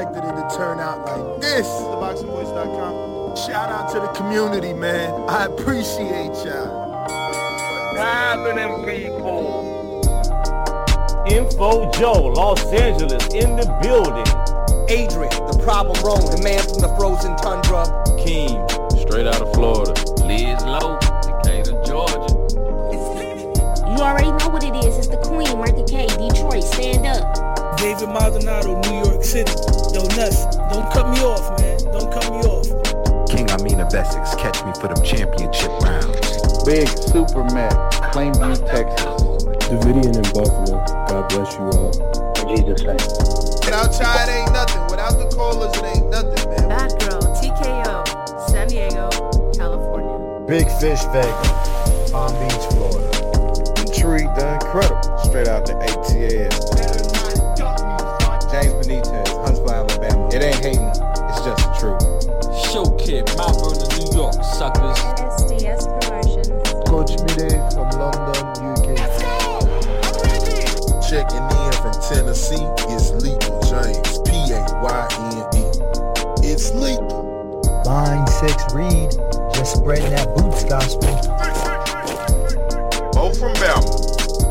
expected it to turn out like this. TheBoxingVoice.com. Shout out to the community, man. I appreciate y'all. What's happening, people? Info Joe, Los Angeles, in the building. Adrian, the problem wrong, the man from the frozen tundra. Keem, Straight out of Florida. Liz Lowe, Decatur, Georgia. You already know what it is. It's the Queen, Martha K, Detroit. Stand up. David Maldonado, New York City. Yo, Nuts, don't cut me off, man. Don't cut me off. King Amin of Essex, catch me for them championship rounds. Big Super Mac, Plainview, Texas. Davidian in Buffalo. God bless you all. Jesus' name. Without Chai, it ain't nothing. Without the callers, it ain't nothing, man. Bad Girl, TKO, San Diego, California. Big Fish Vegas, Palm Beach, Florida. Intrigue the Incredible, straight out the ATL. Show Kid, Mount Vernon, New York, suckers. SDS Promotions. Coach Mide from London, UK. Let's go! Checking in from Tennessee, it's Lethal James, P-A-Y-N-E. It's lethal. Line 6 Reed, just spreading that boots gospel. Bo from Bama,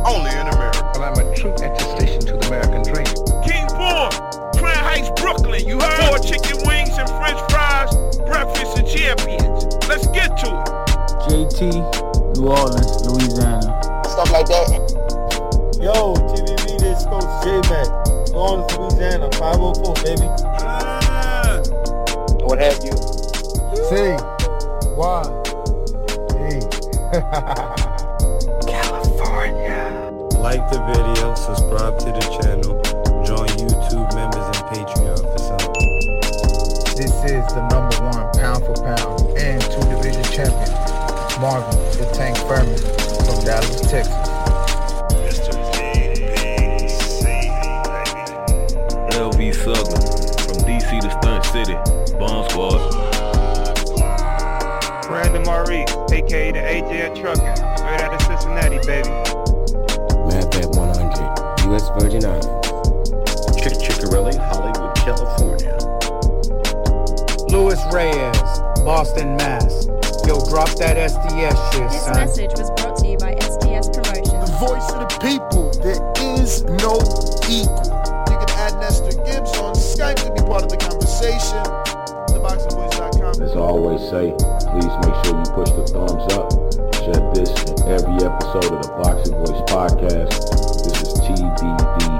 only in America. Well, I'm a true attestation to the American dream. King Born, Crown Heights, Brooklyn. You heard? Four chicken wings and french fries, breakfast and champions. Let's get to it. JT, New Orleans, Louisiana. Stuff like that. Yo, TVV, this Coach J-Mac. New Orleans, Louisiana, 504, baby. Ah. What have you? C. Y. E. California. Like the video, subscribe to the channel, join YouTube members and Patreon for some. This is the number one pound for pound and two division champion, Marvin the Tank Furman from Dallas, Texas. LV Southern. From DC to Stunt City. Bomb Squad. Brandon Maurice, aka the AJ Trucking, straight out of Cincinnati, baby. Mad Madbat 100, U.S. Virgin Islands. Chick Chickarelli, Hollywood, California. Louis Reyes, Boston, Mass. Yo, drop that SDS shit, This son. message was brought to you by SDS Promotions. The voice of the people. There is no equal. You can add Nestor Gibbs on Skype to be part of the conversation. TheBoxingVoice.com. As I always say, please make sure you push the thumbs up. Share this and every episode of the Boxing Voice podcast. This is TBV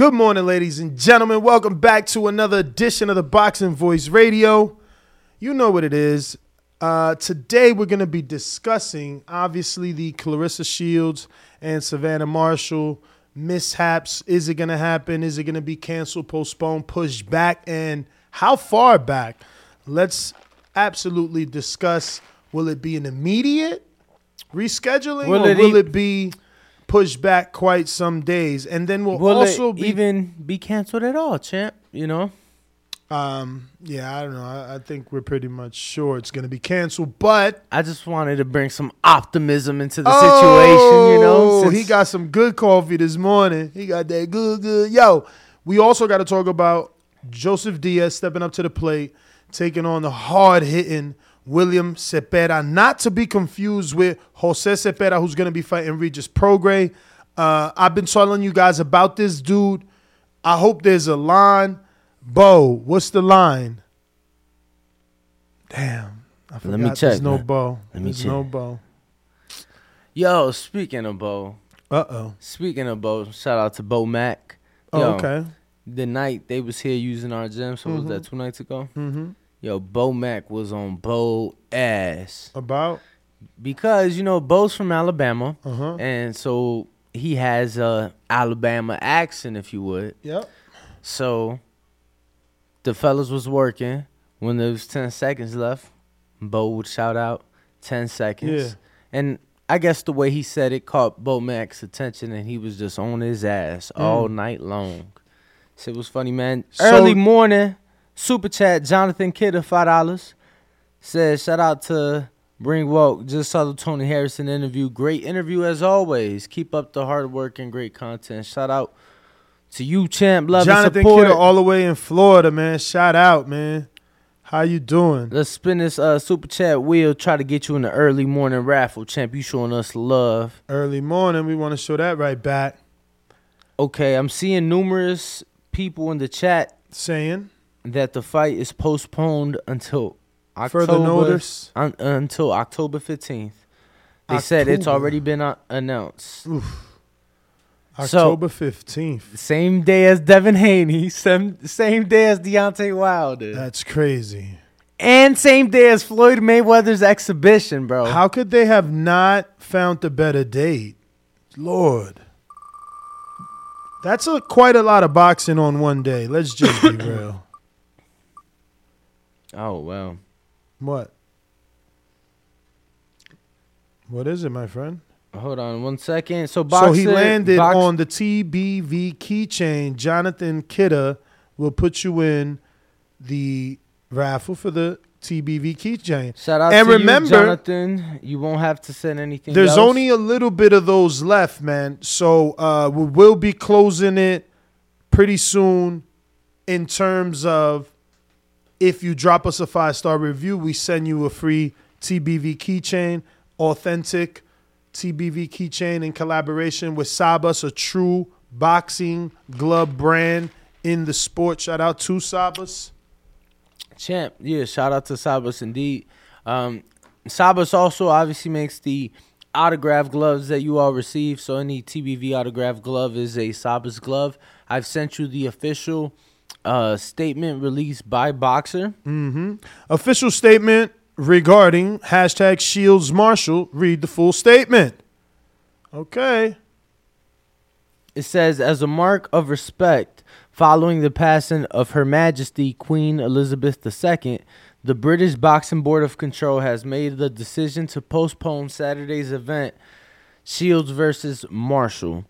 Good morning, ladies and gentlemen. Welcome back to another edition of the Boxing Voice Radio. You know what it is. Uh, today, we're going to be discussing, obviously, the Claressa Shields and Savannah Marshall mishaps. Is it going to happen? Is it going to be canceled, postponed, pushed back? And how far back? Let's absolutely discuss will it be an immediate rescheduling Will or it will e- it be pushed back quite some days? And then we'll Will also it be even be canceled at all, champ? You know, Um, yeah, I don't know. I, I think we're pretty much sure it's going to be canceled, but I just wanted to bring some optimism into the situation. You know, Oh, he got some good coffee this morning. He got that good, good. Yo, we also got to talk about Joseph Diaz stepping up to the plate, taking on the hard hitting William Zepeda, not to be confused with Jose Zepeda, who's going to be fighting Regis Prograis. Uh, I've been telling you guys about this dude. I hope there's a line. Bo, what's the line? Damn. I forgot Let me There's check, no man. Bo. Let me There's no check. Bo. Yo, speaking of Bo. Uh oh. Speaking of Bo, shout out to Bo Mac. Oh, okay. The night they was here using our gym, so was that Mhm. two nights ago? Mhm. Yo, Bo Mac was on Bo ass. About? Because, you know, Bo's from Alabama. Uh-huh. And so he has a Alabama accent, if you would. Yep. So the fellas was working. When there was 10 seconds left, Bo would shout out 10 seconds. Yeah. And I guess the way he said it caught Bo Mac's attention and he was just on his ass all Mm. night long. Shit was funny, man. So- Early morning, super chat. Jonathan Kidder, five dollars. Says shout out to Bring Woke. Just saw the Tony Harrison interview. Great interview as always. Keep up the hard work and great content. Shout out to you, champ. Love Jonathan. Kidder, all the way in Florida, man. Shout out, man. How you doing? Let's spin this uh, super chat wheel. Try to get you in the early morning raffle, champ. You showing us love. Early morning, we want to show that right back. Okay, I'm seeing numerous people in the chat saying that the fight is postponed until October, Further notice? un- until October 15th. They said it's already been uh, announced. October 15th. Same day as Devin Haney, same, same day as Deontay Wilder. That's crazy. And same day as Floyd Mayweather's exhibition, bro. How could they have not found a better date? Lord. That's a, quite a lot of boxing on one day. Let's just be real. Oh, well. What? What is it, my friend? Hold on one second. So, so he landed box- on the TBV keychain. Jonathan Kidder will put you in the raffle for the TBV keychain. Shout out and to remember, you, Jonathan. You won't have to send anything. There's else. only a little bit of those left, man. So uh, we will be closing it pretty soon in terms of if you drop us a five star review, we send you a free TBV keychain, authentic TBV keychain in collaboration with Sabas, a true boxing glove brand in the sport. Shout out to Sabas. Champ, yeah, shout out to Sabas indeed. Um, Sabas also obviously makes the autograph gloves that you all receive. So any TBV autograph glove is a Sabas glove. I've sent you the official uh, statement released by BOXXER. Mm-hmm. Official statement regarding hashtag Shields Marshall. Read the full statement. Okay. It says, as a mark of respect following the passing of Her Majesty Queen Elizabeth II, the British Boxing Board of Control has made the decision to postpone Saturday's event, Shields versus Marshall.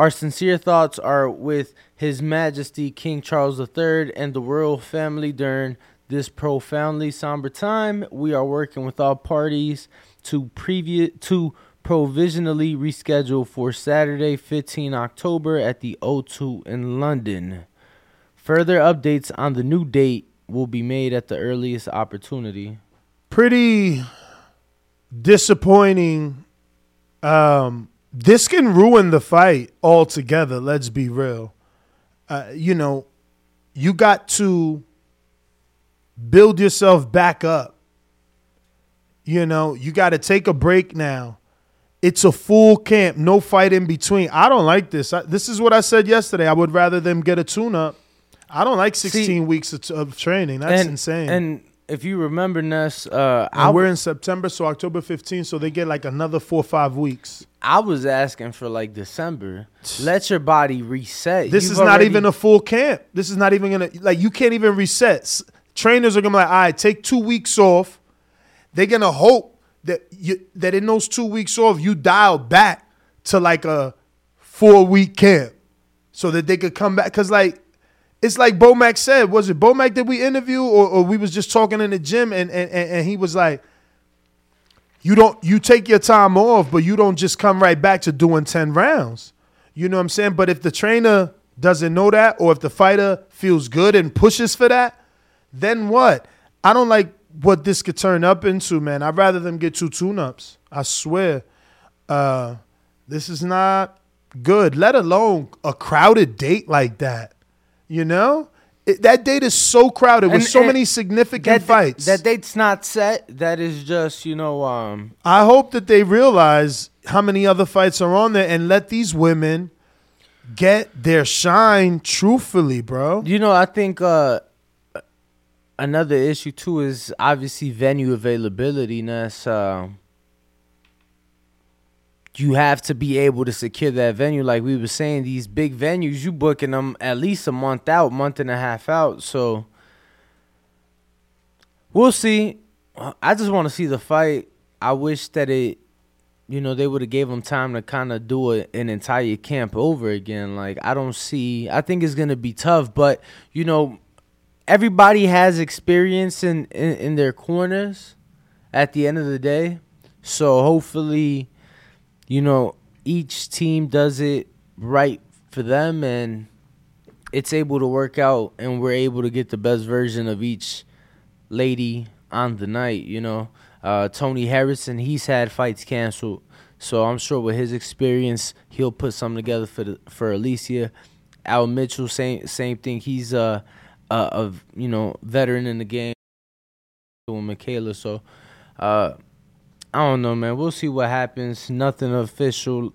Our sincere thoughts are with His Majesty King Charles III and the royal family during this profoundly somber time. We are working with all parties to to provisionally reschedule for Saturday, 15 October at the O2 in London. Further updates on the new date will be made at the earliest opportunity. Pretty disappointing. Um, this can ruin the fight altogether. Let's be real. Uh, you know, you got to build yourself back up. You know, you got to take a break now. It's a full camp, no fight in between. I don't like this. I, this is what I said yesterday. I would rather them get a tune up. I don't like 16 See- weeks of, of training. That's and, insane. And if you remember, Ness, uh, And I, we're in September, so October 15th, so they get like another four or five weeks. I was asking for like December. Let your body reset. This You've is not already- even a full camp. This is not even gonna like you can't even reset. S- Trainers are gonna be like, all right, take two weeks off. They're gonna hope that you that in those two weeks off, you dial back to like a four week camp. So that they could come back. Cause like it's like Bomac said, was it Bomac that we interview or, or we was just talking in the gym and, and and and he was like, you don't you take your time off, but you don't just come right back to doing 10 rounds. You know what I'm saying? But if the trainer doesn't know that, or if the fighter feels good and pushes for that, then what? I don't like what this could turn up into, man. I'd rather them get two tune-ups. I swear. Uh, this is not good, let alone a crowded date like that. You know? It, that date is so crowded with so many significant that, fights. That date's not set. That is just you know um I hope that they realize how many other fights are on there and let these women get their shine truthfully, bro. You know, I think uh, another issue too is obviously venue availability. And that's uh, you have to be able to secure that venue. Like we were saying, these big venues, you booking them at least a month out, month and a half out. So we'll see. I just want to see the fight. I wish that it you know, they would have gave him time to kind of do an entire camp over again. Like I don't see. I think it's gonna be tough, but you know, everybody has experience in in, in their corners. At the end of the day, so hopefully, you know, each team does it right for them and it's able to work out and we're able to get the best version of each lady on the night, you know. Uh, Tony Harrison, he's had fights canceled, so I'm sure with his experience, he'll put something together for the, for Alycia. Al Mitchell, same same thing. He's a, a, a you know veteran in the game. With Mikaela, so uh, I don't know, man. We'll see what happens. Nothing official.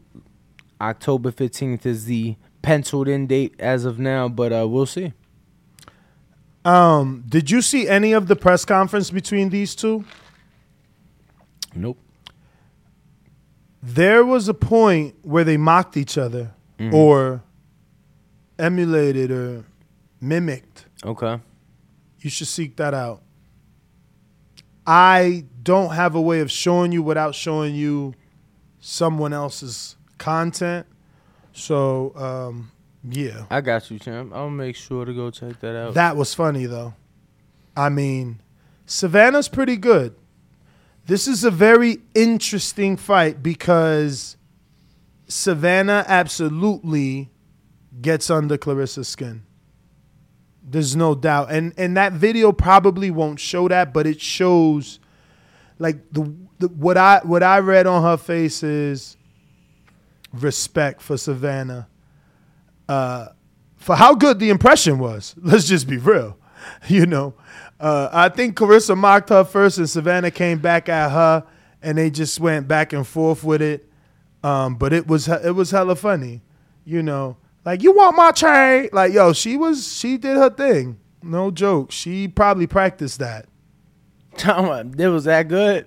October 15th is the penciled in date as of now, but uh, we'll see. Um, did you see any of the press conference between these two? Nope. There was a point where they mocked each other Mhm. or emulated or mimicked. Okay. You should seek that out. I don't have a way of showing you without showing you someone else's content. So, um, yeah. I got you, champ. I'll make sure to go check that out. That was funny though. I mean, Savannah's pretty good. This is a very interesting fight because Savannah absolutely gets under Claressa's skin. There's no doubt. And and that video probably won't show that, but it shows like the, the what I what I read on her face is respect for Savannah. Uh for how good the impression was. Let's just be real. You know, uh, I think Carissa mocked her first, and Savannah came back at her, and they just went back and forth with it. Um, but it was it was hella funny. You know, like you want my chain? Like yo, she was she did her thing. No joke. She probably practiced that. It was that good.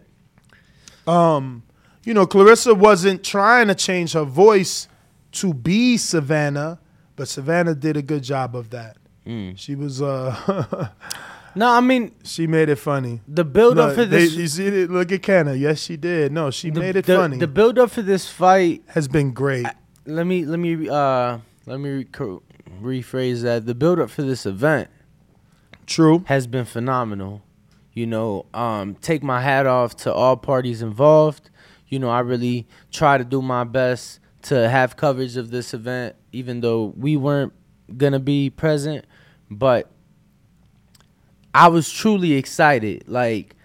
Um, you know, Claressa wasn't trying to change her voice to be Savannah, but Savannah did a good job of that. Mm. She was uh No, I mean she made it funny. The build up Look, for this they- you see it? Look at Kenna. Yes, she did. No, she the, made it the, funny. The build up for this fight has been great. let me let me uh let me re- rephrase that. The build up for this event True. has been phenomenal. You know, um take my hat off to all parties involved. You know, I really try to do my best to have coverage of this event even though we weren't going to be present, but I was truly excited. Like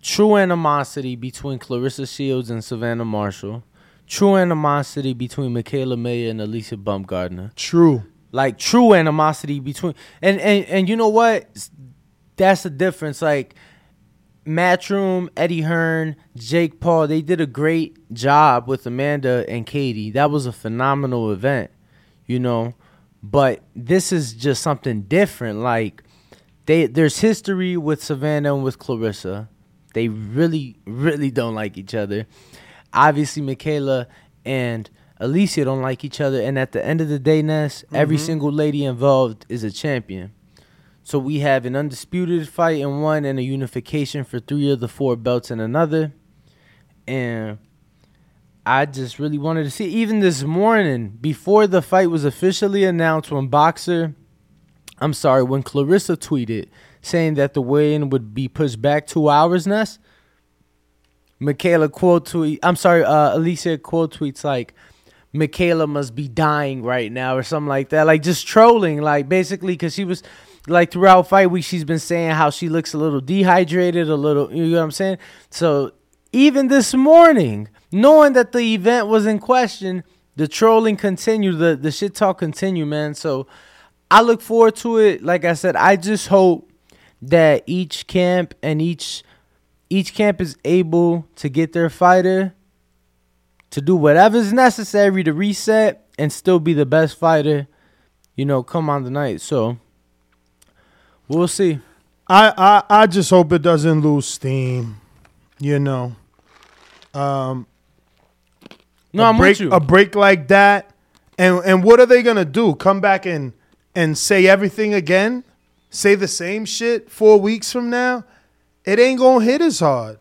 true animosity between Claressa Shields and Savannah Marshall. True animosity between Mikaela Mayer and Alycia Baumgardner. True. Like true animosity between and and and you know what? That's the difference. Like Matchroom, Eddie Hearn, Jake Paul, they did a great job with Amanda and Katie. That was a phenomenal event, you know. But this is just something different. Like they there's history with Savannah and with Claressa. They really, really don't like each other. Obviously, Mikaela and Alycia don't like each other. And at the end of the day, Ness, every Mhm. single lady involved is a champion. So we have an undisputed fight in one and a unification for three of the four belts in another. And I just really wanted to see. Even this morning, before the fight was officially announced, when BOXXER, I'm sorry, when Claressa tweeted saying that the weigh-in would be pushed back two hours, Ness, Mikaela quote tweet. I'm sorry, uh, Alycia quote tweets like, "Mikaela must be dying right now" or something like that, like just trolling, like basically because she was like throughout fight week she's been saying how she looks a little dehydrated, a little, you know what I'm saying? So even this morning, knowing that the event was in question, the trolling continued, the the shit talk continued, man. So I look forward to it. Like I said, I just hope that each camp and each each camp is able to get their fighter to do whatever's necessary to reset and still be the best fighter, you know, come on the night. So we'll see. I, I I just hope it doesn't lose steam. You know. Um No, a I'm with you. A break like that. And and what are they gonna do? Come back and and say everything again? Say the same shit four weeks from now? It ain't gonna hit as hard.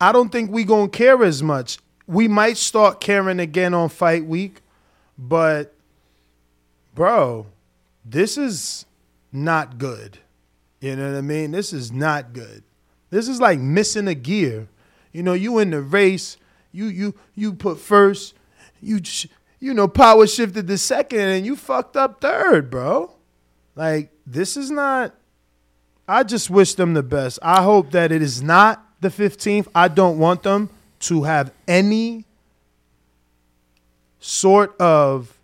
I don't think we gonna care as much. we might start caring again on fight week, but bro, this is not good. You know what I mean? This is not good. This is like missing a gear. You know, you in the race, you you you put first, you you know power shifted to second, and you fucked up third, bro. Like this is not. I just wish them the best. I hope that it is not the 15th. I don't want them to have any sort of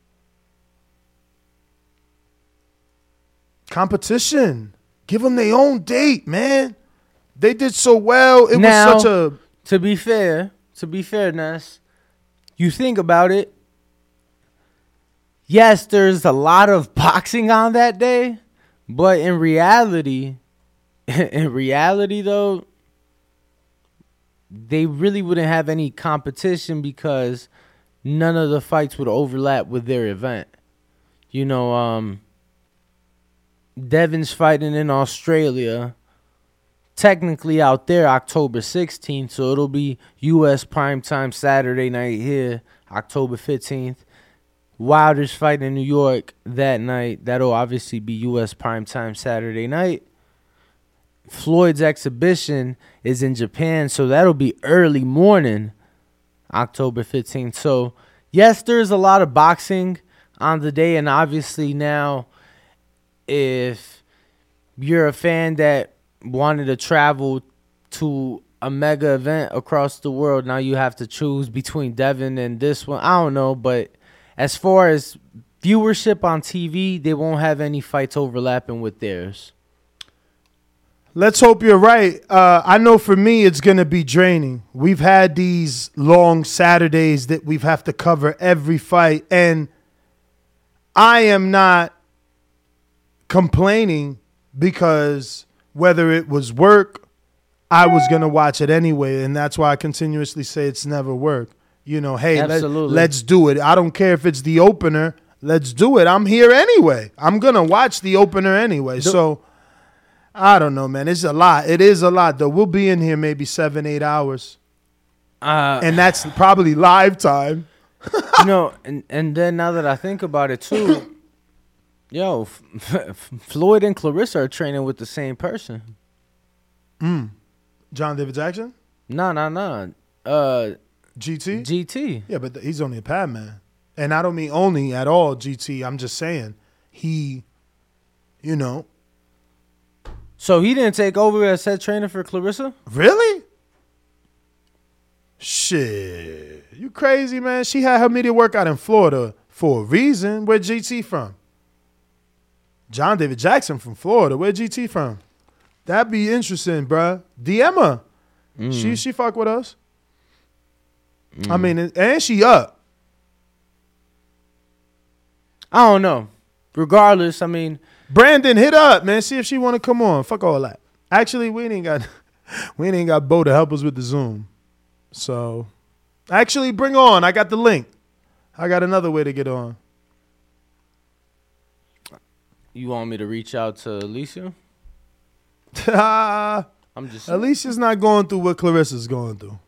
competition. Give them their own date, man. They did so well. It now, was such a. To be fair, to be fair, Ness, you think about it. Yes, there's a lot of boxing on that day, but in reality, in reality though, they really wouldn't have any competition because none of the fights would overlap with their event. You know, um Devin's fighting in Australia. Technically out there October 16th, so it'll be US primetime Saturday night here, October 15th. Wilder's fighting in New York that night. That'll obviously be US primetime Saturday night. Floyd's exhibition is in Japan, so that'll be early morning, October 15th. So, yes, there's a lot of boxing on the day, and obviously now, if you're a fan that wanted to travel to a mega event across the world, now you have to choose between Devin and this one. I don't know, but as far as viewership on TV, they won't have any fights overlapping with theirs. Let's hope you're right. Uh, I know for me, it's going to be draining. We've had these long Saturdays that we've have to cover every fight, and I am not complaining because whether it was work, I was going to watch it anyway, and that's why I continuously say it's never work. You know, hey, let, let's do it. I don't care if it's the opener. Let's do it. I'm here anyway. I'm going to watch the opener anyway. so I don't know, man. It's a lot. It is a lot, though. We'll be in here maybe seven, eight hours. Uh, and that's probably live time. you know, and and then now that I think about it too, yo, Floyd and Claressa are training with the same person. Mm. John David Jackson? No, no, no. Uh, GT? GT. Yeah, but he's only a pad man. And I don't mean only at all GT. I'm just saying he, you know. So he didn't take over as head trainer for Claressa? Really? Shit. You crazy, man. She had her media workout in Florida for a reason. Where GT from? John David Jackson from Florida. Where GT from? That'd be interesting, bruh. DM mm. her. She she fuck with us. I mm. mean, and she up. I don't know. Regardless, I mean, Brandon, hit up, man. See if she want to come on. Fuck all that. Actually, we ain't got we ain't got Bo to help us with the Zoom. So, actually, bring on. I got the link. I got another way to get on. You want me to reach out to Alycia? I'm just Alycia's not going through what Claressa's going through.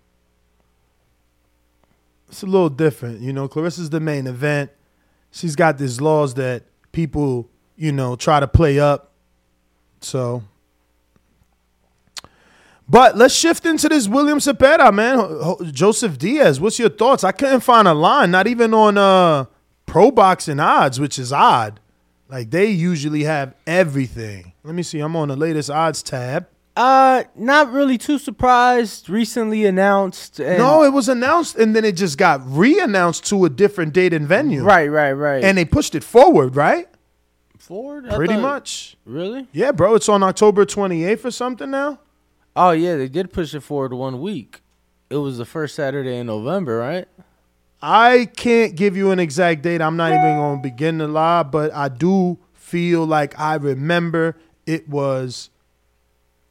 It's a little different, you know. Claressa's the main event. She's got these laws that people, you know, try to play up. So, but let's shift into this William Zepeda, man. Joseph Diaz. What's your thoughts? I couldn't find a line, not even on uh pro boxing odds, which is odd. Like they usually have everything. Let me see. I'm on the latest odds tab. Uh, not really too surprised. Recently announced. And no, it was announced and then it just got re-announced to a different date and venue. Right, right, right. And they pushed it forward, right? Forward? I Pretty thought- much. Really? Yeah, bro. It's on October 28th or something now. Oh yeah, they did push it forward one week. It was the first Saturday in November, right? I can't give you an exact date. I'm not even going to begin to lie, but I do feel like I remember it was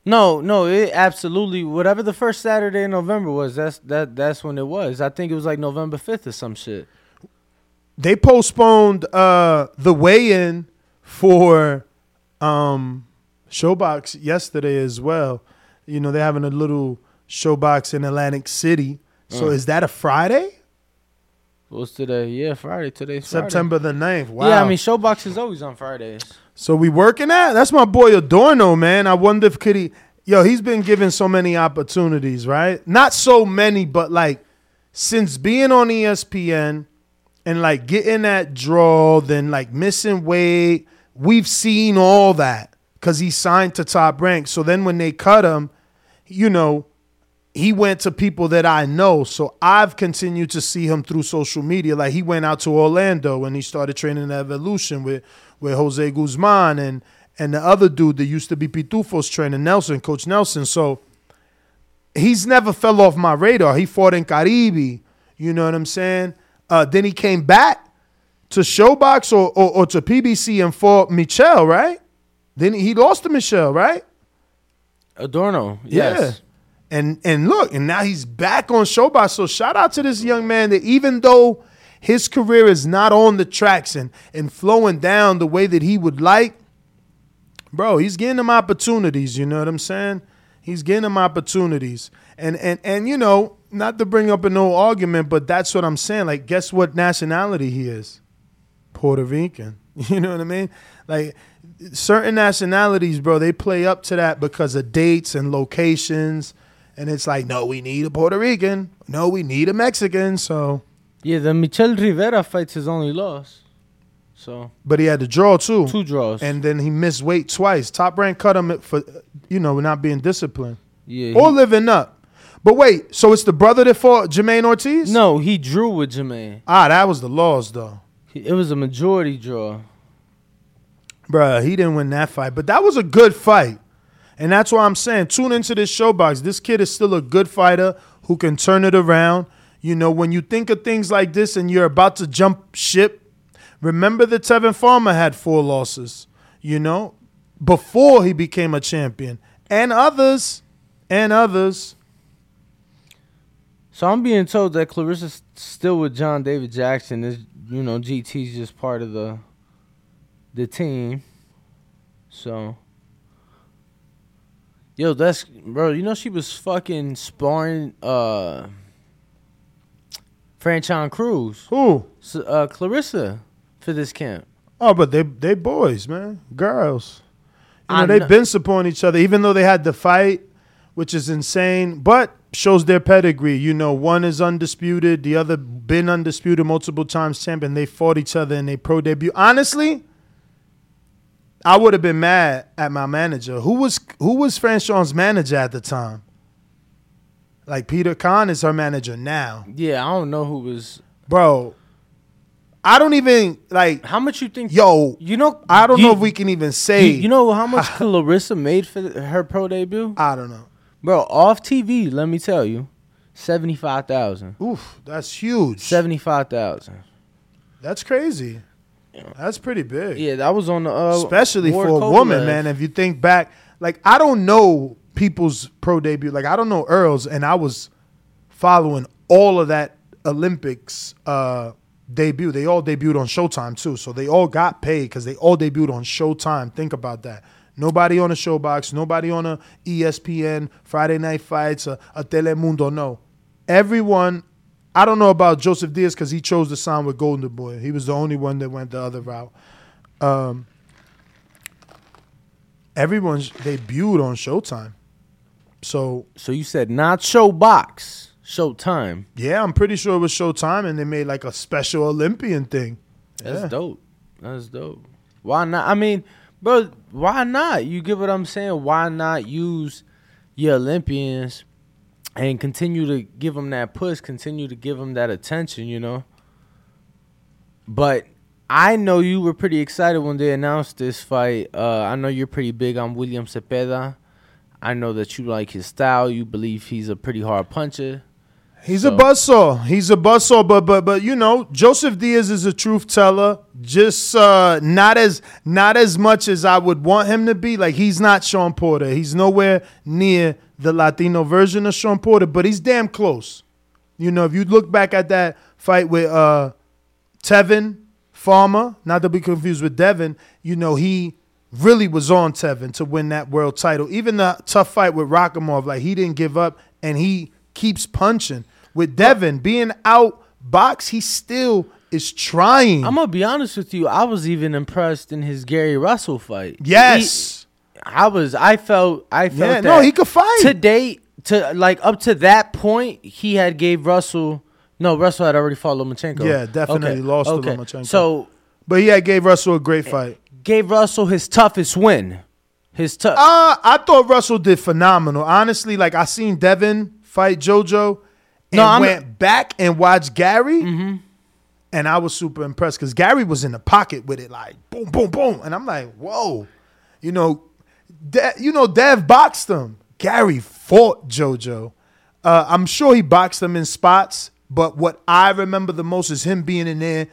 No, no, it absolutely whatever the first Saturday in November was, that's that that's when it was. I think it was like November fifth or some shit. they postponed uh the weigh-in for um ShoBox yesterday as well. You know, they're having a little ShoBox in Atlantic City. So Uh. is that a Friday? What's today? Yeah, Friday. Today's Friday. September the 9th. Wow. Yeah, I mean, ShoBox is always on Fridays. So we working at? That's my boy Adorno, man. I wonder if could he Yo, he's been given so many opportunities, right? Not so many, but like since being on ESPN and like getting that draw, then like missing weight, we've seen all that because he signed to top rank. So then when they cut him, you know, he went to people that I know. So I've continued to see him through social media. Like he went out to Orlando and he started training Evolution with, with Jose Guzman and and the other dude that used to be Pitufos training, Nelson, Coach Nelson. So he's never fell off my radar. He fought in Caribe. You know what I'm saying? Uh, then he came back to ShoBox or, or, or to PBC and fought Michel, right? Then he lost to Michel, right? Adorno, yes. Yeah. And and look, and now he's back on ShoBox. So shout out to this young man that even though his career is not on the tracks and, and flowing down the way that he would like, bro, he's getting them opportunities. You know what I'm saying? He's getting them opportunities. And and and you know, not to bring up an old argument, but that's what I'm saying. Like, guess what nationality he is? Puerto Rican. You know what I mean? Like certain nationalities, bro, they play up to that because of dates and locations. And it's like, no, we need a Puerto Rican. No, we need a Mexican. So Yeah, the Michel Rivera fight's his only loss. So But he had to draw too. Two draws. And then he missed weight twice. Top rank cut him for, you know, not being disciplined. Yeah, Or he- living up. But wait, so it's the brother that fought Jermaine Ortiz? no, he drew with Jermaine. Ah, that was the laws though. It was a majority draw. Bruh, he didn't win that fight. But that was a good fight. And that's why I'm saying tune into this ShoBox. This kid is still a good fighter who can turn it around. You know, when you think of things like this and you're about to jump ship, remember that Tevin Farmer had four losses, you know, before he became a champion. And others, and others. So I'm being told that Claressa's still with John David Jackson. Is you know GT's just part of the the team. So yo, that's bro. You know she was fucking sparring uh Franchon Crews. Who? Uh, Claressa for this camp. Oh, but they they boys, man. Girls. You know, they've been supporting each other, even though they had the fight, which is insane, but shows their pedigree. You know, one is undisputed, the other been undisputed multiple times champion. They fought each other in their pro debut. Honestly, I would have been mad at my manager. Who was who was Franchon's manager at the time? Like Peter Khan is her manager now. Yeah, I don't know who was. Bro, I don't even like How much you think? Yo, you know, I don't you- know if we can even say. You, you know how much Claressa made for her pro debut? I don't know. Bro, off TV, let me tell you, seventy five thousand. Oof, that's huge. Seventy five thousand. That's crazy. That's pretty big. Yeah, that was on the uh, Especially Ward for a woman, man. If you think back, like I don't know people's pro debut. Like I don't know Earl's, and I was following all of that Olympics uh, debut. They all debuted on Showtime too, so they all got paid because they all debuted on Showtime. Think about that. Nobody on a ShoBox, nobody on a ESPN, Friday Night Fights, a, a Telemundo. No, everyone. I don't know about Joseph Diaz because he chose to sign with Golden Boy. He was the only one that went the other route. Um, everyone's debuted on Showtime. So So you said not ShoBox, Showtime. yeah, I'm pretty sure it was Showtime, and they made like a special Olympian thing. That's Yeah. dope. That's dope. Why not? I mean, bro, why not? You get what I'm saying? Why not use your Olympians and continue to give them that push, continue to give them that attention, you know? But I know you were pretty excited when they announced this fight. Uh, I know you're pretty big on William Zepeda. I know that you like his style. You believe he's a pretty hard puncher. He's So- a buzzsaw. He's a buzzsaw, but but but you know, Joseph Diaz is a truth teller. Just uh, not as not as much as I would want him to be. Like he's not Shawn Porter. He's nowhere near the Latino version of Shawn Porter, but he's damn close. You know, if you look back at that fight with uh, Tevin Farmer, not to be confused with Devin, you know, he really was on Tevin to win that world title. Even the tough fight with Rakhimov, like he didn't give up and he keeps punching. With Devin being out box, he still is trying. I'm gonna be honest with you. I was even impressed in his Gary Russell fight. Yes. He- I was. I felt. I felt. Yeah, that no, he could fight. to date. To like up to that point, he had gave Russell. No, Russell had already fought Lomachenko. Yeah, definitely Okay, lost okay. to Lomachenko. So but he had gave Russell a great fight. gave Russell his toughest win. His tough. Uh, I thought Russell did phenomenal. Honestly, like I seen Devin fight JoJo and No, went back and watched Gary. And I was super impressed because Gary was in the pocket with it, like boom, boom, boom. And I'm like, whoa. You know, De- you know, Dev boxed him. Gary fought JoJo. Uh, I'm sure he boxed him in spots, but what I remember the most is him being in there,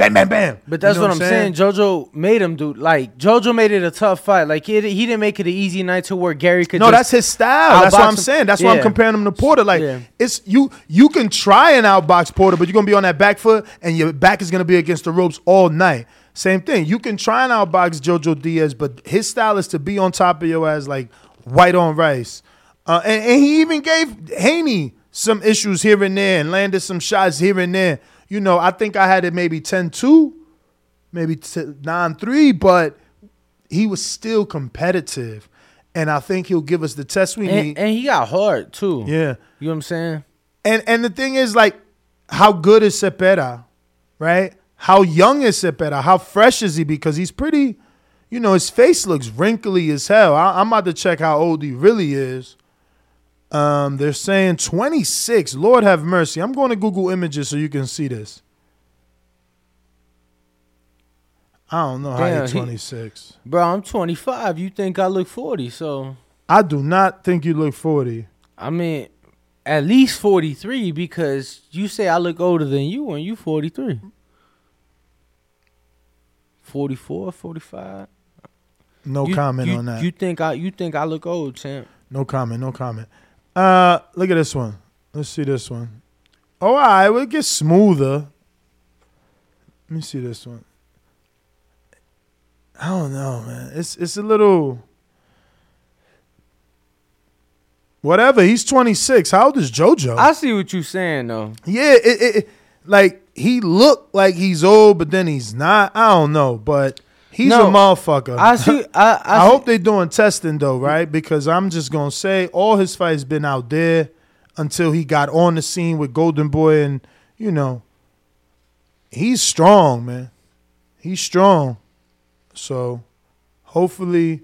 bam, bam, bam. But that's You know what I'm saying. JoJo made him do like JoJo made it a tough fight. Like he he didn't make it an easy night to where Gary could. No, that's his style. That's what I'm him. saying. That's why I'm comparing him to Porter. Like Yeah. it's you you can try and outbox Porter, but you're gonna be on that back foot and your back is gonna be against the ropes all night. Same thing. You can try and outbox Jojo Diaz, but his style is to be on top of your ass like white on rice. Uh, and, and he even gave Haney some issues here and there and landed some shots here and there. You know, I think I had it maybe 10-2, maybe 9-3, but he was still competitive. And I think he'll give us the test we need. and, and he got hard too. Yeah. You know what I'm saying? And and the thing is, like, how good is Zepeda, right? How young is Zepeda? How fresh is he? Because he's pretty, you know, his face looks wrinkly as hell. I, I'm about to check how old he really is. Um, they're saying 26. Lord have mercy. I'm going to Google Images so you can see this. I don't know how Damn, he's he- 26. Bro, I'm 25. You think I look 40? So I do not think you look 40. I mean, at least 43 because you say I look older than you and you 43. 44, 45. No You- comment you- on that. You think I you think I look old, champ? No comment. No comment. Uh, look at this one. Let's see this one. Oh, all right. Well, it gets smoother. Let me see this one. I don't know, man. It's it's a little. Whatever. He's 26. How old is JoJo? I see what you're saying though. yeah, it, it, it- like he looked like he's old, but then he's not. I don't know, but he's No, a motherfucker. I see. I I, I see- hope they're doing testing though, right? Because I'm just gonna say all his fights been out there until he got on the scene with Golden Boy, and you know, he's strong, man. He's strong. So hopefully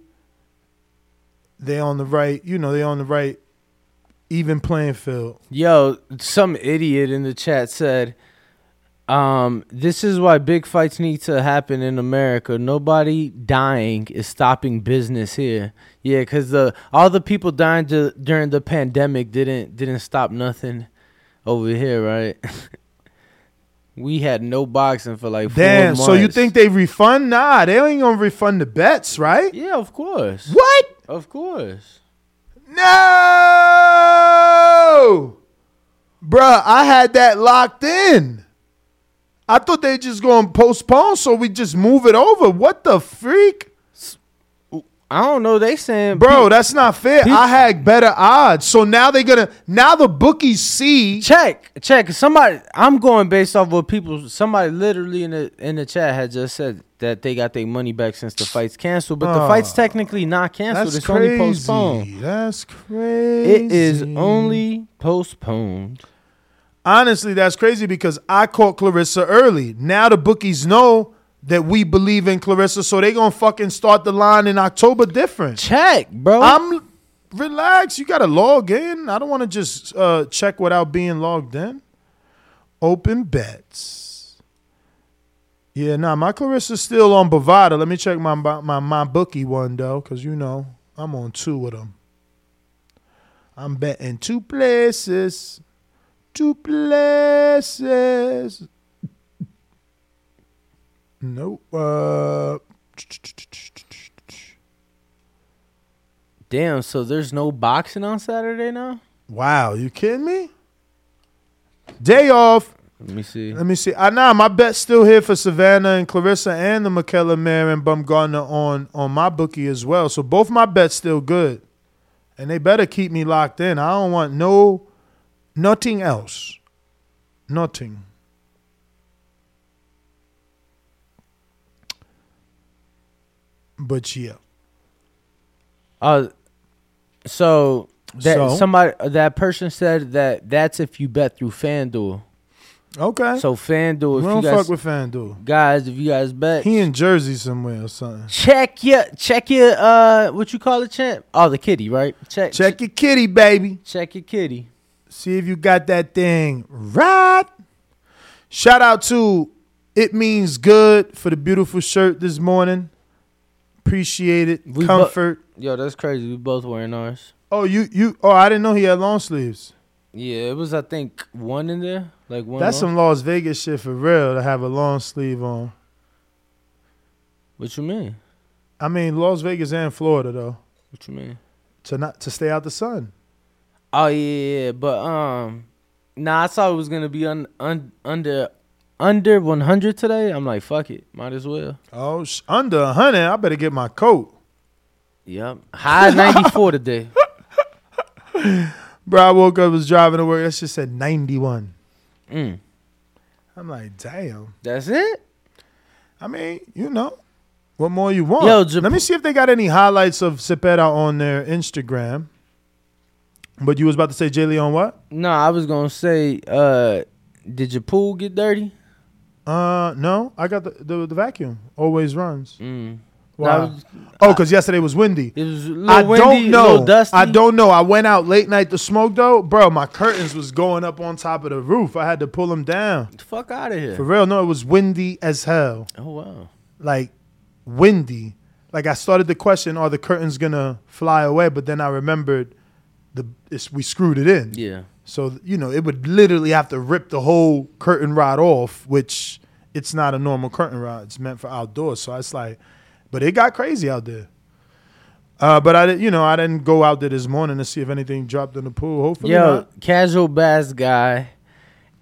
they're on the right, you know, they're on the right even playing field. Yo, some idiot in the chat said, um, this is why big fights need to happen in America. Nobody dying is stopping business here. Yeah, cause the all the people dying to, during the pandemic didn't didn't stop nothing over here, right? we had no boxing for like four Damn. months. So you think they refund? Nah, they ain't gonna refund the bets, right? Yeah, of course. What? Of course. No, bruh, I had that locked in. I thought they just gonna postpone, so we just move it over. What the freak, I don't know. They saying, bro? That's not fair. I had better odds, so now they gonna now the bookies see. check check somebody i'm going based off what people somebody literally in the in the chat had just said that they got their money back since the fight's canceled but the Oh. fight's technically not canceled it's only postponed That's crazy. it is only postponed Honestly, that's crazy because I caught Claressa early. Now the bookies know that we believe in Claressa, so they gonna fucking start the line in October different. check bro I'm relax. You gotta log in. I don't want to just uh, check without being logged in. Open bets. Yeah, nah, my Claressa's still on Bovada. Let me check my my my bookie one though, cause you know I'm on two of them. I'm betting two places, two places. Nope. Uh, damn so there's no boxing on saturday now wow, you kidding me? Day off. let me see Let me see. I nah, my bet's still here for Savannah and Claressa and the Mikaela Mayer and Baumgardner on on my bookie as well. So both my bets still good, and they better keep me locked in. I don't want no nothing else. Nothing. But yeah. Uh, so that So? somebody that person said that that's if you bet through FanDuel. Okay. So FanDuel, if we don't guys, fuck with FanDuel. guys, if you guys bet, He in Jersey somewhere or something. check your check your uh what you call it, champ? Oh, the kitty, right? Check Check your kitty, baby. check your kitty. See if you got that thing right. Shout out to It Means Good for the beautiful shirt this morning. Appreciate it. We bo- Comfort. Yo, that's crazy. We both wearing ours. oh, you you oh I didn't know he had long sleeves. Yeah, it was I think one in there, like one. That's long. some Las Vegas shit for real to have a long sleeve on. What you mean? I mean Las Vegas and Florida though. What you mean? To not to stay out the sun. Oh yeah, but um, nah, I saw it was gonna be un, un, under under 100 today. I'm like, fuck it, might as well. Oh, sh- under hundred. I better get my coat. Yep, high 94 today. Bro, I woke up, was driving to work. That shit said 91. Mm. I'm like, damn. That's it. I mean, you know, what more you want? Yo, Jap- Let me see if they got any highlights of Zepeda on their Instagram. But you was about to say Jay Leon what? No, I was gonna say, uh, did your pool get dirty? Uh, no, I got the the, the vacuum. Always runs. Mm. Why? Was- oh, because yesterday was windy. It was a little I windy, don't know. little dusty. I don't know. I went out late night to smoke though, bro. My curtains was going up on top of the roof. I had to pull them down. Get the fuck out of here. For real, no, it was windy as hell. Oh wow. Like windy. Like I started to question, are the curtains gonna fly away? But then I remembered the it's, we screwed it in. Yeah. So you know, it would literally have to rip the whole curtain rod off, which it's not a normal curtain rod. It's meant for outdoors. So it's like, but it got crazy out there. Uh, but I, you know, I didn't go out there this morning to see if anything dropped in the pool. Hopefully, Yo, not. casual bass guy.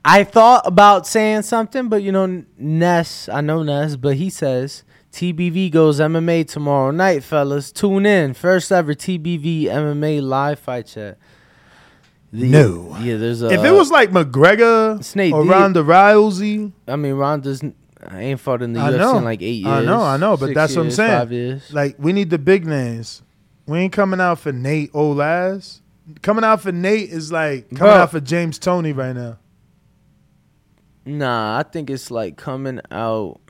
I thought about saying something, but you know, Ness, I know Ness, but he says TBV goes MMA tomorrow night, fellas. Tune in. First ever TBV MMA live fight chat. The- No. Yeah, there's a. if it was like McGregor Snake or Ronda Rousey, I mean, Ronda's I ain't fought in the I UFC know. in like eight years. I know, I know, but that's what I'm saying. Five years. Like we need the big names. We ain't coming out for Nate Olaz. Coming out for Nate is like coming Bro. out for James Toney right now. Nah, I think it's like coming out.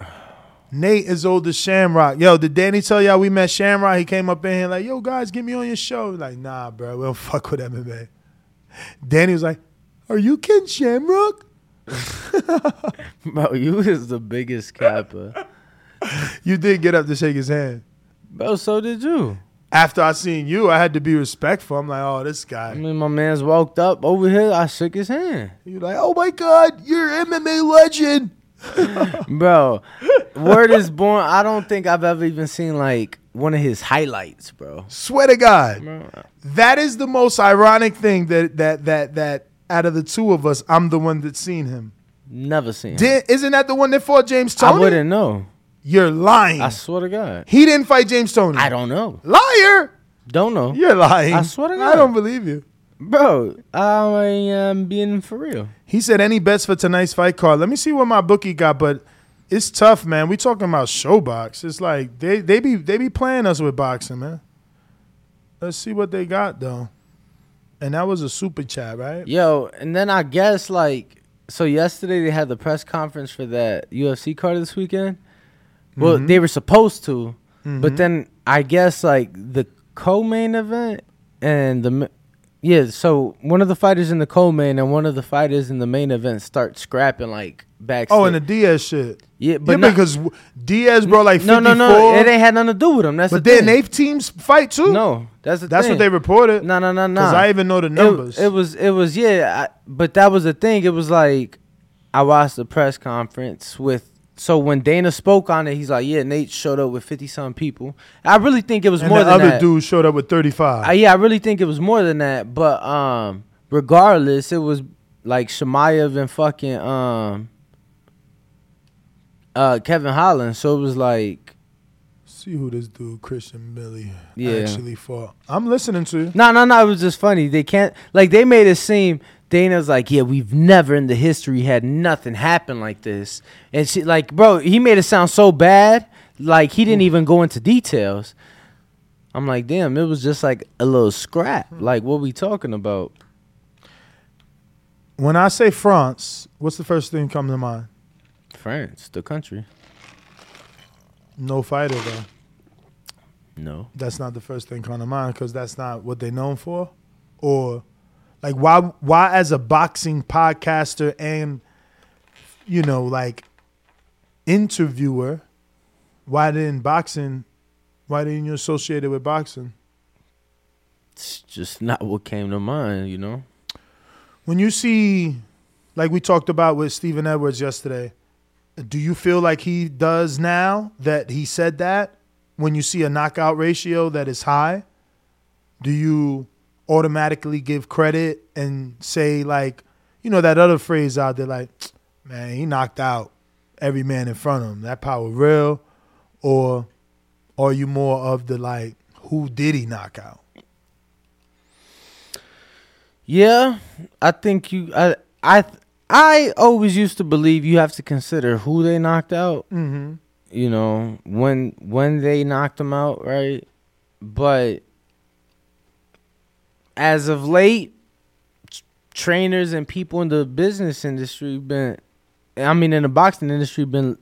Nate is old as Shamrock. Yo, did Danny tell y'all we met Shamrock? He came up in here like, yo, guys, get me on your show. Like, nah, bro, we don't fuck with MMA. Danny was like, are you Ken Shamrock? Bro, you is the biggest capper. You did get up to shake his hand. Bro, so did you. After I seen you, I had to be respectful. I'm like, oh, this guy. I mean, my man's walked up over here. I shook his hand. You're like, oh my God, you're MMA legend. bro. Word is born. I don't think I've ever even seen like one of his highlights, bro. Swear to God. Bro, That is the most ironic thing that that that that out of the two of us, I'm the one that's seen him. Never seen. him. Did, isn't that the one that fought James Toney? I wouldn't know. You're lying. I swear to God. he didn't fight James Toney. I don't know. Liar. Don't know. You're lying. I swear to God, I don't believe you. Bro, I am being for real. He said any bets for tonight's fight card. Let me see what my bookie got, but it's tough, man. We talking about ShoBox. It's like they they be they be playing us with boxing, man. Let's see what they got though. And that was a super chat, right? Yo, and then I guess like so yesterday they had the press conference for that UFC card this weekend. Well, Mhm. they were supposed to, Mhm. but then I guess like the co-main event and the yeah, so one of the fighters in the co-main and one of the fighters in the main event start scrapping like backstage. Oh, and the Diaz shit. yeah, but yeah, not- because Diaz brought like 54. no, no, no, it ain't had nothing to do with them. That's but the then thing. they teams fight too. No, that's the That's thing. what they reported. No, no, no, no. Because I even know the numbers. It, it was, it was, yeah. I, but that was the thing. It was like I watched the press conference with. So when Dana spoke on it, he's like, "Yeah, Nate showed up with fifty some people." I really think it was and more the than other that. dude showed up with 35. I, yeah, I really think it was more than that. But um, regardless, it was like Chimaev and fucking um, uh, Kevin Holland. So it was like, see who this dude Christian Millie Yeah. actually fought. I'm listening to you. no, no, no. It was just funny. They can't like they made it seem Dana's like, yeah, we've never in the history had nothing happen like this. And she like, bro, he made it sound so bad, like he didn't mm. even go into details. I'm like, damn, it was just like a little scrap. Mm. Like, what we talking about? When I say France, what's the first thing come to mind? France, the country. No fighter though. No. That's not the first thing come to mind because that's not what they're known for. Or like why why as a boxing podcaster and you know like interviewer, why didn't boxing why didn't you associate it with boxing? It's just not what came to mind, you know. When you see like we talked about with Stephen Edwards yesterday, do you feel like he does now that he said that when you see a knockout ratio that is high? Do you automatically give credit and say like, you know, that other phrase out there like, man, he knocked out every man in front of him. That power real, or are you more of the like, who did he knock out? Yeah, I think you. I I I always used to believe you have to consider who they knocked out. Mm-hmm. You know when when they knocked them out, right? But as of late, trainers and people in the business industry been, I mean, in the boxing industry, been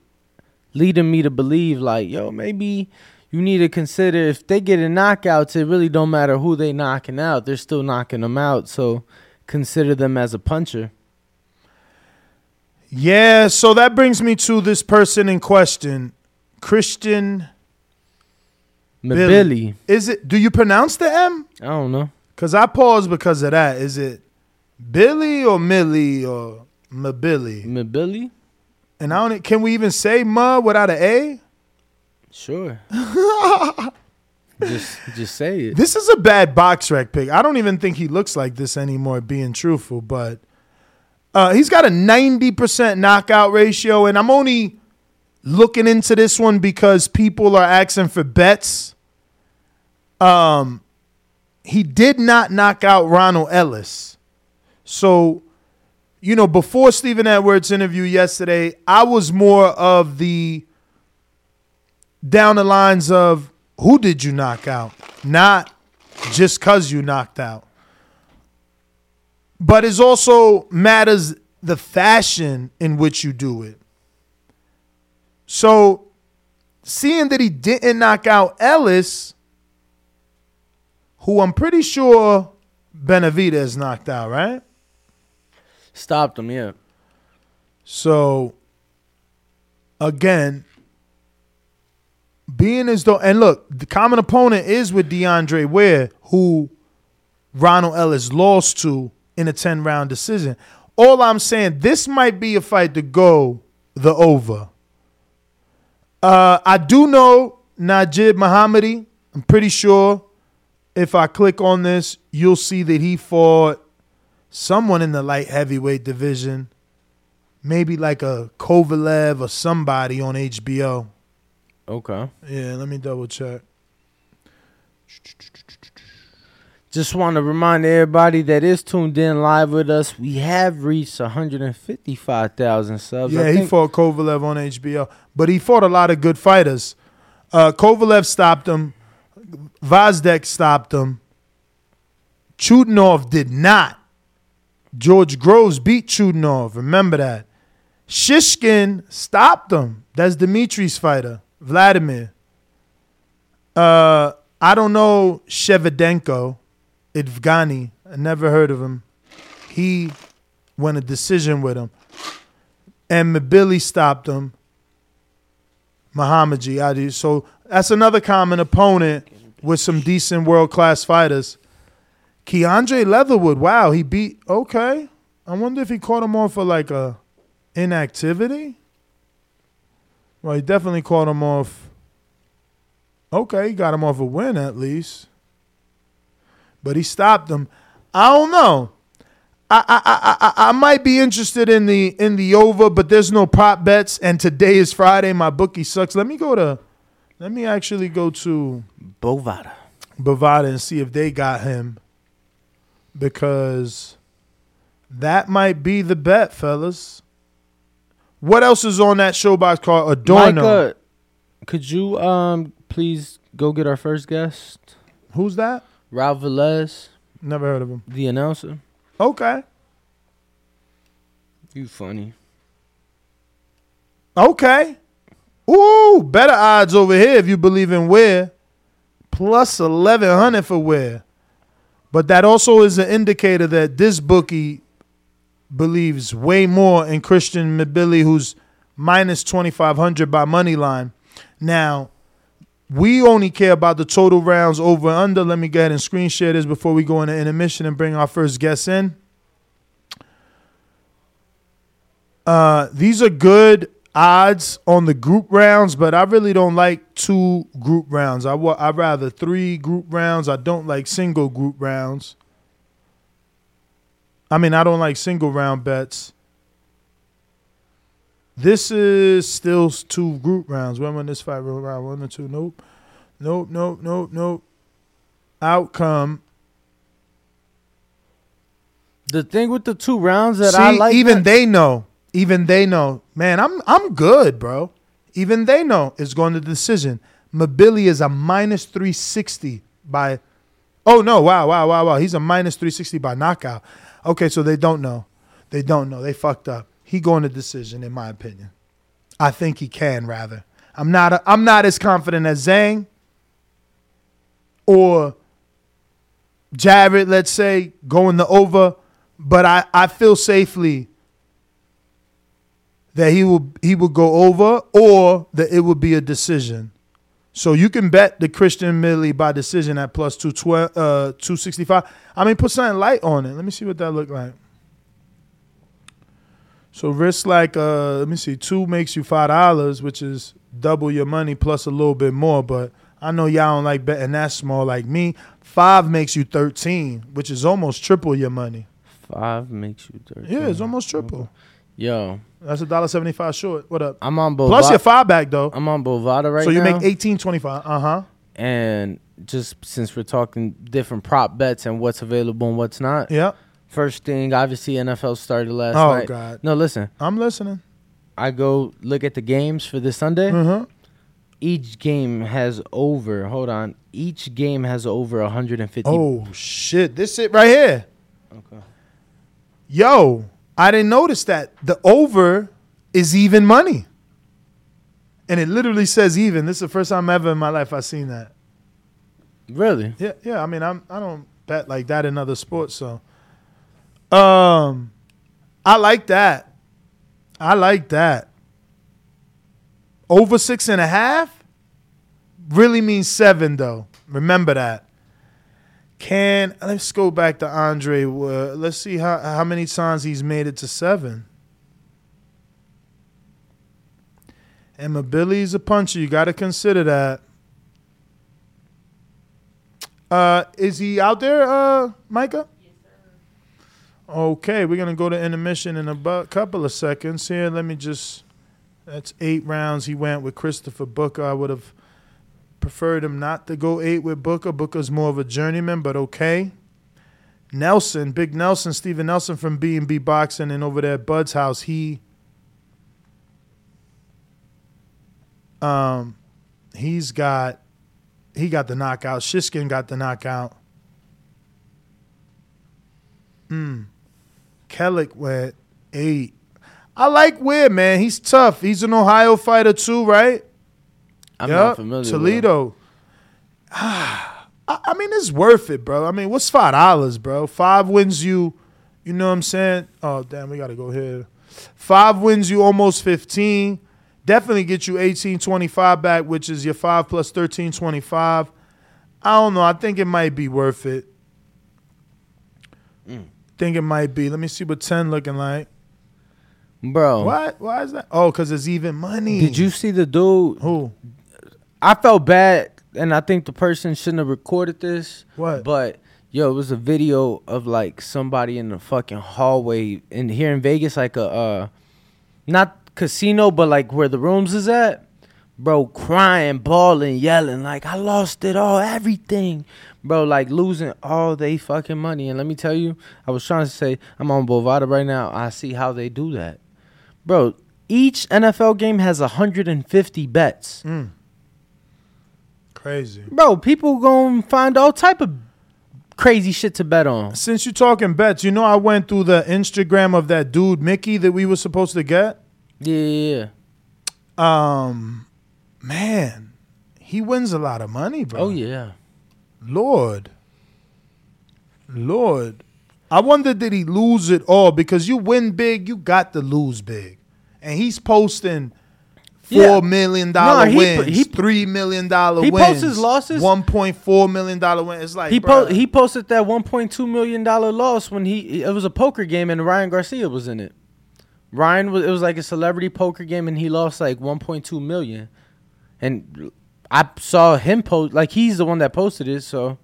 leading me to believe like, yo, maybe you need to consider if they get in knockouts, it really don't matter who they knocking out, they're still knocking them out. So consider them as a puncher. Yeah, so that brings me to this person in question, Christian Billy. Is it? Do you pronounce the M? I don't know. Cause I paused because of that. Is it Billy or Millie or Mabilly? Mabilly. And I don't. Can we even say Ma without an A? Sure. just just say it. This is a bad box rec pick. I don't even think he looks like this anymore, being truthful. But uh, he's got a 90% knockout ratio. And I'm only looking into this one because people are asking for bets. Um, he did not knock out Ronald Ellis. So, you know, before Stephen Edwards' interview yesterday, I was more of the down the lines of who did you knock out? Not just because you knocked out. But it also matters the fashion in which you do it. So, seeing that he didn't knock out Ellis, who I'm pretty sure Benavidez knocked out, right? Stopped him, yeah. So, again, being as though, and look, the common opponent is with DeAndre Ware, who Ronald Ellis lost to in a 10 round decision. All I'm saying, this might be a fight to go the over. Uh, I do know Nadjib Mohammedi. I'm pretty sure if I click on this, you'll see that he fought someone in the light heavyweight division. Maybe like a Kovalev or somebody on HBO. Okay. Yeah, let me double check. Just want to remind everybody that is tuned in live with us. We have reached 155,000 subs. Yeah, he fought Kovalev on HBO, but he fought a lot of good fighters. Uh, Kovalev stopped him. Vazdek stopped him. Chudinov did not. George Groves beat Chudinov. Remember that. Shishkin stopped him. That's Dimitri's fighter, Vladimir. Uh, I don't know Shevedenko, Idvgani. I never heard of him. He won a decision with him. And Mabili stopped him. Muhammad Adi. So that's another common opponent with some decent world class fighters. Keandre Leatherwood, wow, he beat okay. I wonder if he caught him off for like a inactivity. Well, he definitely caught him off. Okay, he got him off a win at least. But he stopped him. I don't know. I, I I I I might be interested in the in the over, but there's no prop bets, and today is Friday. My bookie sucks. Let me go to, let me actually go to Bovada. Bovada and see if they got him, because That might be the bet, fellas. What else is on that ShoBox called Adorno? Micah, could you um please go get our first guest? Who's that? Ralph Velez, Never heard of him. the announcer. Okay. You funny. Okay. Ooh, better odds over here if you believe in Ware. Plus 1100 for Ware. But that also is an indicator that this bookie believes way more in Christian Mabili, who's minus 2500 by money line. Now, we only care about the total rounds over and under. Let me go ahead and screen share this before we go into intermission and bring our first guest in. Uh, these are good odds on the group rounds, but I really don't like two group rounds. I wa- I'd rather three group rounds. I don't like single group rounds. I mean, I don't like single round bets. This is still two group rounds. When when this fight round one or two? Nope, nope, nope, nope, nope. Outcome. The thing with the two rounds that See, I like, even they know. Even they know. Man, I'm I'm good, bro. Even they know it's going to decision. Mabili is a minus 360 by. Oh no! Wow! Wow! Wow! Wow! He's a minus 360 by knockout. Okay, so they don't know. They don't know. They fucked up. He going to decision, in my opinion. I think he can rather. I'm not. A, I'm not as confident as Zhang or Jared. Let's say going the over, but I I feel safely that he will he will go over or that it will be a decision. So you can bet the Christian Millie by decision at plus 212, uh, 265. I mean, put something light on it. Let me see what that look like. So risk like uh let me see, two makes you five dollars, which is double your money plus a little bit more. But I know y'all don't like betting that small like me. Five makes you thirteen, which is almost triple your money. five makes you thirteen. Yeah, it's almost triple. Yo, That's a dollar seventy five short. What up? I'm on Bovada. Plus your five back though. I'm on Bovada right now. so you now. make eighteen twenty five. Uh huh. and just since we're talking different prop bets and what's available and what's not. Yep. First thing, obviously NFL started last Oh, night. Oh God. No, listen. I'm listening. I go look at the games for this Sunday. Mhm. Each game has over. Hold on. Each game has over 150. Oh shit! This it right here. Okay. Yo, I didn't notice that the over is even money, and it literally says even. This is the first time ever in my life I've seen that. Really? Yeah, yeah. I mean, I'm I don't bet like that in other sports, so um, I like that. I like that. Over six and a half really means seven, though. Remember that. Can let's go back to Andre. Uh, let's see how how many times he's made it to seven. And Mabili's a puncher. You got to consider that. Uh, is he out there, uh, Micah? Okay, we're gonna go to intermission in a couple of seconds. Here, let me just. That's eight rounds. He went with Christopher Booker. I would have preferred him not to go eight with Booker. Booker's more of a journeyman, but okay. Nelson, Big Nelson, Steven Nelson from B and B Boxing, and over there at Bud's house, he. Um, he's got, he got the knockout. Shishkin got the knockout. Hmm. Kellick went eight. I like Weir, man. He's tough. He's an Ohio fighter too, right? I'm Yup. not familiar. with. Toledo. I I mean, it's worth it, bro. I mean, what's five dollars, bro? Five wins you, you know what I'm saying? Oh, damn, we gotta go here. Five wins you almost 15. Definitely get you 1825 back, which is your five plus 1325. I don't know. I think it might be worth it. Mm. Think it might be. Let me see what 10 looking like. Bro. What? Why is that? Oh, because it's even money. Did you see the dude? Who? I felt bad, and I think the person shouldn't have recorded this. What? But yo, it was a video of like somebody in the fucking hallway in here in Vegas, like a uh, not casino, but like where the rooms is at. bro, crying, bawling, yelling like I lost it all, everything, bro, like losing all they fucking money. And let me tell you, I was trying to say I'm on Bovada right now. I see how they do that, bro. Each NFL game has 150 bets. Mm. Crazy. Bro, people gonna find all type of crazy shit to bet on. Since you're talking bets, you know I went through the Instagram of that dude Mickey that we were supposed to get. Yeah, yeah, yeah. Um, man, he wins a lot of money, bro. Oh yeah. Lord, Lord, I wonder did he lose it all because you win big, you got to lose big, and he's posting. Yeah. Four million dollar he- wins, he- three million dollar he wins. posts his losses. One point four million dollar win. It's like he po- he posted that 1.2 million dollar loss when he it was a poker game and Ryan Garcia was in it. Ryan was it was like a celebrity poker game and he lost like 1.2 million. And I saw him post like he's the one that posted it, so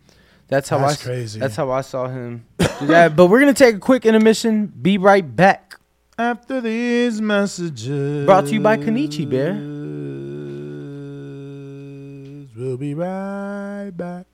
that's how That's I crazy. That's how I saw him do that. But we're gonna take a quick intermission. Be right back. After these messages, Brought to you by Kanichi Bear. We'll be right back.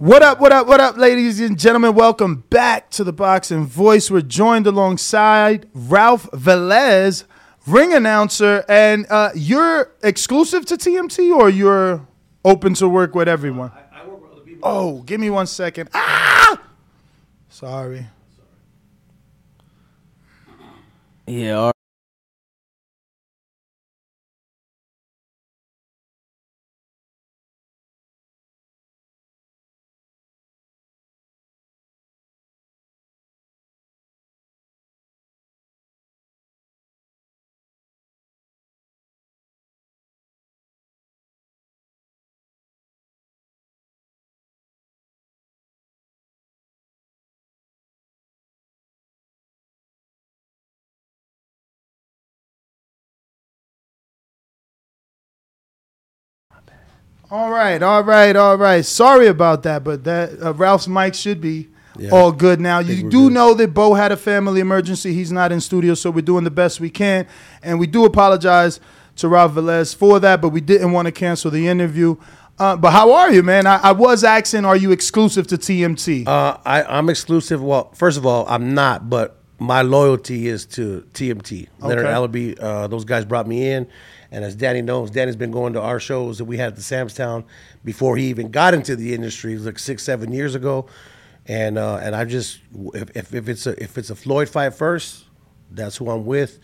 What up, what up, what up, ladies and gentlemen? Welcome back to the Boxing Voice. We're joined alongside Ralph Velez, ring announcer, and uh, you're exclusive to TMT or you're open to work with everyone? I, work with other people. Oh, give me one second. Ah! Sorry. Yeah. All right, all right, all right. Sorry about that, but that uh, Ralph's mic should be Yeah. all good now. You do good. know that Bo had a family emergency. He's not in studio, so we're doing the best we can, and we do apologize to Ralph Velez for that, but we didn't want to cancel the interview. Uh, but how are you, man? I, I was asking, are you exclusive to TMT? Uh, I, I'm exclusive. Well, first of all, I'm not, but my loyalty is to TMT. Leonard Okay. Ellerbe, uh, those guys brought me in. And as Danny knows, Danny's been going to our shows that we had at the Samstown before he even got into the industry, like six, seven years ago. And uh, and I just if, if, if it's a if it's a Floyd fight first, that's who I'm with.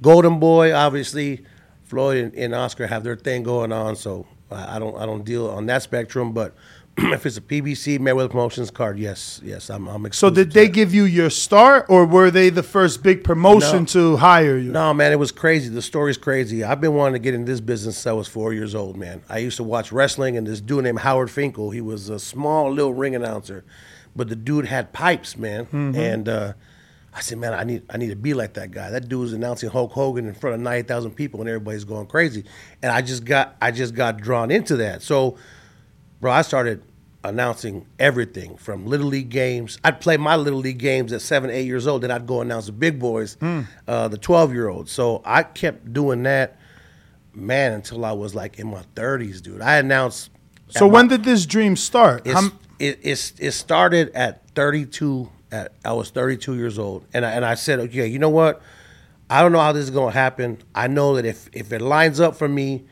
Golden Boy, obviously, Floyd and, and Oscar have their thing going on, so I I don't I don't deal on that spectrum. But if it's a PBC Mayweather Promotions card, yes, yes, I'm I'm so did they give you your start, or were they the first big promotion No. to hire you? No, man, it was crazy. The story's crazy. I've been wanting to get in this business since I was four years old, man. I used to watch wrestling, and this dude named Howard Finkel, he was a small little ring announcer, but the dude had pipes, man. Mhm. And uh, I said, man, I need I need to be like that guy. That dude was announcing Hulk Hogan in front of ninety thousand people, and everybody's going crazy. And I just got I just got drawn into that. So, bro, I started announcing everything from little league games. I'd play my little league games at seven, eight years old. Then I'd go announce the big boys, Hmm. uh, the twelve year olds. So I kept doing that, man, until I was like in my thirties, dude. I announced. So when my- did this dream start? it, it's, it started at 32. At I was 32 years old, and I, and I said, okay, you know what? I don't know how this is going to happen. I know that if if it lines up for me, it-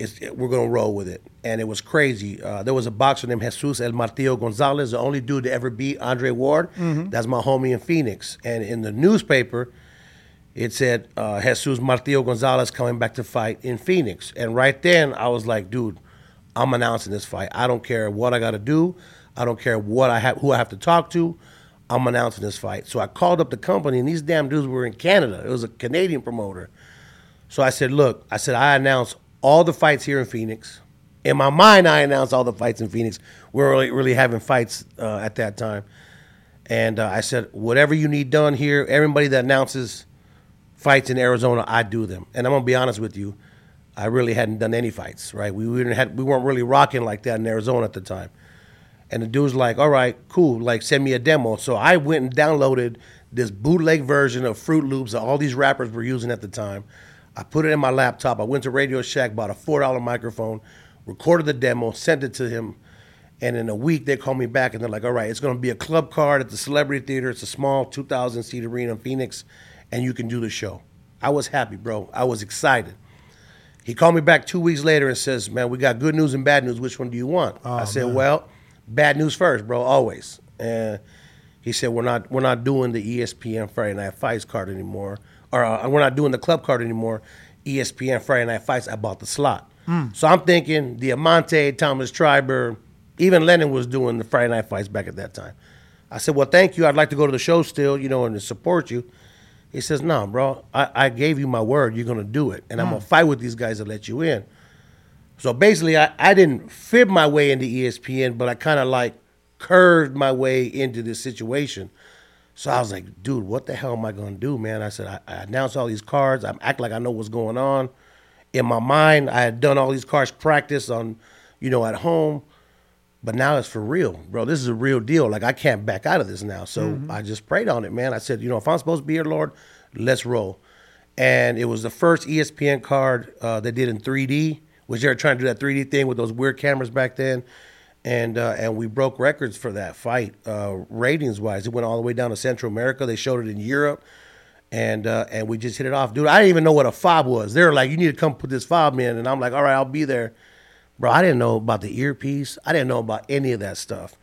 we're going to roll with it. And it was crazy. Uh, there was a boxer named Jesus El Martillo Gonzalez, the only dude to ever beat Andre Ward. Mhm. That's my homie in Phoenix. And in the newspaper, it said uh, Jesus Martillo Gonzalez coming back to fight in Phoenix. And right then, I was like, dude, I'm announcing this fight. I don't care what I got to do. I don't care what I have, who I have to talk to. I'm announcing this fight. So I called up the company, and these damn dudes were in Canada. It was a Canadian promoter. So I said, look, I said, I announce all the fights here in Phoenix. In my mind, I announced all the fights in Phoenix. We we're really, really having fights uh, at that time. And uh, I said, whatever you need done here, everybody that announces fights in Arizona, I do them. And I'm gonna be honest with you, I really hadn't done any fights, right? We, we didn't we weren't really rocking like that in Arizona at the time. And the dude's like, all right, cool, like send me a demo. So I went and downloaded this bootleg version of Fruit Loops that all these rappers were using at the time. I put it in my laptop. I went to Radio Shack, bought a four dollar microphone, recorded the demo, sent it to him, and in a week they called me back and they're like, "All right, it's going to be a club card at the Celebrity Theater. It's a small two thousand seat arena in Phoenix, and you can do the show." I was happy, bro. I was excited. He called me back two weeks later and says, "Man, we got good news and bad news. Which one do you want?" Oh, I said, man. "Well, bad news first, bro. Always." And he said, "We're not we're not doing the ESPN Friday Night Fights card anymore, or uh, we're not doing the club card anymore. ESPN Friday Night Fights. I bought the slot." Mm. So I'm thinking Diamante, Thomas Triber, even Lennon was doing the Friday Night Fights back at that time. I said, "Well, thank you. I'd like to go to the show still, you know, and to support you." He says, "No, bro. I, I gave you my word. You're gonna do it, and I'm Mm. gonna fight with these guys to let you in." So basically, I, I didn't fib my way into ESPN, but I kind of like curved my way into this situation. So I was like, dude, what the hell am I going to do, man? I said, I, I announced all these cards. I act like I know what's going on. In my mind, I had done all these cards practice on, you know, at home. But now it's for real, bro. This is a real deal. Like I can't back out of this now. So Mhm. I just prayed on it, man. I said, you know, if I'm supposed to be here, Lord, let's roll. And it was the first ESPN card uh, they did in 3D, which they were trying to do that 3D thing with those weird cameras back then. And uh, and we broke records for that fight, uh, ratings wise. It went all the way down to Central America. They showed it in Europe, and uh, and we just hit it off, dude. I didn't even know what a fob was. They were like, "You need to come put this fob in," and I'm like, "All right, I'll be there." Bro, I didn't know about the earpiece. I didn't know about any of that stuff,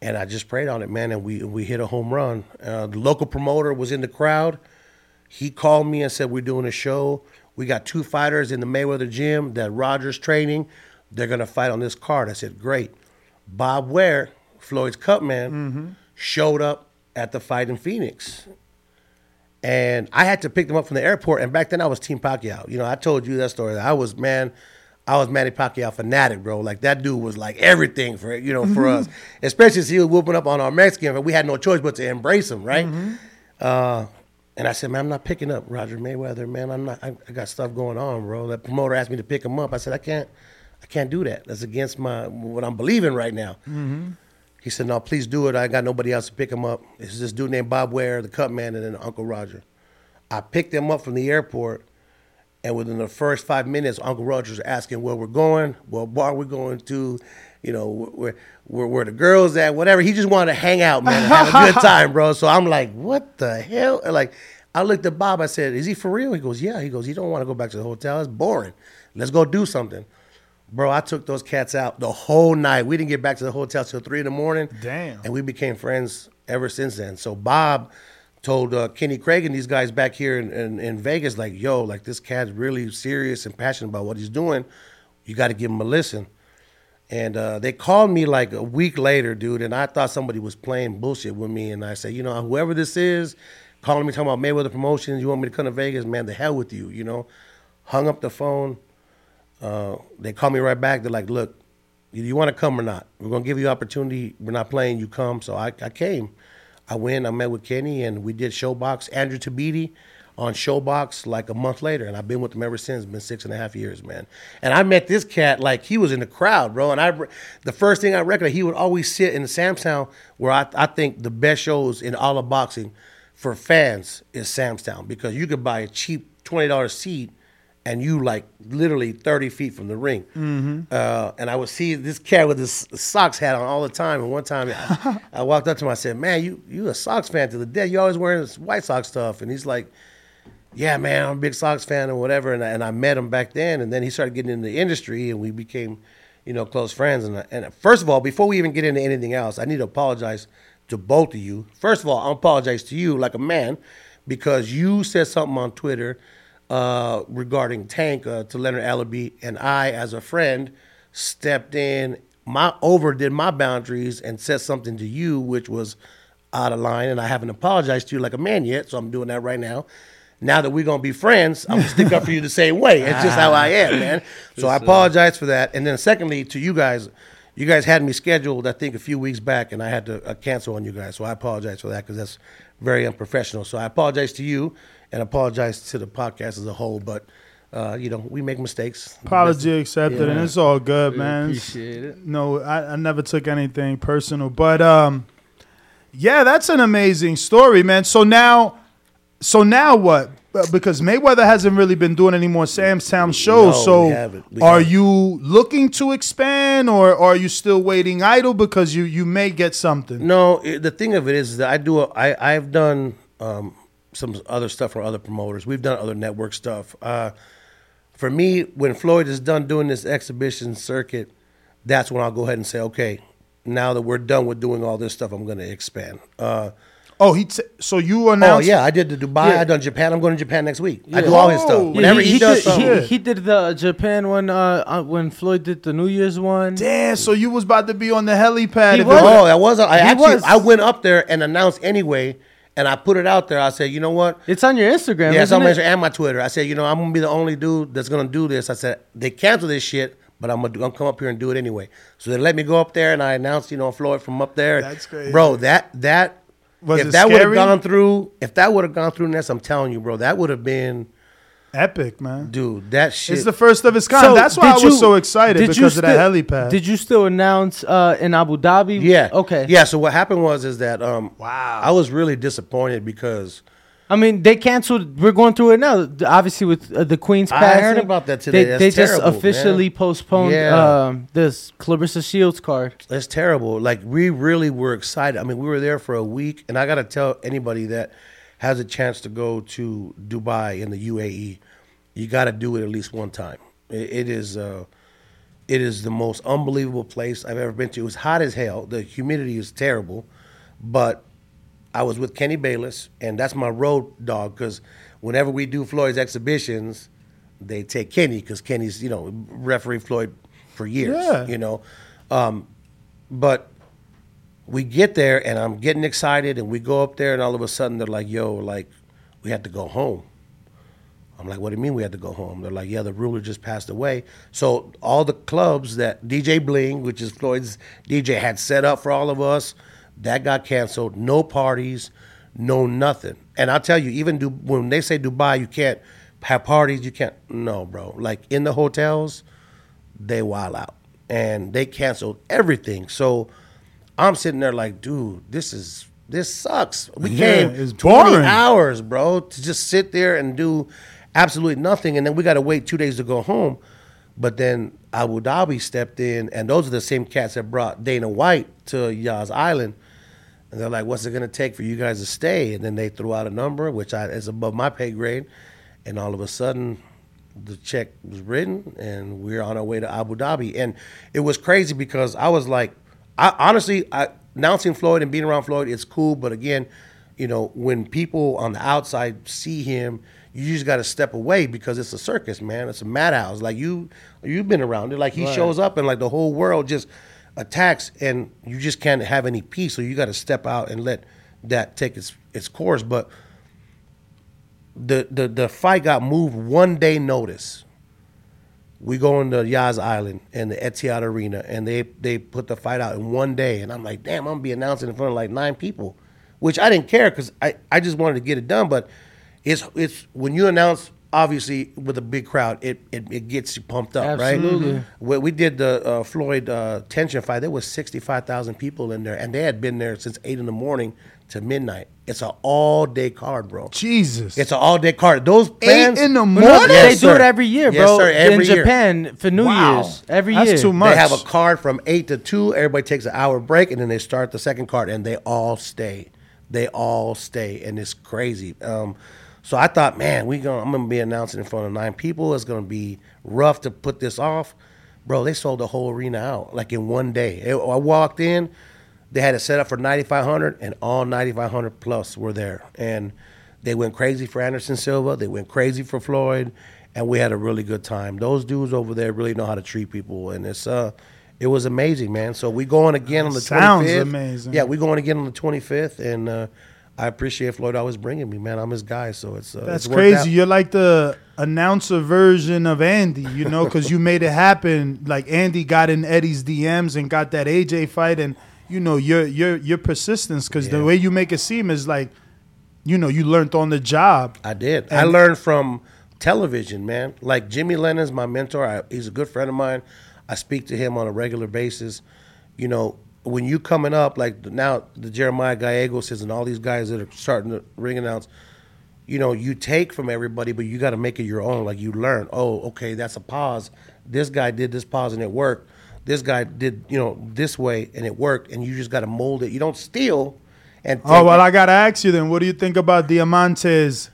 and I just prayed on it, man. And we we hit a home run. Uh, the local promoter was in the crowd. He called me and said, "We're doing a show. We got two fighters in the Mayweather gym that Rogers training. They're gonna fight on this card." I said, "Great." Bob Ware, Floyd's cut man, mm-hmm. showed up at the fight in Phoenix. And I had to pick them up from the airport. And back then I was Team Pacquiao. You know, I told you that story. I was, man, I was Manny Pacquiao fanatic, bro. Like that dude was like everything for, you know, for mm-hmm. us. Especially as he was whooping up on our Mexican, but we had no choice but to embrace him, right? Mm-hmm. Uh, and I said, man, I'm not picking up Roger Mayweather, man. I'm not. I, I got stuff going on, bro. That promoter asked me to pick him up. I said, I can't. I can't do that. That's against my what I'm believing right now. Mhm. He said, no, please do it. I got nobody else to pick him up. It's this dude named Bob Ware, the cut man, and then Uncle Roger. I picked him up from the airport, and within the first five minutes, Uncle Roger's asking where we're going, what bar we're going to, you know, where where, where the girls at, whatever. He just wanted to hang out, man, have a good time, bro. So I'm like, what the hell? And like, I looked at Bob. I said, is he for real? He goes, yeah. He goes, you don't want to go back to the hotel. It's boring. Let's go do something. Bro, I took those cats out the whole night. We didn't get back to the hotel till three in the morning. Damn. And we became friends ever since then. So Bob told uh, Kenny Craig and these guys back here in, in, in Vegas, like, yo, like this cat's really serious and passionate about what he's doing. You got to give him a listen. And uh, they called me like a week later, dude, and I thought somebody was playing bullshit with me. And I said, you know, whoever this is, calling me talking about Mayweather Promotions, you want me to come to Vegas, man, the hell with you, you know. Hung up the phone. Uh, they called me right back. They're like, look, you, you want to come or not? We're going to give you opportunity. We're not playing. You come. So I, I came. I went. I met with Kenny, and we did ShoBox. Andrew Tabiti on ShoBox like a month later, and I've been with him ever since. Been six and a half years, man. And I met this cat like he was in the crowd, bro. And I, the first thing I recognize, he would always sit in the Sam's where I, I think the best shows in all of boxing for fans is Sam's Town because you could buy a cheap twenty dollars seat and you like literally 30 feet from the ring. Mhm. Uh, and I would see this cat with his Sox hat on all the time. And one time I, I walked up to him, I said, Man, you you a Sox fan to the death. You always wearing this White Sox stuff. And he's like, Yeah, man, I'm a big Sox fan and whatever. And I, and I met him back then. And then he started getting into the industry and we became, you know, close friends. And, I- and first of all, before we even get into anything else, I need to apologize to both of you. First of all, I apologize to you like a man because you said something on Twitter uh, regarding Tank uh, to Leonard Ellerbe, and I, as a friend, stepped in, my overdid my boundaries and said something to you which was out of line, and I haven't apologized to you like a man yet, so I'm doing that right now. Now that we're gonna be friends, I'm gonna stick up for you the same way. It's just how I am, man. So I apologize for that. And then secondly, to you guys, you guys had me scheduled, I think, a few weeks back, and I had to uh, cancel on you guys. So I apologize for that because that's very unprofessional. So I apologize to you and apologize to the podcast as a whole. But uh, you know, we make mistakes. Apology accepted, and it's all good, We man. appreciate it. No, I, I never took anything personal, but um, yeah, that's an amazing story, man. So now, so now what? Uh, Because Mayweather hasn't really been doing any more Sam's Town shows. No, we so haven't. We are haven't. you looking to expand, or are you still waiting idle because you you may get something? No, the thing of it is that I do. A, I I've done um, some other stuff for other promoters. We've done other network stuff. Uh, for me, when Floyd is done doing this exhibition circuit, that's when I'll go ahead and say, okay, now that we're done with doing all this stuff, I'm going to expand. Uh, Oh, he. T- so you announced? oh yeah, I did the Dubai. Yeah. I done Japan. I'm going to Japan next week. I do all his stuff. Oh, Whenever he, does did, something, he, he did the Japan one uh, uh, when Floyd did the New Year's one. Damn. So you was about to be on the helipad. He if was. it Oh, I was. I He actually was. I went up there and announced anyway, and I put it out there. I said, you know what? It's on your Instagram. Yeah, it's isn't on my it? Instagram and my Twitter. I said, you know, I'm gonna be the only dude that's gonna do this. I said they canceled this shit, but I'm gonna, do- I'm gonna come up here and do it anyway. So they let me go up there, and I announced, you know, Floyd from up there. That's crazy. bro. That that Was if it that would have gone through, if that would have gone through Ness, I'm telling you, bro, that would have been epic, man. dude. That shit. It's the first of its kind. That's why I was you- so excited did you because of that still- helipad. Did you still announce uh, in Abu Dhabi? Yeah. Okay. Yeah. So what happened was is that um wow I was really disappointed because I mean, they canceled. We're going through it now. Obviously, with uh, the Queen's I passing. heard about that today. They, That's they just officially man. postponed Yeah. um, this Claressa Shields card. That's terrible. Like we really were excited. I mean, we were there for a week, and I got to tell anybody that has a chance to go to Dubai in the UAE, you got to do it at least one time. It, it is, uh, it is the most unbelievable place I've ever been to. It was hot as hell. The humidity is terrible, but I was with Kenny Bayless, and that's my road dog. Because whenever we do Floyd's exhibitions, they take Kenny because Kenny's you know referee Floyd for years. Yeah. You know, um, but we get there and I'm getting excited and we go up there and all of a sudden they're like, "Yo, like we had to go home." I'm like, "What do you mean we had to go home?" They're like, "Yeah, the ruler just passed away." So all the clubs that DJ Bling, which is Floyd's DJ, had set up for all of us, that got canceled. No parties, no nothing. And I'll tell you, even do, when they say Dubai, you can't have parties. You can't. No, bro. Like in the hotels, they wild out and they canceled everything. So I'm sitting there like, dude, this is this sucks. We Yeah, came it's 20 boring. hours, bro, to just sit there and do absolutely nothing, and then we got to wait two days to go home. But then Abu Dhabi stepped in, and those are the same cats that brought Dana White to Yas Island. And they're like, "What's it gonna take for you guys to stay?" And then they threw out a number, which I, is above my pay grade. And all of a sudden, the check was written, and we're on our way to Abu Dhabi. And it was crazy because I was like, I honestly, I, announcing Floyd and being around Floyd, it's cool. But again, you know, when people on the outside see him, you just got to step away because it's a circus, man. It's a madhouse. Like you, you've been around it. Like he Right. shows up and like the whole world just attacks, and you just can't have any peace. So you got to step out and let that take its its course. But the the the fight got moved one day notice. We go into Yas Island and the Etihad Arena, and they they put the fight out in one day. And I'm like, damn, I'm gonna be announcing in front of like nine people, which I didn't care because I, I just wanted to get it done. But it's it's when you announce obviously with a big crowd, it it, it gets you pumped up, Absolutely. right? When we did the uh, Floyd uh, Tenshin fight, there was sixty five thousand people in there, and they had been there since eight in the morning to midnight. It's an all day card, bro. Jesus. It's an all day card. Those Eight in the No, morning? they yes, do it every year, Yes, bro. sir, every in year. Japan for New Wow. Year's every year. That's year. too much. They have a card from eight to two. Everybody takes an hour break, and then they start the second card, and they all stay. They all stay, and it's crazy. Um, so I thought, man, we gonna I'm gonna be announcing in front of nine people. It's gonna be rough to put this off, bro. They sold the whole arena out like in one day. It- I walked in, they had it set up for 9,500, and all 9,500 plus were there, and they went crazy for Anderson Silva. They went crazy for Floyd, and we had a really good time. Those dudes over there really know how to treat people, and it's uh, it was amazing, man. So we going again on the Sounds 25th. amazing. Yeah, we going again on the 25th, and uh, I appreciate Floyd always bringing me, man. I'm his guy, so it's uh, That's it's crazy. You're like the announcer version of Andy, you know, because you made it happen. Like Andy got in Eddie's DMs and got that AJ fight, and you know your your your persistence. Because the way you make it seem is like, you know, you learned on the job. I did. I learned from television, man. Like Jimmy Lennon's my mentor. I, he's a good friend of mine. I speak to him on a regular basis. You know, when you coming up, like now the Jeremiah Gallegos and all these guys that are starting to ring announce, you know, you take from everybody, but you got to make it your own. Like you learn, oh, okay, that's a pause. This guy did this pause and it worked. This guy did, you know, this way and it worked. And you just got to mold it. You don't steal. And Oh well, it. I gotta ask you then. What do you think about Diamantes?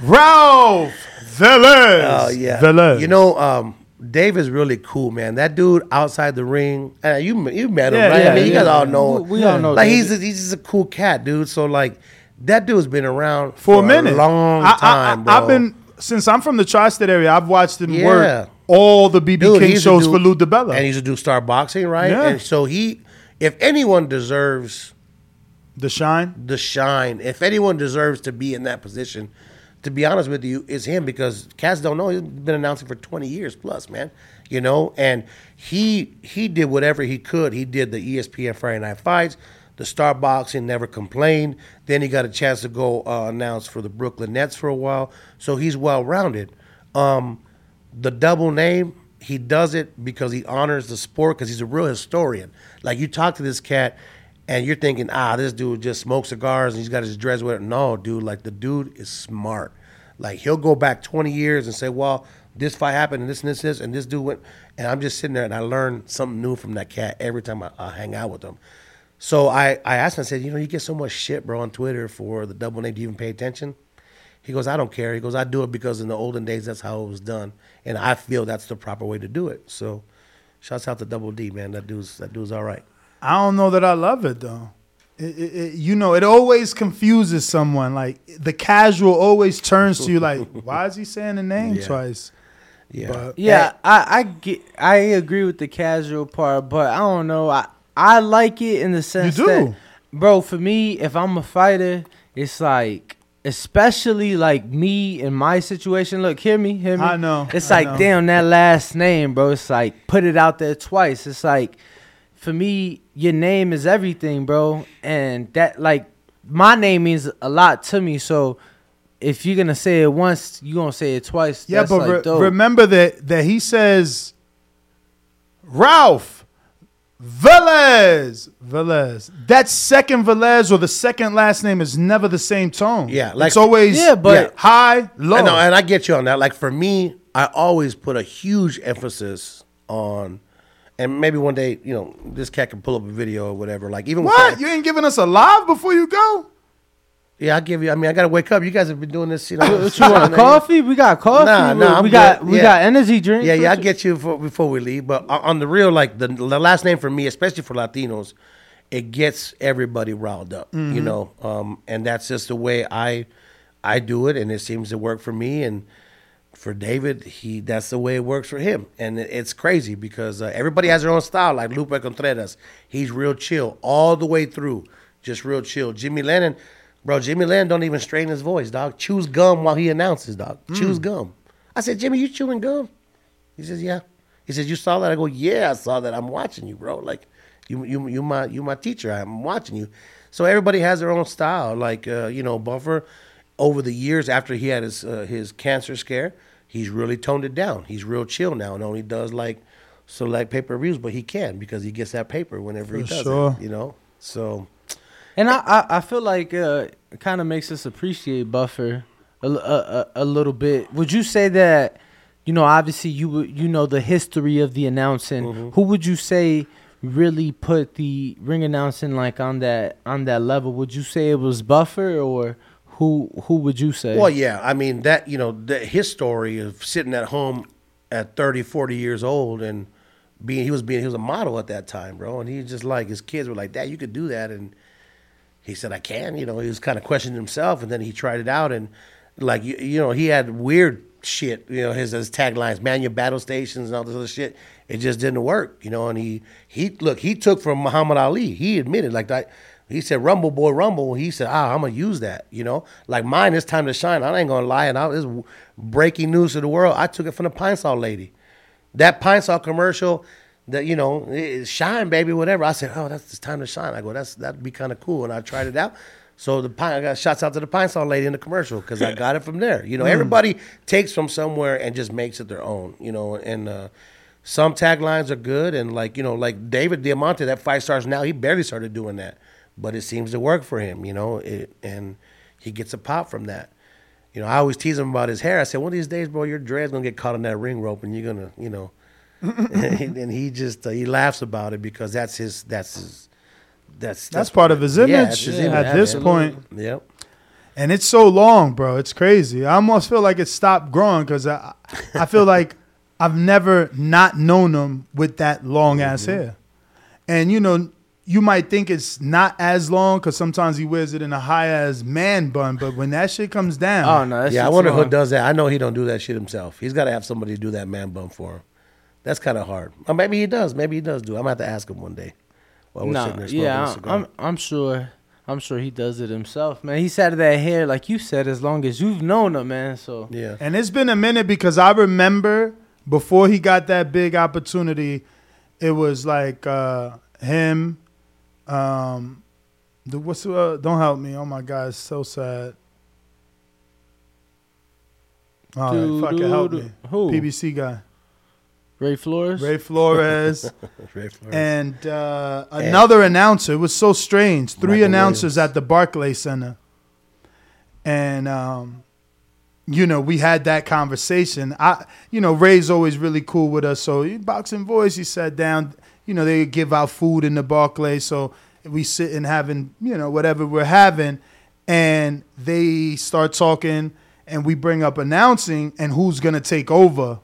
Ralph Velez. Oh yeah, Velez. You know, um, Dave is really cool, man. That dude outside the ring, uh, you you met him, Yeah, right? yeah, I mean, you guys all know. We- we all know Like he's a, he's just a cool cat, dude. So like, that dude's been around for a minute, long I- I- time, I, bro. have been since I'm from the tri-state area. I've watched him Yeah. work all the BB Dude, King shows for Lou DiBella. and he's a do star boxing, right? Yeah. And so he, if anyone deserves the shine, the shine, if anyone deserves to be in that position, to be honest with you, is him because cats don't know he's been announcing for twenty years plus, man. You know, and he he did whatever he could. He did the ESPN Friday Night Fights, the Star Boxing, never complained. Then he got a chance to go uh, announce for the Brooklyn Nets for a while, so he's well rounded. Um, the double name, he does it because he honors the sport because he's a real historian. Like you talk to this cat, and you're thinking, ah, this dude just smokes cigars and he's got his dreads with it. No, dude, like the dude is smart. Like he'll go back 20 years and say, well, this fight happened and this and this this and this dude went, and I'm just sitting there and I learn something new from that cat every time I, I hang out with him. So I, I asked him, I said, you know, you get so much shit, bro, on Twitter for the double name. Do you even pay attention? He goes, I don't care. He goes, I do it because in the olden days that's how it was done, and I feel that's the proper way to do it. So, shouts out to Double D, man. That dude's that dude's all right. I don't know that I love it though. It, it, it- you know, it always confuses someone. Like the casual always turns to you like, why is he saying the name Yeah. twice? Yeah. But Yeah, I, I get I agree with the casual part, but I don't know. I I like it in the sense do? that, bro, for me, if I'm a fighter, it's like, especially like me in my situation. Look, hear me, hear me. I know, It's I like, know. damn, that last name, bro. It's like put it out there twice. It's like, for me, your name is everything, bro, and that like my name means a lot to me. So. If you're gonna say it once, you're gonna say it twice. yeah, That's but like re- remember that that he says Ralph Velez Velez. That second Velez or the second last name is never the same tone. Yeah, like- it's always Yeah, but- high, low. I know, and I get you on that. Like for me, I always put a huge emphasis on, and maybe one day, you know, this cat can pull up a video or whatever. Like even with what? that- You ain't giving us a live before you go? Yeah, I give you. I mean, I gotta wake up. You guys have been doing this, you know. What you want? Coffee? We got coffee. Nah, nah, we got good. we Yeah. got energy drinks. Yeah, yeah, I get you for, before we leave. But on- the real, like the, the last name for me, especially for Latinos, it gets everybody riled up. You Mhm. know, um, and that's just the way I I do it, and it seems to work for me. And for David, he that's the way it works for him, and it's crazy because uh, everybody has their own style. Like Lupe Contreras, he's real chill all the way through, just real chill. Jimmy Lennon, bro, Jimmy Lennon don't even strain his voice, dog. Chews gum while he announces, dog. Chews gum. I said, Jimmy, you chewing gum? He says, yeah. He says, you saw that? I go, yeah, I saw that. I'm watching you, bro. Like, you, you, you my, you my teacher. I'm watching you. So everybody has their own style. Like, uh, you know, Buffer, over the years after he had his uh, his cancer scare, he's really toned it down. He's real chill now and only does like select pay per views, but he can because he gets that paper whenever he For does sure. it. You know, so And I, I, I feel like uh, it kind of makes us appreciate Buffer a a a little bit. Would you say that, you know, obviously you would- you know the history of the announcing. Mm-hmm. Who would you say really put the ring announcing like on that on that level? Would you say it was Buffer or who who would you say? Well, yeah. I mean, that, you know, the, his story of sitting at home at 30, 40 years old and being, he was being, he was a model at that time, bro. And he just like, his kids were like, Dad, you could do that. And he said, I can. You know, he was kind of questioning himself and then he tried it out. And like, you, you know, he had weird shit, you know, his, his taglines, man your battle stations and all this other shit. It just didn't work, you know. And he, he, look, he took from Muhammad Ali. He admitted, like that. He said, "Rumble boy, rumble." He said, "Ah, I'm gonna use that." You know, like mine. It's time to shine. I ain't gonna lie. And I was breaking news to the world. I took it from the Pine Sol lady. That Pine Sol commercial, that you know, eh, shine baby, whatever. I said, "Oh, that's it's time to shine." I go, "That's that'd be kind of cool." And I tried it out. So the pine, I got shots out to the Pine Sol lady in the commercial because I got it from there. You know, Mm. everybody takes from somewhere and just makes it their own. You know, and. uh some taglines are good, and like you know, like David Diamante, that five stars now, he barely started doing that, but it seems to work for him, you know, it, and he gets a pop from that. You know, I always tease him about his hair. I said, one of these days, bro, your dread's gonna get caught on that ring rope, and you're gonna, you know, and he just uh, he laughs about it because that's his, that's his, that's That's part of his image Yeah, it's his at this point. Yep. And it's so long, bro. It's crazy. I almost feel like it stopped growing because I, I feel like I've never not known him with that long ass Mm-hmm. hair. And you know, you might think it's not as long because sometimes he wears it in a high ass man bun, but when that shit comes down, Oh no, yeah, I wonder who does that. I know he don't do that shit himself. He's got to have somebody do that man bun for him. That's kind of hard. Or maybe he does. Maybe he does do. it. I'm gonna have to ask him one day. While we're No, sitting there smoking yeah, a I'm, cigar. I'm I'm sure I'm sure he does it himself, man. He's had that hair, like you said, as long as you've known him, man. So yeah, And it's been a minute because I remember before he got that big opportunity, it was like uh, him. Um, the, what's uh, don't help me? Oh my god, it's so sad. All right, fuck it, help me. Who? PBC guy. Ray Flores. Ray Flores. Ray Flores. And uh, another announcer. It was so strange. Three Michael announcers at the Barclay Center. And, um, you know, we had that conversation. I, you know, Ray's always really cool with us. So, he- boxing voice, he sat down. You know, they give out food in the Barclay. So we sit and having, you know, whatever we're having. And they start talking, and we bring up announcing and who's going to take over.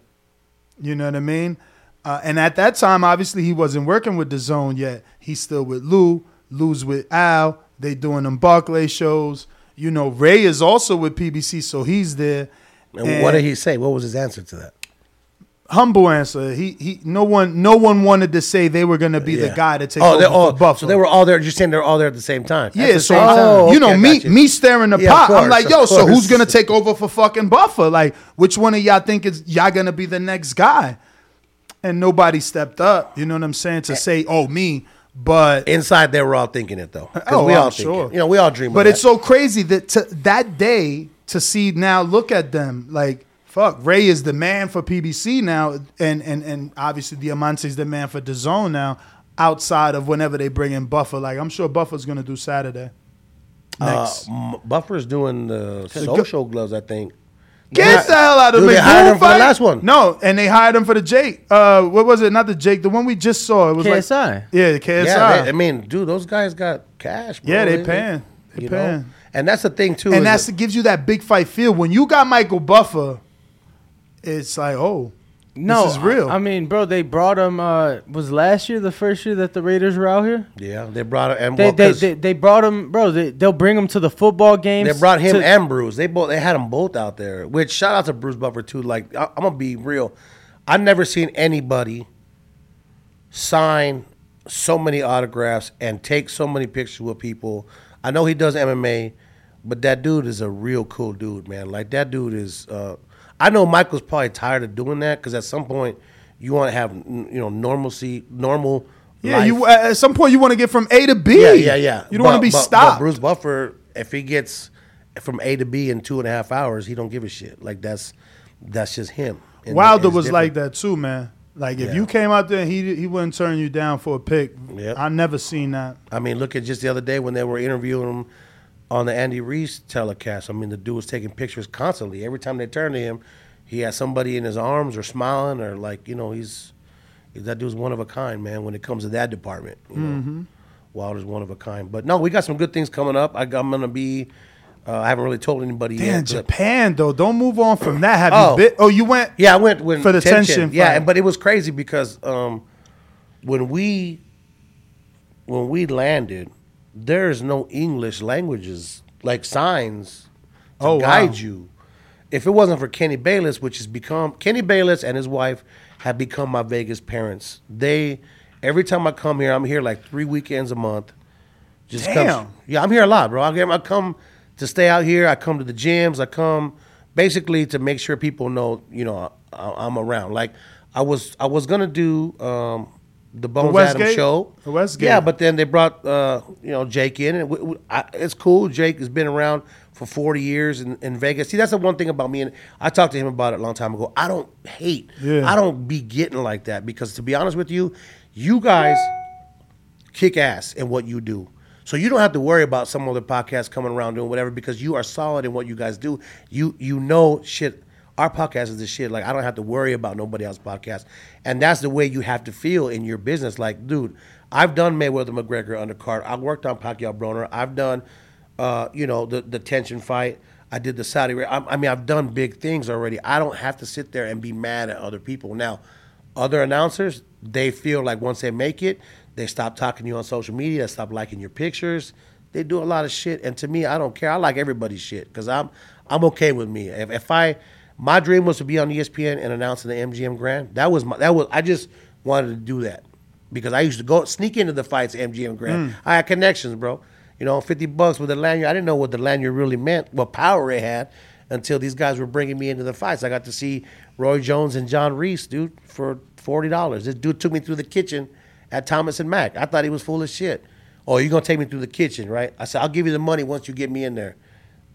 You know what I mean? Uh, and at that time, obviously, he wasn't working with the zone yet. He's still with Lou. Lou's with Al. They doing them Barclay shows. You know, Ray is also with PBC, so he's there. And what did he say? What was his answer to that? Humble answer. He he. No one no one wanted to say they were going to be the guy to take oh, over they're all, Buffalo. So they were all there. You're saying they're all there at the same time? Yeah, so time. you know me you. me staring the Yeah, pot. I'm like, yo, so who's gonna take over for fucking Buffer? Like, which one of y'all think is y'all gonna be the next guy? And nobody stepped up. You know what I'm saying? To eh. say, oh, me. But Inside, they were all thinking it though. Oh, we I'm all think sure. it. You know, we all dream. But it's that. so crazy that to, that day to see now look at them like fuck Ray is the man for PBC now and and and obviously Diamante's the man for the zone now outside of whenever they bring in Buffer like I'm sure Buffer's going to do Saturday. Uh, Next. M- Buffer's doing the The social gloves, I think. Get the hell out of Dude, the they hired him for the fight? last one. No, and they hired him for the Jake. Uh, what was it? Not the Jake. The one we just saw. It was like KSI. yeah, the KSI. Yeah, they- I mean, dude, those guys got cash. Bro. Yeah, they paying. They you paying. know? and that's the thing too. and that's that- it gives you that big fight feel. When you got Michael Buffer, it's like, oh, No, this is real. I, I mean, bro, they brought him. Uh, was last year the first year that the Raiders were out here? yeah, they brought and They well, they, 'cause they, they brought him, bro. They, they'll bring him to the football games. They brought him to- and Bruce. They both they had them both out there. Which shout out to Bruce Buffer too. Like I, I'm gonna be real, I've never seen anybody sign so many autographs and take so many pictures with people. I know he does MMA, but that dude is a real cool dude, man. Like that dude is. Uh, I know Michael's probably tired of doing that because at some point you want to have you know normalcy, normal. yeah. life. You at some point you want to get from A to B. Yeah, yeah, yeah. You don't want to be but- but stopped. Bruce Buffer, if he gets from A to B in two and a half hours, he don't give a shit. Like that's that's just him. And Wilder was different. like that too, man. Like if Yeah. you came out there, and he he wouldn't turn you down for a pick. Yep. I never seen that. I mean, look at just the other day when they were interviewing him on the Andy Ruiz telecast. I mean, the dude was taking pictures constantly. Every time they turned to him, he had somebody in his arms or smiling or like you know he's that dude's one of a kind, man. When it comes to that department, you know. Mhm. Wilder's one of a kind. But no, we got some good things coming up. I, I'm gonna be. Uh, I haven't really told anybody Damn, yet. Japan though. Don't move on from that. Have Oh. you been? Oh, you went. Yeah, I went when for the Tenshin. Yeah, but it was crazy because um, when we when we landed, there is no English languages like signs to Oh, wow. guide you. If it wasn't for Kenny Bayless, which has become Kenny Bayless and his wife have become my Vegas parents. They every time I come here, I'm here like three weekends a month. Just Damn. Come, yeah, I'm here a lot, bro. I come, I come to stay out here. I come to the gyms. I come basically to make sure people know, you know, I, I'm around. Like I was, I was gonna do um, the Bones Adams Westgate? show. The Westgate. Yeah, but then they brought uh, you know Jake in, and we, we, I, it's cool. Jake has been around for 40 years in, in Vegas. See, that's the one thing about me, and I talked to him about it a long time ago. I don't hate. Yeah. I don't be getting like that because to be honest with you, you guys kick ass in what you do. So you don't have to worry about some other podcast coming around doing whatever because you are solid in what you guys do. You you know shit. Our podcast is the shit. Like I don't have to worry about nobody else's podcast, and that's the way you have to feel in your business. Like, dude, I've done Mayweather McGregor undercard. I worked on Pacquiao Broner. I've done, uh, you know, the the Tenshin fight. I did the Saudi. I, I mean, I've done big things already. I don't have to sit there and be mad at other people now. Other announcers, they feel like once they make it, they stop talking to you on social media, stop liking your pictures. They do a lot of shit, and to me, I don't care. I like everybody's shit because I'm I'm okay with me. If, if I my dream was to be on ESPN and announcing the MGM Grand, that was my that was I just wanted to do that because I used to go sneak into the fights MGM Grand. Mm. I had connections, bro. You know, fifty bucks with the lanyard. I didn't know what the lanyard really meant, what power it had, until these guys were bringing me into the fights. I got to see Roy Jones and John Ruiz, dude, for forty dollars. This dude took me through the kitchen at Thomas and Mack. I thought he was full of shit. Oh, you're gonna take me through the kitchen, right? I said, I'll give you the money once you get me in there.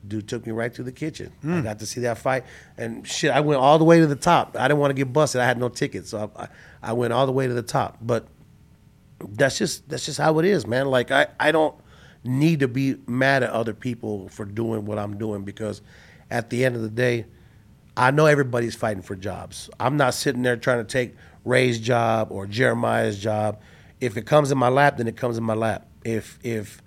Dude took me right to the kitchen. I Mm. got to see that fight, and shit, I went all the way to the top. I didn't want to get busted. I had no ticket, so I, I, I went all the way to the top. But that's just that's just how it is, man. Like I, I don't need to be mad at other people for doing what I'm doing because at the end of the day, I know everybody's fighting for jobs. I'm not sitting there trying to take Ray's job or Jeremiah's job. If it comes in my lap, then it comes in my lap. If if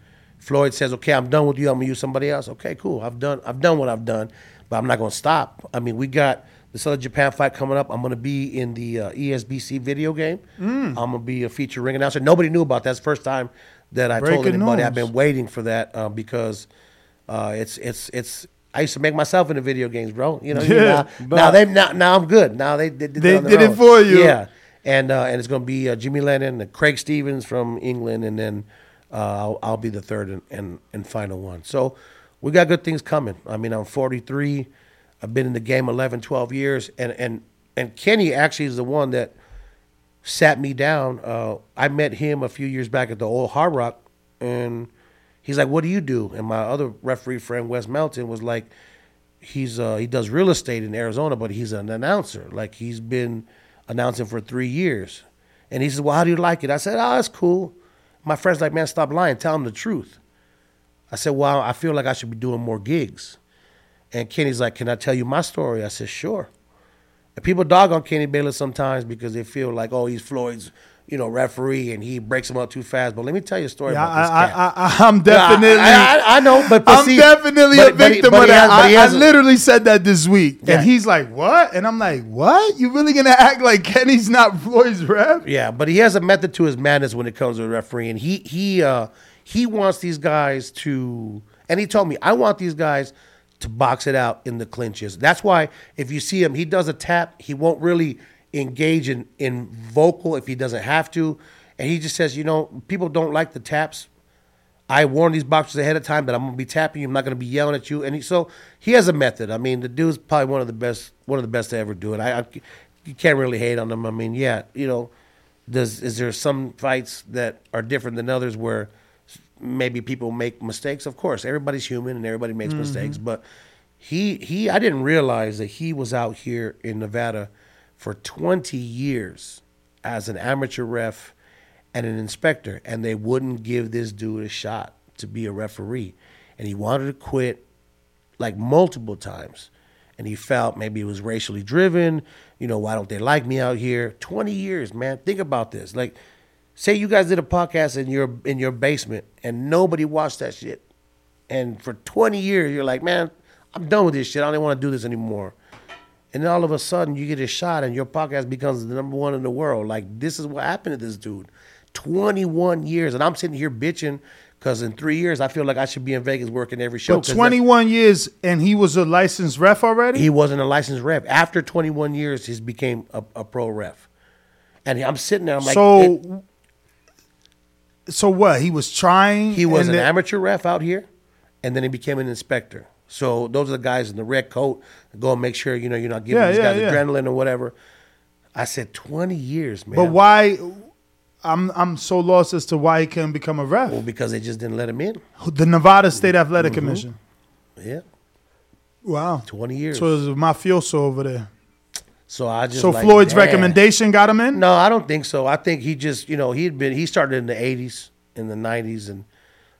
Floyd says, "Okay, I'm done with you. I'm gonna use somebody else." Okay, cool. I've done I've done what I've done, but I'm not gonna stop. I mean, we got the Southern Japan fight coming up. I'm gonna be in the uh, ESBC video game. Mm. I'm gonna be a feature ring announcer. Nobody knew about that. That's the first time that I told Breaking anybody. I've been waiting for that uh, because uh, it's it's it's. I used to make myself into video games, bro. You know, Yeah, now, now they now, now I'm good. Now they, they did, They their did it for you. Yeah, and uh, and it's gonna be uh, Jimmy Lennon, and Craig Stevens from England, and then uh, I'll, I'll be the third and, and and final one. So we got good things coming. I mean, I'm 43. I've been in the game 11, 12 years, and and and Kenny actually is the one that sat me down. Uh, I met him a few years back at the old Hard Rock, and he's like, "What do you do?" And my other referee friend, Wes Melton, was like, "He's uh, he does real estate in Arizona, but he's an announcer. Like he's been announcing for three years." And he says, "Well, how do you like it?" I said, "Oh, it's cool." My friend's like, "Man, stop lying. Tell him the truth." I said, "Well, I feel like I should be doing more gigs." And Kenny's like, "Can I tell you my story?" I said, "Sure." And people dog on Kenny Bayless sometimes because they feel like, oh, he's Floyd's, you know, referee and he breaks them up too fast. But let me tell you a story Yeah, about this I, cat. I, I, I'm Yeah, definitely. I, I, I know, but, but I'm see, definitely but- a victim but of he has- that. but I, I has literally said that this week, Yeah. and he's like, "What?" And I'm like, "What? You really gonna act like Kenny's not Floyd's ref?" Yeah, but he has a method to his madness when it comes to refereeing. He he uh, he wants these guys to, and he told me, I want these guys to box it out in the clinches. That's why if you see him, he does a tap. He won't really engage in in vocal if he doesn't have to, and he just says, you know, people don't like the taps. I warn these boxers ahead of time that I'm gonna be tapping you. I'm not gonna be yelling at you. And he, so he has a method. I mean, the dude's probably one of the best, one of the best to ever do it. I, I you can't really hate on him. I mean, yeah, you know, does is there some fights that are different than others where maybe people make mistakes? Of course, everybody's human and everybody makes Mhm. mistakes. But he he, I didn't realize that he was out here in Nevada for 20 years as an amateur ref and an inspector, and they wouldn't give this dude a shot to be a referee. And he wanted to quit like multiple times. And he felt maybe it was racially driven. You know, why don't they like me out here? 20 years, man. Think about this. Like, say you guys did a podcast in your in your basement and nobody watched that shit. And for 20 years, you're like, man, I'm done with this shit. I don't want to do this anymore. And then all of a sudden, you get a shot, and your podcast becomes the number one in the world. Like this is what happened to this dude. 21 years, and I'm sitting here bitching because in three years, I feel like I should be in Vegas working every show. But 'cause 21 years, and he was a licensed ref already. he wasn't a licensed ref. After 21 years, he became a, a pro ref. And I'm sitting there, I'm like, so, it- so what? He was trying. he was an then- amateur ref out here, and then he became an inspector. So those are the guys in the red coat go and make sure you know you're not giving Yeah, these yeah, guys yeah. adrenaline or whatever. I said 20 years, man. But why? I'm I'm so lost as to why he couldn't become a ref. Well, because they just didn't let him in. The Nevada State Athletic Mhm. Commission. Yeah. Wow. 20 years. So it was mafioso over there. So I just So like, Floyd's recommendation got him in. No, I don't think so. I think he just, you know, he had been he started in the '80s, in the '90s, and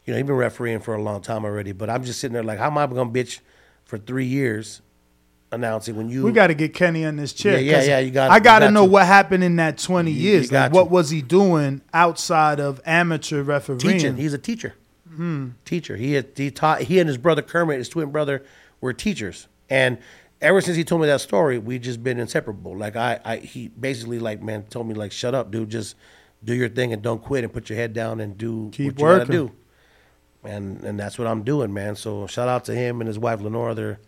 you know he'd been refereeing for a long time already. But I'm just sitting there like, how am I gonna bitch for three years announcing when you? We got to get Kenny on this chair. Yeah, yeah, yeah, you gotta- I got to got know to. what happened in that 20 You- you years. got Like, what was he doing outside of amateur refereeing? teaching. He's a teacher. Hmm. Teacher. He had, he taught. He and his brother Kermit, his twin brother, were teachers. And ever since he told me that story, we've just been inseparable. Like I, I, he basically like man told me like, shut up, dude. Just do your thing and don't quit and put your head down and do Keep what you gotta working. do. And and that's what I'm doing, man. So shout out to him and his wife Lenora. They're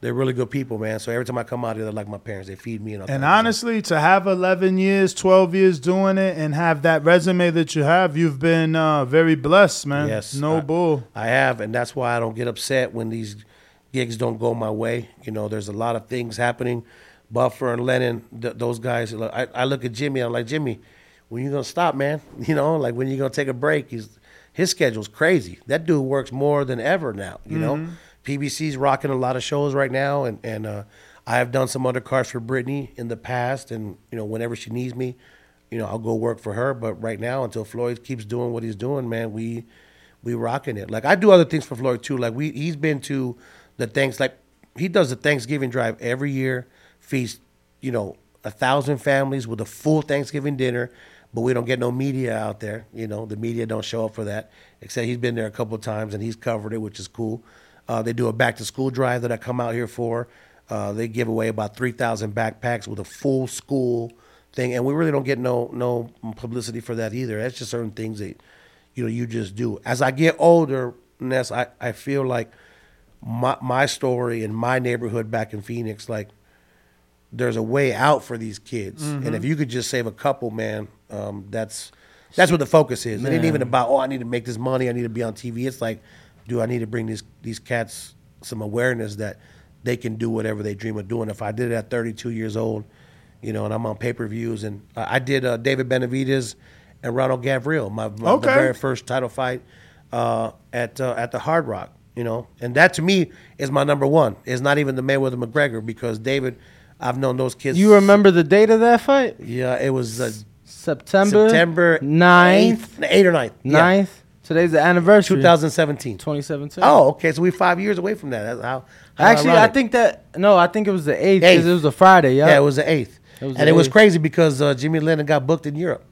they're really good people, man. So every time I come out here, they're like my parents. They feed me and And honestly, to have 11 years, 12 years doing it and have that resume that you have, you've been uh, very blessed, man. Yes, No I- bull. I have, and that's why I don't get upset when these gigs don't go my way. You know, there's a lot of things happening. Buffer and Lennon, th- those guys. look, I, I look at Jimmy. I'm like, Jimmy, when you gonna stop, man? You know, like when you gonna take a break? He's his schedule's crazy. That dude works more than ever now. You know, Mhm. PBC's rocking a lot of shows right now, and and uh, I have done some undercards for Brittany in the past, and you know whenever she needs me, you know I'll go work for her. But right now, until Floyd keeps doing what he's doing, man, we we rocking it. Like I do other things for Floyd too. Like we he's been to the things like he does the Thanksgiving drive every year, feeds you know a thousand families with a full Thanksgiving dinner. But we don't get no media out there. You know, the media don't show up for that. Except he's been there a couple of times and he's covered it, which is cool. Uh, they do a back to school drive that I come out here for. Uh, they give away about three thousand backpacks with a full school thing, and we really don't get no no publicity for that either. That's just certain things that you know you just do. As I get older, Ness, I, I feel like my my story in my neighborhood back in Phoenix, like there's a way out for these kids, Mhm. and if you could just save a couple, man, um, that's that's what the focus is. It ain't even about oh I need to make this money, I need to be on TV. It's like, do I need to bring these these cats some awareness that they can do whatever they dream of doing. If I did it at 32 years old, you know, and I'm on pay per views, and I I did uh, David Benavidez and Ronald Gavril, my, my Okay. the very first title fight uh, at uh, at the Hard Rock, you know, and that to me is my number one. It's not even the Mayweather McGregor because David, I've known those kids. You remember the date of that fight? Yeah, it was uh, September September 9th. 8th, or 9th. yeah. 9th. Today's the anniversary. 2017. 2017. Oh, okay. So we're five years away from that. That's how, how Actually, I think that no, I think it was the eighth Eighth. because it was a Friday. Yeah, Yeah, it was the eighth, It was and it was crazy because uh, Jimmy Lennon got booked in Europe,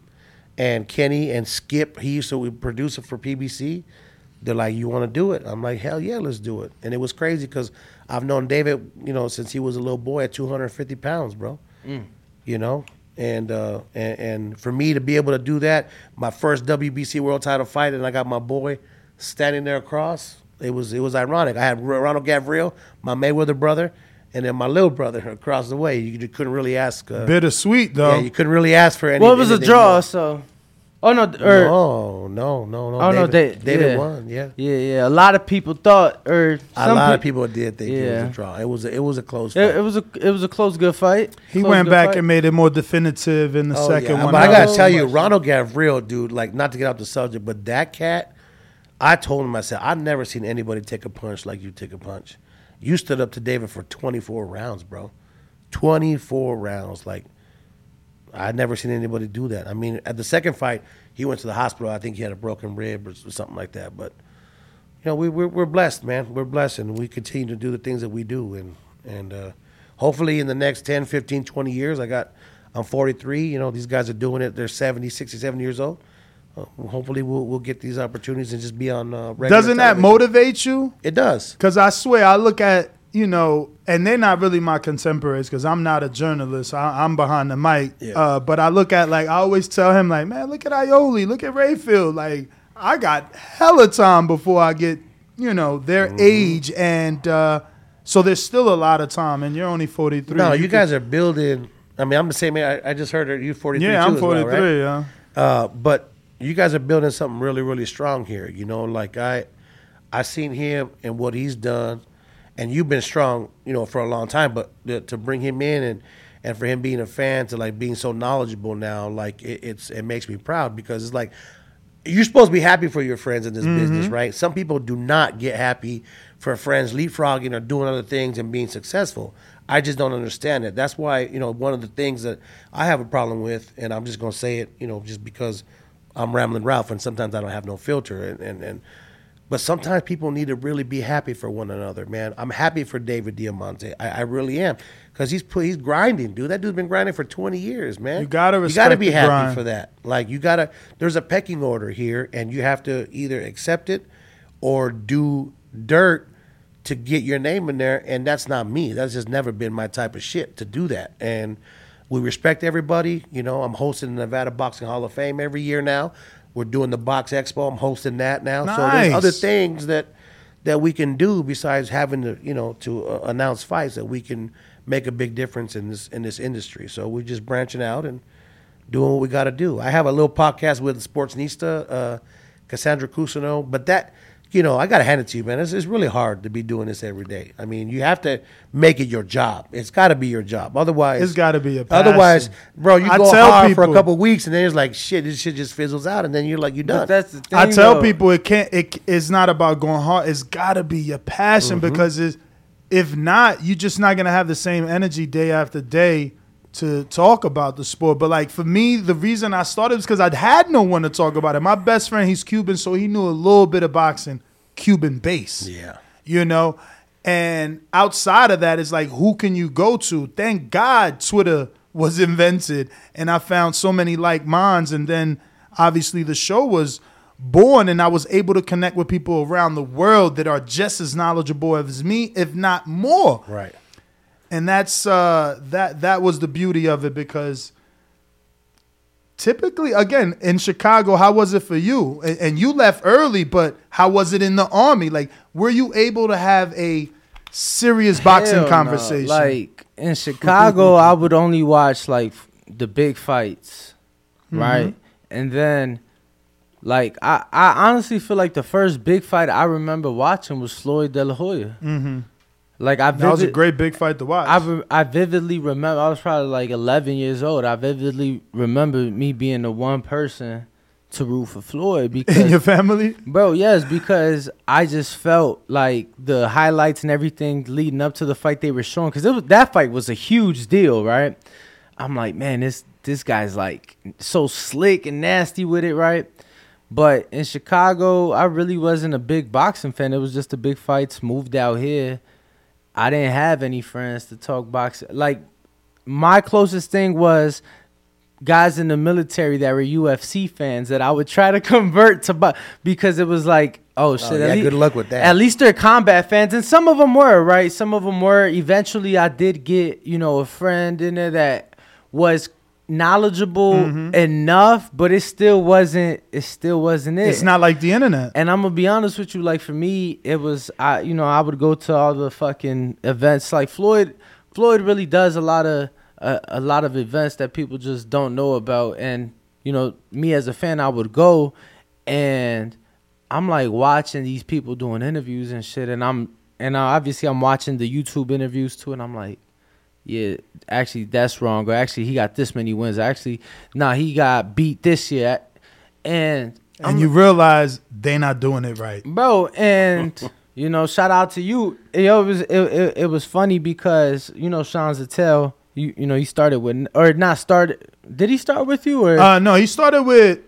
and Kenny and Skip, he used to produce it for PBC. They're like, "You want to do it?" I'm like, "Hell yeah, let's do it!" And it was crazy because I've known David, you know, since he was a little boy at 250 pounds, bro. Mm. You know, and, uh, and and for me to be able to do that, my first WBC world title fight, and I got my boy standing there across. It was it was ironic. I had Ronald Gavril, my Mayweather brother, and then my little brother across the way. You just couldn't really ask. Uh, Bittersweet though. Yeah, you couldn't really ask for anything. Well, it was a draw, more. so. Oh no, or er, no, no, no, no. oh no, David, they, David yeah. won. Yeah, yeah, yeah. A lot of people thought, or a some lot peop- of people did think it was a draw. It was a, it was a close. It, fight. it was a it was a close, good fight. He Close, went back fight. and made it more definitive in the Oh, second yeah, one. But I gotta was tell you, much- Ronald Gavril, dude, like not to get off the subject, but that cat, I told him I said I've never seen anybody take a punch like you take a punch. You stood up to David for 24 rounds, bro. 24 rounds, like I'd never seen anybody do that. I mean, at the second fight, he went to the hospital. I think he had a broken rib or something like that. But you know, we, we're we're blessed, man. We're blessed, and we continue to do the things that we do, and and uh, hopefully in the next 10, 15, 20 years, I got. I'm 43. You know, these guys are doing it. They're 70, 67 years old. Uh, hopefully, we'll we'll get these opportunities and just be on. Uh, regular Doesn't that motivate you? It does. Because I swear, I look at, you know, and they're not really my contemporaries because I'm not a journalist. I, I'm behind the mic. Yeah. Uh, but I look at, like, I always tell him, like, man, look at Iole, look at Rayfield. Like, I got hella time before I get, you know, their Mm-hmm. age. And uh, so there's still a lot of time, and you're only 43. No, you could- guys are building. I mean, I'm the same. age. I, I just heard that you 43. Yeah, I'm as well, 43, right? yeah. Uh, but you guys are building something really, really strong here. You know, like I, I seen him and what he's done, and you've been strong, you know, for a long time. But to, to bring him in and and for him being a fan to like being so knowledgeable now, like it, it's it makes me proud because it's like you're supposed to be happy for your friends in this business, Mhm. right? Some people do not get happy for friends leapfrogging or doing other things and being successful. I just don't understand it. That's why, you know, one of the things that I have a problem with, and I'm just going to say it, you know, just because I'm Rambling Ralph and sometimes I don't have no filter. And, and, and but sometimes people need to really be happy for one another, man. I'm happy for David Diamante. I, I really am. Because he's he's grinding, dude. That dude's been grinding for 20 years, man. You gotta You gotta be happy grind. for that. Like you gotta. There's a pecking order here, and you have to either accept it or do dirt to get your name in there. And that's not me. That's just never been my type of shit to do that. And we respect everybody. You know, I'm hosting the Nevada Boxing Hall of Fame every year now. We're doing the Box Expo. I'm hosting that now. So there's other things that that we can do besides having to, you know, to uh, announce fights that we can make a big difference in this in this industry. So we're just branching out and doing what we got to do. I have a little podcast with Sportsnista, uh, Cassandra Cusino, but that you know, I gotta hand it to you, man. It's, it's really hard to be doing this every day. I mean, you have to make it your job. It's got to be your job. Otherwise, It's gotta be a Otherwise, bro, you I go tell hard for a people- couple weeks, and then it's like shit. This shit just fizzles out, and then you're like, you done. That's the thing. I tell though. people it can't. It, it's not about going hard. It's got to be your passion Mm-hmm. because it's, if not, you're just not gonna have the same energy day after day to talk about the sport. But like for me, the reason I started was because I'd had no one to talk about it. My best friend, he's Cuban, so he knew a little bit of boxing, Cuban base. Yeah. You know, and outside of that, it's like who can you go to? Thank God Twitter was invented, and I found so many like minds, and then obviously the show was born and I was able to connect with people around the world that are just as knowledgeable as me, if not more. Right. And that's uh that that was the beauty of it because typically again in Chicago, how was it for you? And, and you left early, but how was it in the army? Like were you able to have a serious boxing Hell no. conversation? Like in Chicago, I would only watch like the big fights, right? Mhm. And then, like I, I honestly feel like the first big fight I remember watching was Floyd De La Hoya. Mhm. Like I, that was a great big fight to watch. I, re- I vividly remember. I was probably like 11 years old. I vividly remember me being the one person to root for Floyd because in your family? Bro, yes, because I just felt like the highlights and everything leading up to the fight they were showing, because that fight was a huge deal, right? I'm like, man, this this guy's like so slick and nasty with it, right? But in Chicago, I really wasn't a big boxing fan. It was just the big fights. Moved out here, I didn't have any friends to talk boxing. Like my closest thing was guys in the military that were UFC fans that I would try to convert to bo- because it was like, oh, oh shit. yeah, at lea- good luck with that. At least they're combat fans, and some of them were right. Some of them were. Eventually, I did get you know a friend in there that was knowledgeable Mhm. enough, but it still wasn't. It still wasn't it. It's not like the internet. And I'm gonna be honest with you, like for me, it was I you know, I would go to all the fucking events. Like Floyd Floyd really does a lot of a, a lot of events that people just don't know about. And, you know, me as a fan I would go and I'm like watching these people doing interviews and shit and I'm and I, obviously I'm watching the YouTube interviews too and I'm like yeah, actually that's wrong. Or actually he got this many wins. Actually, nah, he got beat this year. And and you realize they not doing it right. bro and you know shout out to you Yo, it was it, it, it was funny because you know sean Zittel, you you know he started with or not started did he start with you or Uh, no, he started with.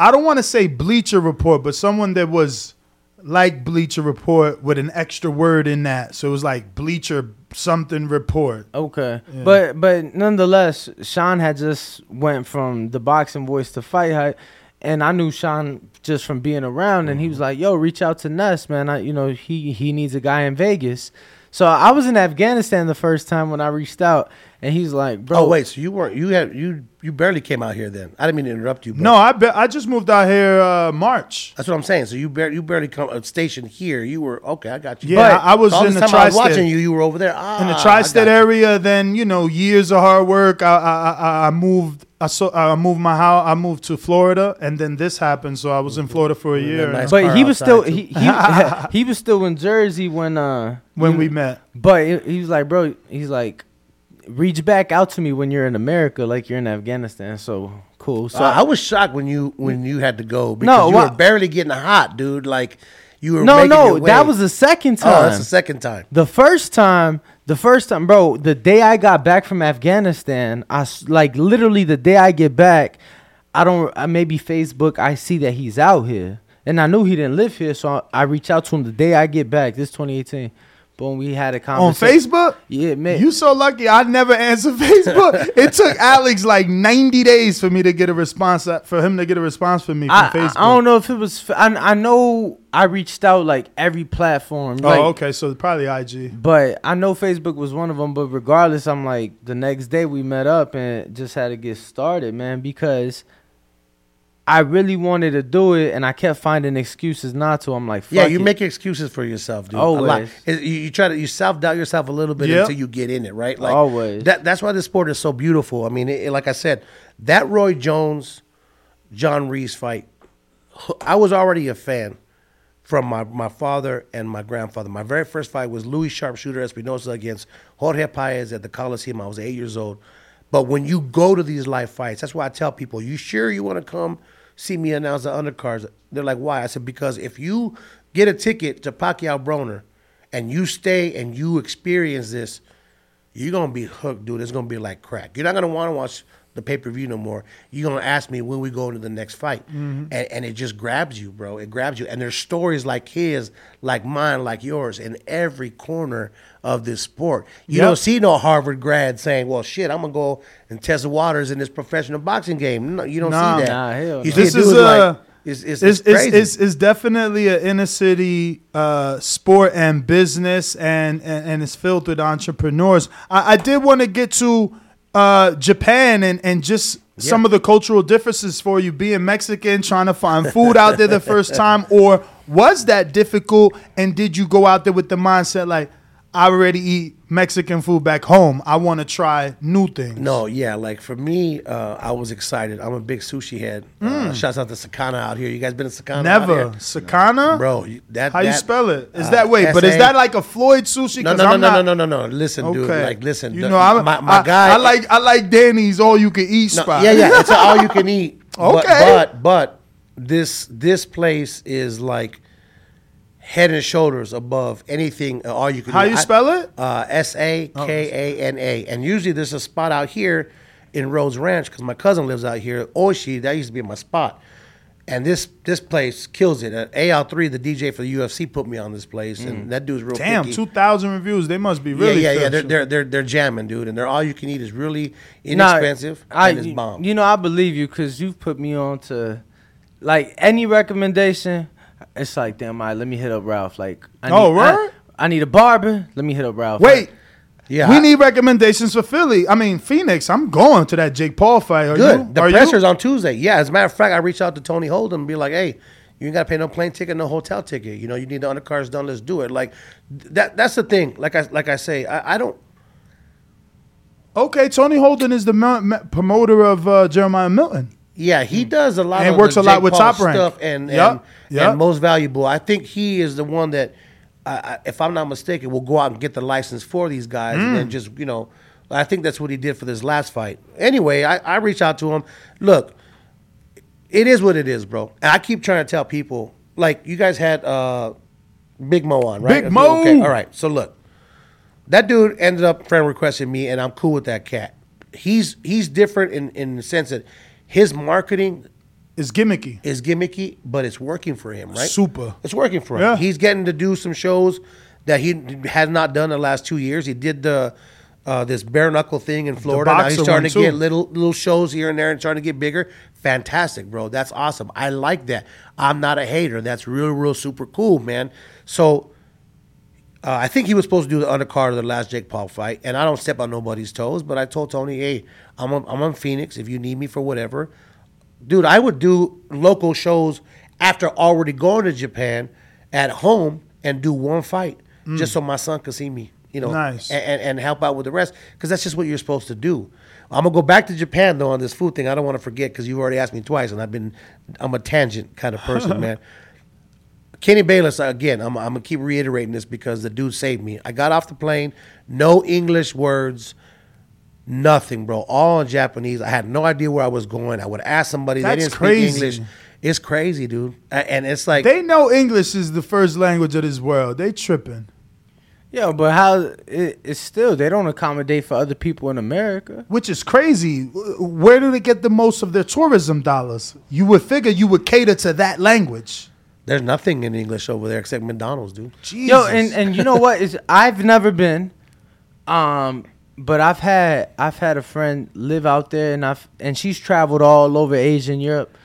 I don't want to say Bleacher Report, but someone that was like Bleacher Report with an extra word in that. So it was like Bleacher something report. okay Yeah. but but nonetheless sean had just went from the boxing voice to fight hype and i knew sean just from being around and he was mm-hmm. like yo reach out to Ness, man i you know he he needs a guy in vegas so i was in afghanistan the first time when i reached out and he's like bro oh wait, so you weren't you had you you barely came out here then? I didn't mean to interrupt you. But No, I be, I just moved out here uh, March. that's what I'm saying. So you barely you barely come uh, stationed here. You were okay. I got you. Yeah, I I was all in this the time I was watching you. You were over there. Ah, in the tri-state got you. area. Then you know, years of hard work. I I I, I moved. I so I moved my house. I moved to Florida, and then this happened. So I was in Florida for a year. nice but he was still he he, he was still in Jersey when uh when you- we met. But he, he was like, bro, he's like, reach back out to me when you're in America, like you're in Afghanistan. So cool. So So I was shocked when you when you had to go because No, you wha- were barely getting hot, dude. Like you were no, making no, that was the second time. Oh, that's the second time. The first time, the first time, bro, the day I got back from Afghanistan, I like literally the day I get back, I don't, I maybe Facebook, I see that he's out here, and I knew he didn't live here, so I, I reach out to him the day I get back. This 2018, boom, we had a conversation. On Facebook? Yeah, man. You so lucky. I never answered Facebook. it took Alex like 90 days for me to get a response, uh, for him to get a response from me from I, I- Facebook. I don't know if it was. I know I reached out like every platform. oh, like, okay. So probably IG. But I know Facebook was one of them. But regardless, I'm like the next day we met up and just had to get started, man, because I really wanted to do it and I kept finding excuses not to. I'm like, Yeah, you it. make excuses for yourself, dude. Always. You, you try to you self doubt yourself a little bit Yep. until you get in it, right? Like Always. That that's why this sport is so beautiful. I mean, it, it- like I said, that Roy Jones, John Ruiz fight, I was already a fan, from my, my father and my grandfather. My very first fight was Louis Sharpshooter Espinoza against Jorge Paez at the Coliseum. I was eight years old. But when you go to these live fights, that's why I tell people, you sure you want to come see me announce the undercards? They're like, why? I said, because if you get a ticket to Pacquiao Broner and you stay and you experience this, you're gonna be hooked, dude. It's gonna be like crack. You're not gonna want to watch the pay per view no more. You're gonna ask me when we go into the next fight, Mhm. and, and it just grabs you, bro. It grabs you, and there's stories like his, like mine, like yours, in every corner of this sport. You Yep. don't see no Harvard grad saying, "Well, shit, I'm gonna go and test the waters in this professional boxing game." No, you don't Nah. see that. Nah, hell You no. This is a- like, it's, it's, it's, it's, it's definitely an inner city uh, sport and business, and, and, and it's filled with entrepreneurs. I, I did want to get to uh, Japan and, and just some of the cultural differences for you being Mexican, trying to find food out there the first time, or was that difficult? And did you go out there with the mindset like, I already eat Mexican food back home. I want to try new things. No, yeah, like for me, uh, I was excited. I'm a big sushi head. Uh, Mm. shouts out to Sakana out here. You guys been to Sakana? Never. Sakana? bro. That How you spell it? Is uh, that wait? But is that like a Floyd sushi? No, no, no, I'm no, not- no, no, no, no. Listen, dude. Like, listen. You the- know, I'm, my, my I, guy. I like I like Danny's all you can eat No, spot. Yeah, yeah. It's an all you can eat. But- Okay. But, but this this place is like head and shoulders above anything. Uh, all you can. How eat. you I- spell it? Uh, S A K A N A. And usually there's a spot out here in Rhodes Ranch because my cousin lives out here. Oishi, that used to be my spot. And this this place kills it. Uh, AL3, the DJ for the UFC, put me on this place, and that dude's real. Mm. Damn, picky. two thousand reviews. They must be really. yeah, yeah, yeah. They're, they're they're they're jamming, dude, and they're all you can eat is really Nah, inexpensive I, and it's bomb. You know, I believe you because you've put me on to, like, any recommendation. It's like, damn, all right, let me hit up Ralph. Like, I Oh, need, I- I, need a barber. Let me hit up Ralph. Wait. Yeah, we I- need recommendations for Philly. I mean, Phoenix. I'm going to that Jake Paul fight. Are Good. you? The Are pressure's you? on Tuesday. Yeah, as a matter of fact, I reached out to Tony Holden and be like, hey, you ain't got to pay no plane ticket, no hotel ticket. You know, you need the undercards done. Let's do it. Like that. That's the thing. Like I like I say, I, I don't. Okay, Tony Holden is the mo- ma- promoter of uh, Jeremiah Milton. Yeah, he does a lot And of works a lot Jake with Paul Top Rank. stuff and Yup, and, yup. and most valuable. I think he is the one that, I, if I'm not mistaken, will go out and get the license for these guys and Mm. then just you know. I think that's what he did for this last fight. Anyway, I, I reached out to him. Look, it is what it is, bro. And I keep trying to tell people, like you guys had uh, Big Mo on, right? Big Mo! Okay, all right. So look, that dude ended up friend requesting me, and I'm cool with that cat. He's he's different in in the sense that his marketing is gimmicky. Is gimmicky, but it's working for him, right? Super. It's working for him. Yeah. He's getting to do some shows that he has not done the last two years. He did the uh, this bare knuckle thing in Florida. Now he's starting to get little little shows here and there and starting to get bigger. Fantastic, bro. That's awesome. I like that. I'm not a hater. That's real, real super cool, man. So uh, I think he was supposed to do the undercard of the last Jake Paul fight, and I don't step on nobody's toes. But I told Tony, "Hey, I'm on, I'm on Phoenix. If you need me for whatever, dude, I would do local shows after already going to Japan at home and do one fight Mm. just so my son could see me, you know, Nice. and, and, and help out with the rest because that's just what you're supposed to do. I'm gonna go back to Japan though on this food thing. I don't want to forget because you've already asked me twice, and I've been I'm a tangent kind of person, man. Kenny Bayless, again, I'm, I'm gonna keep reiterating this because the dude saved me. I got off the plane, no English words, nothing, bro, all in Japanese. I had no idea where I was going. I would ask somebody, they That's didn't crazy. speak English. It's crazy, dude, and it's like They know English is the first language of this world. They tripping. Yeah, but how it, it's still they don't accommodate for other people in America. Which is crazy. Where do they get the most of their tourism dollars? You would figure you would cater to that language. There's nothing in English over there except McDonald's, dude. Jesus. Yo, and and you know what is I've never been, um, but I've had I've had a friend live out there, and I've and she's traveled all over Asia and Europe.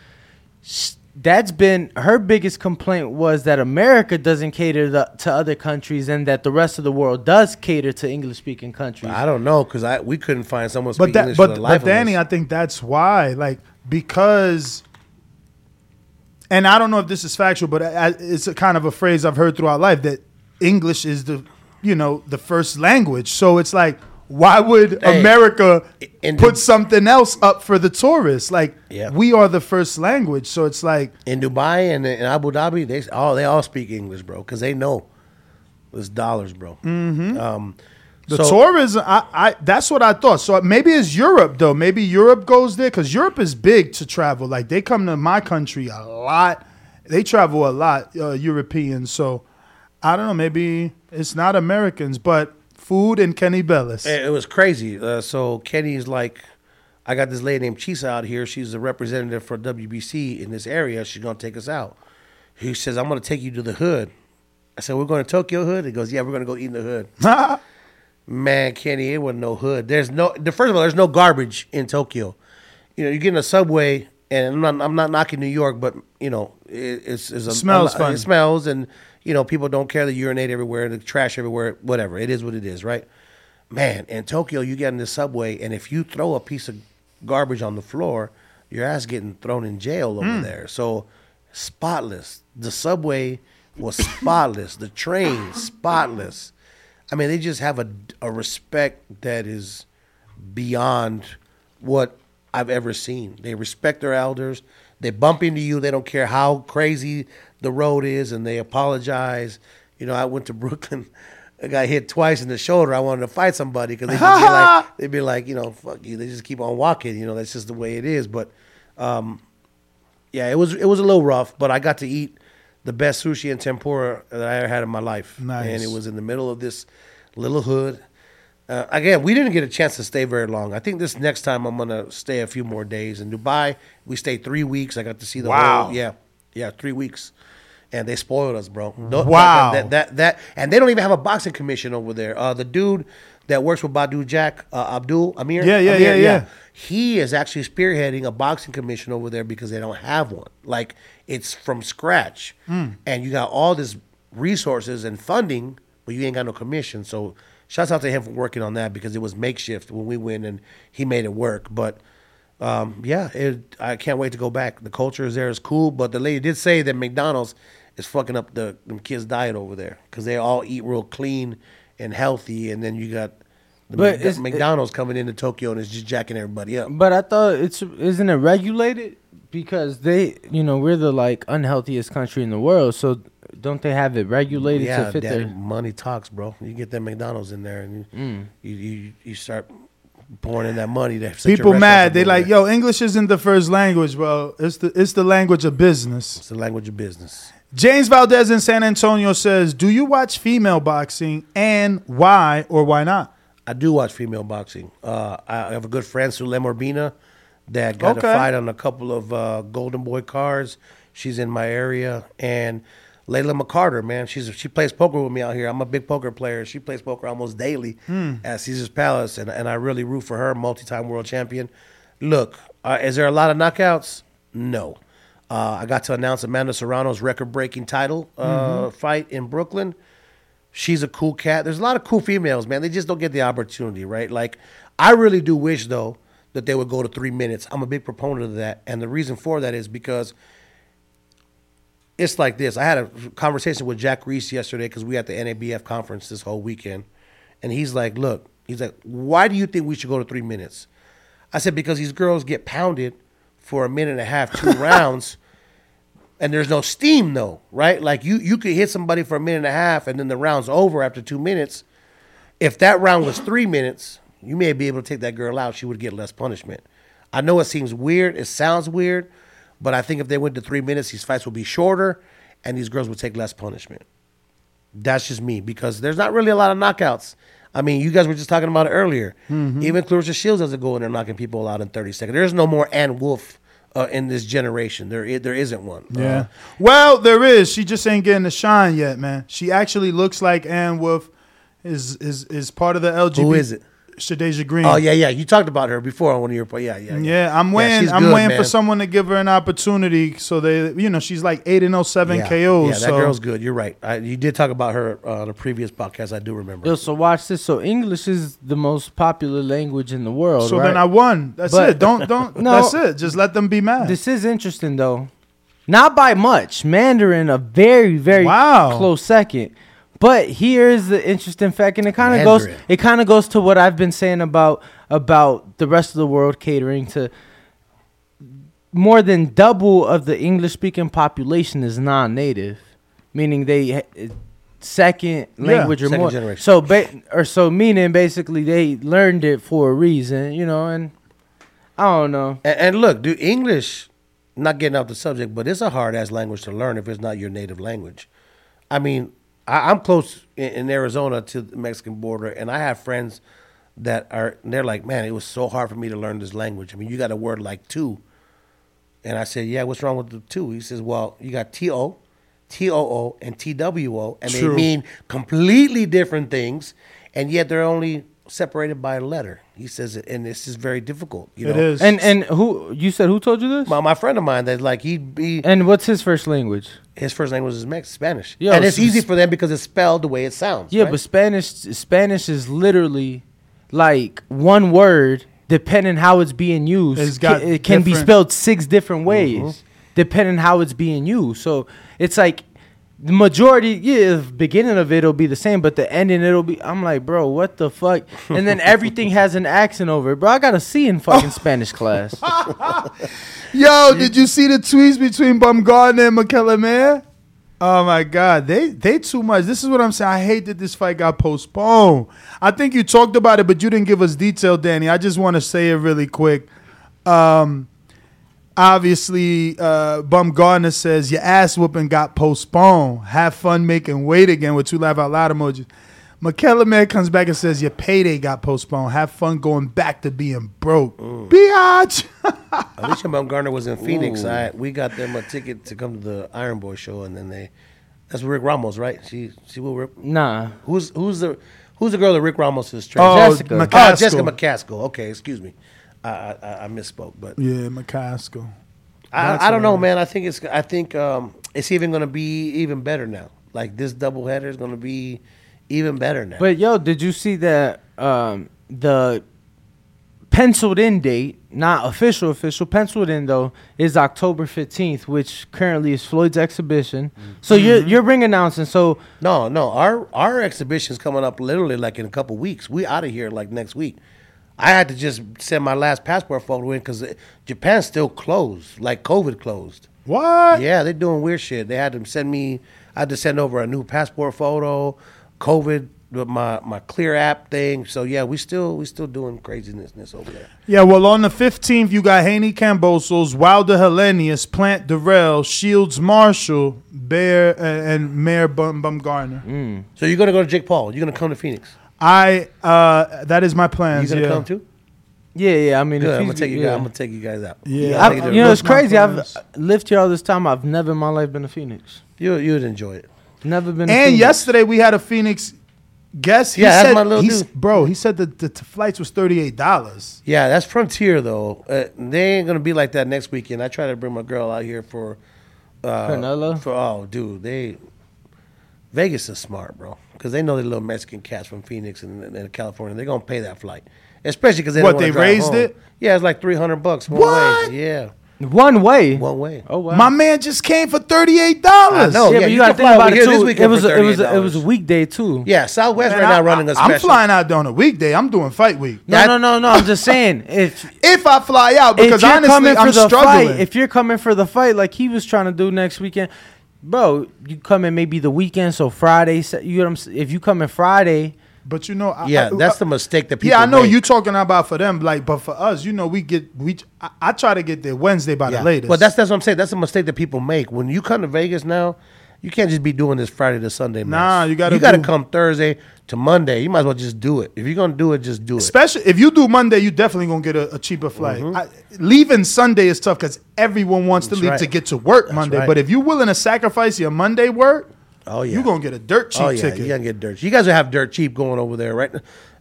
Sh- That's been her biggest complaint was that America doesn't cater the, to other countries, and that the rest of the world does cater to English speaking countries. I don't know because I we couldn't find someone but speak that, English for but, the life but Danny, I think that's why. Like because, and I don't know if this is factual, but I, it's a kind of a phrase I've heard throughout life that English is the you know the first language. So it's like, why would Hey, America put something else up for the tourists? Like Yeah. we are the first language, so it's like in Dubai and in Abu Dhabi, they all they all speak English, bro, because they know it's dollars, bro. Mhm. Um, the so- tourism. I, I that's what I thought. So maybe it's Europe though. Maybe Europe goes there because Europe is big to travel. Like they come to my country a lot. They travel a lot, uh, Europeans. So I don't know. Maybe it's not Americans, but food and Kenny Bayless. It, it was crazy. Uh, so Kenny's like, I got this lady named Chisa out here. She's a representative for WBC in this area. She's gonna take us out. He says, I'm gonna take you to the hood. I said, We're going to Tokyo Hood. He goes, Yeah, we're gonna go eat in the hood. Man, Kenny, it wasn't no hood. There's no. The first of all, there's no garbage in Tokyo. You know, you get in a subway, and I'm not, I'm not knocking New York, but you know, it, it's, it's a, Smells a, funny. It smells, and you know, people don't care. They urinate everywhere, the trash everywhere, whatever. It is what it is, right? Man, in Tokyo, you get in the subway, and if you throw a piece of garbage on the floor, your ass getting thrown in jail over Mm. there. So spotless. The subway was spotless. the train spotless. I mean, they just have a, a respect that is beyond what I've ever seen. They respect their elders. They bump into you. They don't care how crazy the road is, and they apologize. You know, I went to Brooklyn. I got hit twice in the shoulder. I wanted to fight somebody because they'd, be like, they'd be like, you know, fuck you. They just keep on walking. You know, that's just the way it is. But um, yeah, it was it was a little rough, but I got to eat the best sushi and tempura that I ever had in my life. Nice. And it was in the middle of this little hood. Uh, again, we didn't get a chance to stay very long. I think this next time I'm gonna stay a few more days in Dubai. We stayed three weeks. I got to see the Wow. whole yeah, yeah, three weeks, and they spoiled us, bro. No- Wow. that, that that and they don't even have a boxing commission over there. Uh, the dude that works with Badou Jack, uh, Abdul Amir, Yeah, yeah, Amir, yeah, yeah. he is actually spearheading a boxing commission over there because they don't have one. Like it's from scratch, Mm. and you got all this resources and funding, but you ain't got no commission. So, shouts out to him for working on that because it was makeshift when we went and he made it work. But um, yeah, it, I can't wait to go back. The culture is there is cool, but the lady did say that McDonald's is fucking up the them kids' diet over there because they all eat real clean and healthy, and then you got. The But Mc- it's- McDonald's coming into Tokyo and it's just jacking everybody up. But I thought it's isn't it regulated because they you know we're the like unhealthiest country in the world, so don't they have it regulated yeah, to fit daddy, their? money talks, bro. You get that McDonald's in there, and you Mm. you, you, you start pouring in that money. To set your People mad. They over like, yo, English isn't the first language, bro. It's the it's the language of business. It's the language of business. James Valdez in San Antonio says, "Do you watch female boxing and why or why not?" I do watch female boxing. Uh, I have a good friend, Sulem Urbina, that got Okay. a fight on a couple of uh, Golden Boy cards. She's in my area, and Layla McCarter, man, she's she plays poker with me out here. I'm a big poker player. She plays poker almost daily Hmm. at Caesar's Palace, and and I really root for her, multi-time world champion. Look, uh, is there a lot of knockouts? No. Uh, I got to announce Amanda Serrano's record-breaking title uh, Mhm. fight in Brooklyn. She's a cool cat. There's a lot of cool females, man. They just don't get the opportunity, right? Like, I really do wish though that they would go to three minutes. I'm a big proponent of that, and the reason for that is because it's like this. I had a conversation with Jack Reiss yesterday because we at the NABF conference this whole weekend, and he's like, "Look, he's like, why do you think we should go to three minutes?" I said because these girls get pounded for a minute and a half, two rounds, and there's no steam though, right? Like you you could hit somebody for a minute and a half, and then the round's over after two minutes. If that round was three minutes, you may be able to take that girl out. She would get less punishment. I know it seems weird. It sounds weird, but I think if they went to three minutes, these fights would be shorter, and these girls would take less punishment. That's just me because there's not really a lot of knockouts. I mean, you guys were just talking about it earlier. Mhm. Even Claressa Shields doesn't go in there knocking people out in 30 seconds. There's no more Ann Wolfe uh, in this generation. there there isn't one. Yeah. Uh, well, there is. She just ain't getting the shine yet, man. She actually looks like Ann Wolfe is is is part of the LGBT. Who is it? Shadasia Green. oh yeah, yeah. You talked about her before on one of your. Yeah, yeah. Yeah, I'm waiting. she's I'm good, waiting for someone to give her an opportunity. So they, you know, she's like eight and 07 yeah. KOs. Yeah, that so. girl's good. You're right. I, you did talk about her uh, on a previous podcast. I do remember. Yo, so watch this. So English is the most popular language in the world. So right? then I won. That's But- it. Don't don't. No. That's it. Just let them be mad. This is interesting though. Not by much. Mandarin a very very Wow. close second. But here's the interesting fact, and it kind of goes it kind of goes to what I've been saying about about the rest of the world catering to. More than double of the English speaking population is non-native, meaning they ha- second Yeah, language or second more. generation. So ba- or so meaning basically they learned it for a reason, you know, and I don't know. And, and look, do English, not getting off the subject, but it's a hard ass language to learn if it's not your native language. I mean, I, I'm close in, in Arizona to the Mexican border, and I have friends that are, they're like, man, it was so hard for me to learn this language. I mean, you got a word like two. And I said, yeah, what's wrong with the two? He says, well, you got T O, T O O, and T W O, and True. they mean completely different things, and yet they're only separated by a letter. He says, it, and this is very difficult. You know? is. And and who you said who told you this? My, my friend of mine that like he'd be And what's his first language? his first language is Mex Spanish, Yo, and it's easy for them because it's spelled the way it sounds. Yeah, right? but Spanish Spanish is literally like one word depending how it's being used. It's got ca- it can be spelled six different ways Mm-hmm. depending how it's being used. So it's like the majority, yeah, the beginning of it'll be the same, but the ending it'll be. I'm like, bro, what the fuck? And then everything has an accent over it, bro. I got a C in fucking Spanish class. Yo, did you see the tweets between Baumgardner and Mikaela Mayer? Oh my God, they they too much. This is what I'm saying. I hate that this fight got postponed. I think you talked about it, but you didn't give us detail, Danny. I just want to say it really quick. Um, obviously, uh, Baumgardner says your ass whooping got postponed. Have fun making weight again with two laugh out loud emojis. Mikaela comes back and says your payday got postponed. Have fun going back to being broke. Biatch. Alycia Baumgardner was in Phoenix. I we got them a ticket to come to the Iron Boy show, and then they. That's Rick Ramos, right? She she will Rick. Nah. Who's who's the who's the girl that Rick Ramos is training? Oh, Jessica. Oh, Jessica McCaskill. Okay, excuse me. I I, I- I misspoke, but Yeah, McCaskill. I, I don't know, man. I think it's I think um, it's even going to be even better now. Like this doubleheader is going to be even better now. But yo, did you see that um, the penciled in date, not official official, penciled in though, is October fifteenth, which currently is Floyd's exhibition. So you're Mm-hmm. you're ring announcing. So No, no. Our our exhibition's coming up literally like in a couple weeks. We out of here like next week. I had to just send my last passport photo in because Japan's still closed, like COVID closed. What? Yeah, they're doing weird shit. They had to send me. I had to send over a new passport photo, COVID, with my my Clear app thing. So yeah, we still we still doing craziness over there. Yeah, well, on the 15th, you got Haney Kambosos, Wilder Helenius, Plant Dirrell, Shields Marshall, Bear, uh, and Mayer Bum Baumgardner. So you're gonna go to Jake Paul. You're gonna come to Phoenix. I, uh, that is my plans. You gonna yeah. come too? yeah, yeah. I mean, Good. if I'm gonna take you yeah. guys. I'm gonna take you guys out. Yeah. I've- I you know, it's crazy. I've plans. lived here all this time. I've never in my life been to Phoenix. you you'd enjoy it. Never been. to And Phoenix. yesterday we had a Phoenix guest. He Yeah, that's my little dude. Bro, he said that the t- flights was $38. Yeah, that's Frontier though. Uh, they ain't gonna be like that next weekend. I try to bring my girl out here for uh, Canelo? For oh, dude, they Vegas is smart, bro, because they know the little Mexican cats from Phoenix and, and California. They're gonna pay that flight, especially because they What, don't wanna they drive raised home. it? Yeah, it's like three hundred bucks one What? way. Yeah, one way. one way. Oh wow. My man just came for $38. No, yeah, yeah, but you you gotta think about it too. It was a, it was a, it was a weekday too. Yeah, Southwest Man, right I, now running a I, special. am flying out on a weekday. I'm doing fight week. No, no, no, no. I'm just saying if If I fly out, because honestly, I'm struggling. fight, if you're coming for the fight like he was trying to do next weekend, bro, you come in maybe the weekend, so Friday. You know what I'm saying? If you come in Friday, But you know, I, Yeah, I- that's I- the mistake that people. yeah, I know make. you talking about for them, like, but for us, you know, we get we. I, I try to get there Wednesday by Yeah. the latest. But that's that's what I'm saying. That's a mistake that people make. When you come to Vegas now, you can't just be doing this Friday to Sunday. mess. Nah, you gotta you got to do- come Thursday to Monday. You might as well just do it. If you're gonna do it, just do it. especially if you do Monday, you definitely gonna get a, a cheaper flight. Mhm. I, leaving Sunday is tough because everyone wants to leave right. to get to work That's Monday. right. But if you're willing to sacrifice your Monday work, Oh yeah, you're gonna get a dirt cheap oh yeah, ticket. you gotta get dirt. You guys will have dirt cheap going over there, right?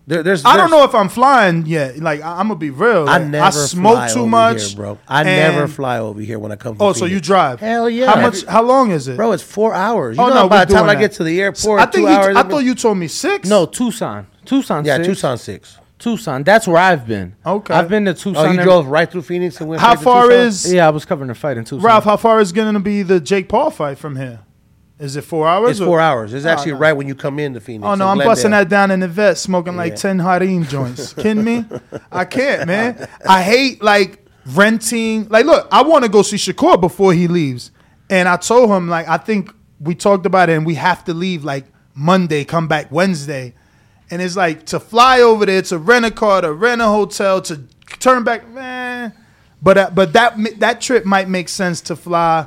There, there's. I don't know if I'm flying yet. Like I, am gonna be real. I Like, never I smoke fly too over much, here, bro. I and- never fly over here when I come. From Oh, so you drive? Hell yeah. How much? How long is it, Bro, it's four hours. You oh know, no, by the time doing I get to the airport, I think two you. I thought you told me six. no Tucson, Tucson. Yeah, six. Tucson six. Tucson. That's where I've been. Okay. I've been to Tucson. Oh, you drove right through Phoenix and went. How straight to far Tucson? is Yeah, I was covering the fight in Tucson. Ralph? How far is going to be the Jake Paul fight from here? Is it four hours? It's or- four hours. It's Oh, actually no. right when you come in, into Phoenix. Oh no, I'm busting that down in the vet, smoking like Yeah. ten harem joints. Kidding me? I can't, man. I hate like renting. Like, look, I want to go see Shakur before he leaves, and I told him like I think we talked about it, and we have to leave like Monday, come back Wednesday, and it's like to fly over there, to rent a car, to rent a hotel, to turn back, man. But uh, but that that trip might make sense to fly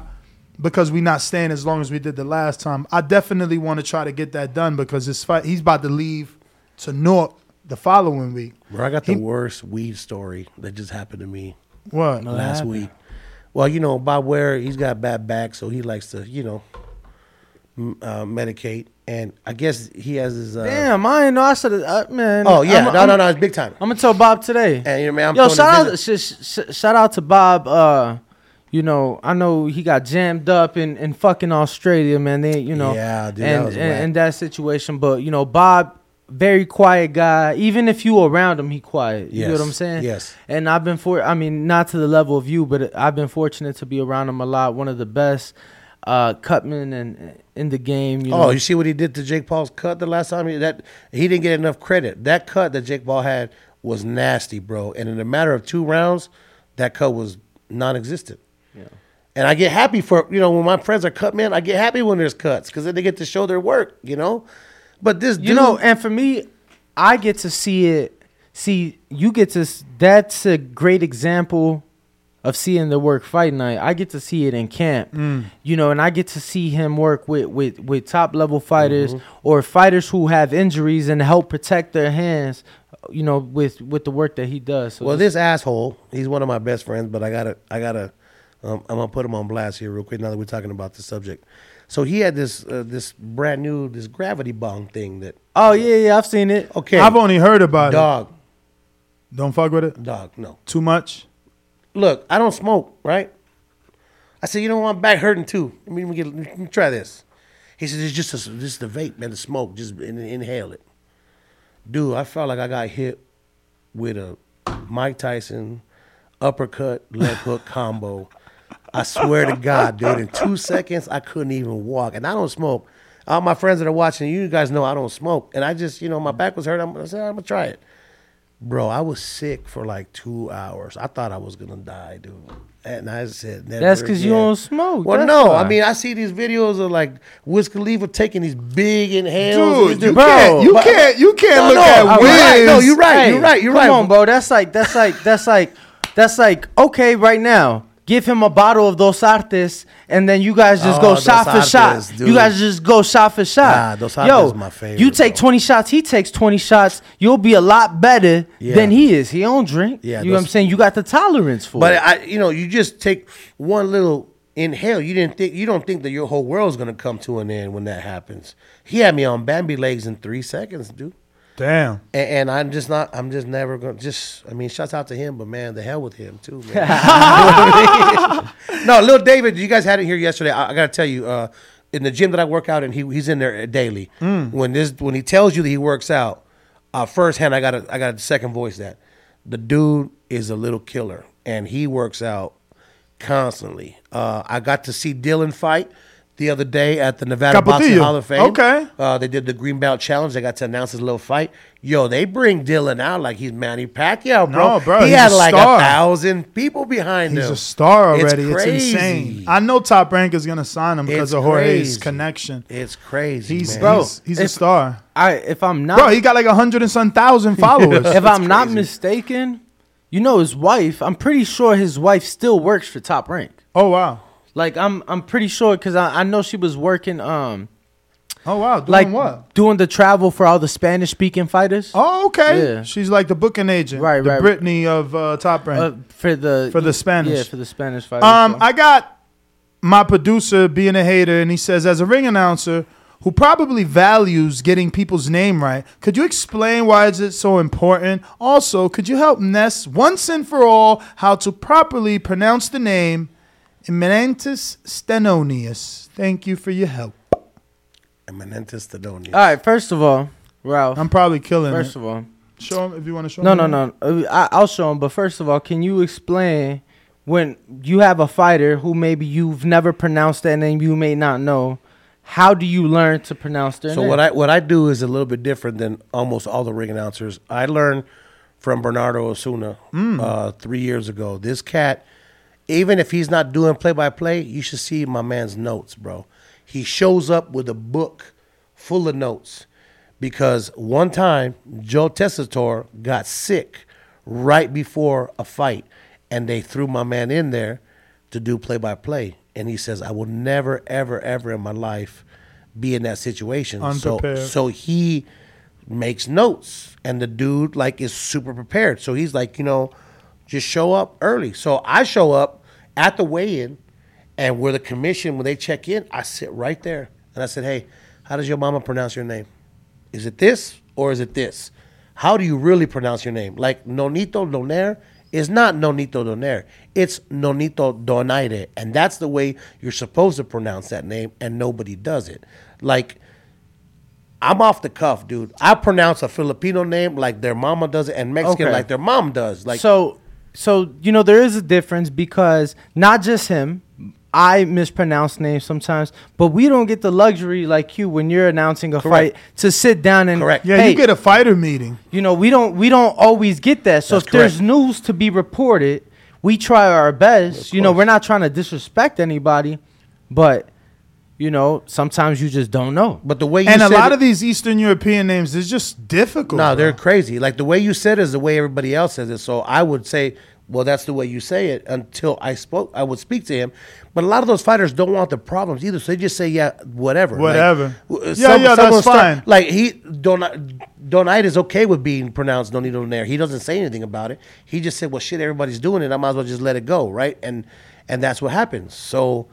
because we not staying as long as we did the last time. I definitely want to try to get that done because his fight, he's about to leave to Newark the following week. Bro, I got the He- worst weed story that just happened to me. What? last week? Well, you know, Bob Ware, he's got bad back, so he likes to, you know, m- uh, medicate. And I guess he has his. Uh, Damn, I ain't know. I said, uh, man. Oh yeah, I'm- no, I'm- no, no, it's big time. I'm gonna tell Bob today. And you know, man, I'm Yo, shout this out, sh- sh- shout out to Bob. Uh, you know, I know he got jammed up in, in fucking Australia, man. They, you know, Yeah, dude, that and, was and, and that situation. But you know, Bob, very quiet guy. Even if you around him, he quiet. You know what I'm saying? yes. And I've been for, I mean, not to the level of you, but I've been fortunate to be around him a lot. One of the best uh, cutmen and in the game. You oh, you see what he did to Jake Paul's cut the last time? He, that he didn't get enough credit. That cut that Jake Paul had was nasty, bro. And in a matter of two rounds, that cut was non-existent. And I get happy for you know when my friends are cut, man. I get happy when there's cuts because then they get to show their work, you know. But this, you dude, know, and for me, I get to see it. See, you get to. That's a great example of seeing the work fight night. I get to see it in camp. Mm. You know, and I get to see him work with with with top level fighters Mm-hmm. or fighters who have injuries and help protect their hands. You know, with with the work that he does. So well, this- this asshole, he's one of my best friends, but I gotta, I gotta, um, I'm gonna put him on blast here real quick now that we're talking about the subject. So he had this, uh, this brand new, this gravity bong thing that. Oh yeah, yeah, I've seen it. Okay, I've only heard about dog, it. Dog, don't fuck with it. dog, no. Too much. Look, I don't smoke, right? I said, you know what, my back hurting too. Let me, let me, get, let me try this. He said, it's just a, just the vape, man, the smoke. Just in, inhale it. Dude, I felt like I got hit with a Mike Tyson uppercut left hook combo. I swear to God, dude, in two seconds I couldn't even walk. And I don't smoke. All my friends that are watching, you guys know I don't smoke. And I just, you know, my back was hurt. I'm, I said, I'm gonna try it. Bro, I was sick for like two hours. I thought I was gonna die, dude. And I said, never That's 'cause you don't smoke, Well, that's no, why. I mean, I see these videos of like Wiz Khalifa taking these big inhales. Dude, you Bro, can't, you but- can't, you can't No, look no, at I'm Wiz. right. No, you're right. Hey, you're right. You're come right. on, bro. That's like that's like that's like that's like okay, right now. Give him a bottle of Dos Artes, and then you guys just Oh, go shot for shot. Artes, You guys just go shot for shot. Nah, Dos Artes Yo, is my favorite, you take twenty shots, he takes twenty shots. You'll be a lot better Yeah. than he is. He don't drink. Yeah, you know what I'm saying. You got the tolerance for it. But it. I, you know, you just take one little inhale. You didn't think you don't think that your whole world's gonna come to an end when that happens. He had me on Bambi legs in three seconds, dude. Damn. And, and I'm just not. I'm just never gonna. Just. I mean, shouts out to him, but man, the hell with him too, man. You know what I mean? no, little David, you guys had it here yesterday. I, I gotta tell you, uh, in the gym that I work out and he he's in there daily. Mm. When this when he tells you that he works out, uh, firsthand, I got to I got to second voice that the dude is a little killer, and he works out constantly. Uh, I got to see Dylan fight the other day at the Nevada Boxing Hall of Fame. Okay. Uh, they did the Green Belt Challenge. They got to announce his little fight. Yo, they bring Dylan out like he's Manny Pacquiao, bro. No, bro, He he's had a like star. a thousand people behind He's him. He's a star already. It's, crazy. insane. I know Top Rank is gonna sign him because It's of Jorge's crazy. connection. It's crazy, He's man. Bro, he's, he's a star. I if I'm not Bro, he got like a hundred and some thousand followers. if I'm not mistaken, you know his wife. I'm pretty sure his wife still works for Top Rank. oh wow. Like I'm I'm pretty sure because I, I know she was working um Oh wow. Doing like what? doing the travel for all the Spanish speaking fighters. Oh okay. Yeah. She's like the booking agent, Right, The right. Brittany of uh, Top Rank. Uh, for the For the Spanish. Yeah, for the Spanish fighters. Um, so. I got my producer being a hater, and he says, as a ring announcer who probably values getting people's name right, could you explain why is it so important? Also, could you help Ness once and for all how to properly pronounce the name Eminentus Stenonius? Thank you for your help. Eminentus Stenonius. all right, first of all, Ralph. I'm probably killing First it. of all, Show him if you want to show no, him. no, no. Uh, I, I'll show him. But first of all, can you explain when you have a fighter who maybe you've never pronounced that name, you may not know, how do you learn to pronounce their name? So name? what I what I do is a little bit different than almost all the ring announcers. I learned from Bernardo Osuna Mm. uh, three years ago. This cat, even if he's not doing play by play, you should see my man's notes, bro. He shows up with a book full of notes because one time Joe Tessitore got sick right before a fight, and they threw my man in there to do play by play. And he says, I will never, ever, ever in my life be in that situation. So, Unprepared. so he makes notes, and the dude like is super prepared. So he's like, you know, just show up early. So I show up at the weigh-in, and where the commission when they check in, I sit right there, and I said, hey, how does your mama pronounce your name? Is it this or is it this? How do you really pronounce your name? Like Nonito Donaire is not Nonito Donaire. It's Nonito Donaire. And that's the way you're supposed to pronounce that name, and nobody does it. Like, I'm off the cuff, dude. I pronounce a Filipino name like their mama does it, and Mexican Okay. like their mom does. Like, so so you know there is a difference because not just him I mispronounce names sometimes, but we don't get the luxury like you when you're announcing a Correct. fight to sit down and Correct. Yeah, hey, you get a fighter meeting. you know we don't we don't always get that. So That's if there's news to be reported, we try our best. You know, we're not trying to disrespect anybody, but you know sometimes you just don't know. but the way you And a lot it- of these Eastern European names is just difficult. No, bro. they're crazy. Like the way you said it is the way everybody else says it. So I would say, well, that's the way you say it until I spoke. I would speak to him. But a lot of those fighters don't want the problems either. So they just say, yeah, whatever. Whatever. w- Yeah, some- yeah, someone that's fine. Like he don't. Donite is okay with being pronounced Donito Nair. He doesn't say anything about it. He just said, well, shit, everybody's doing it. I might as well just let it go, right? And and that's what happens. So.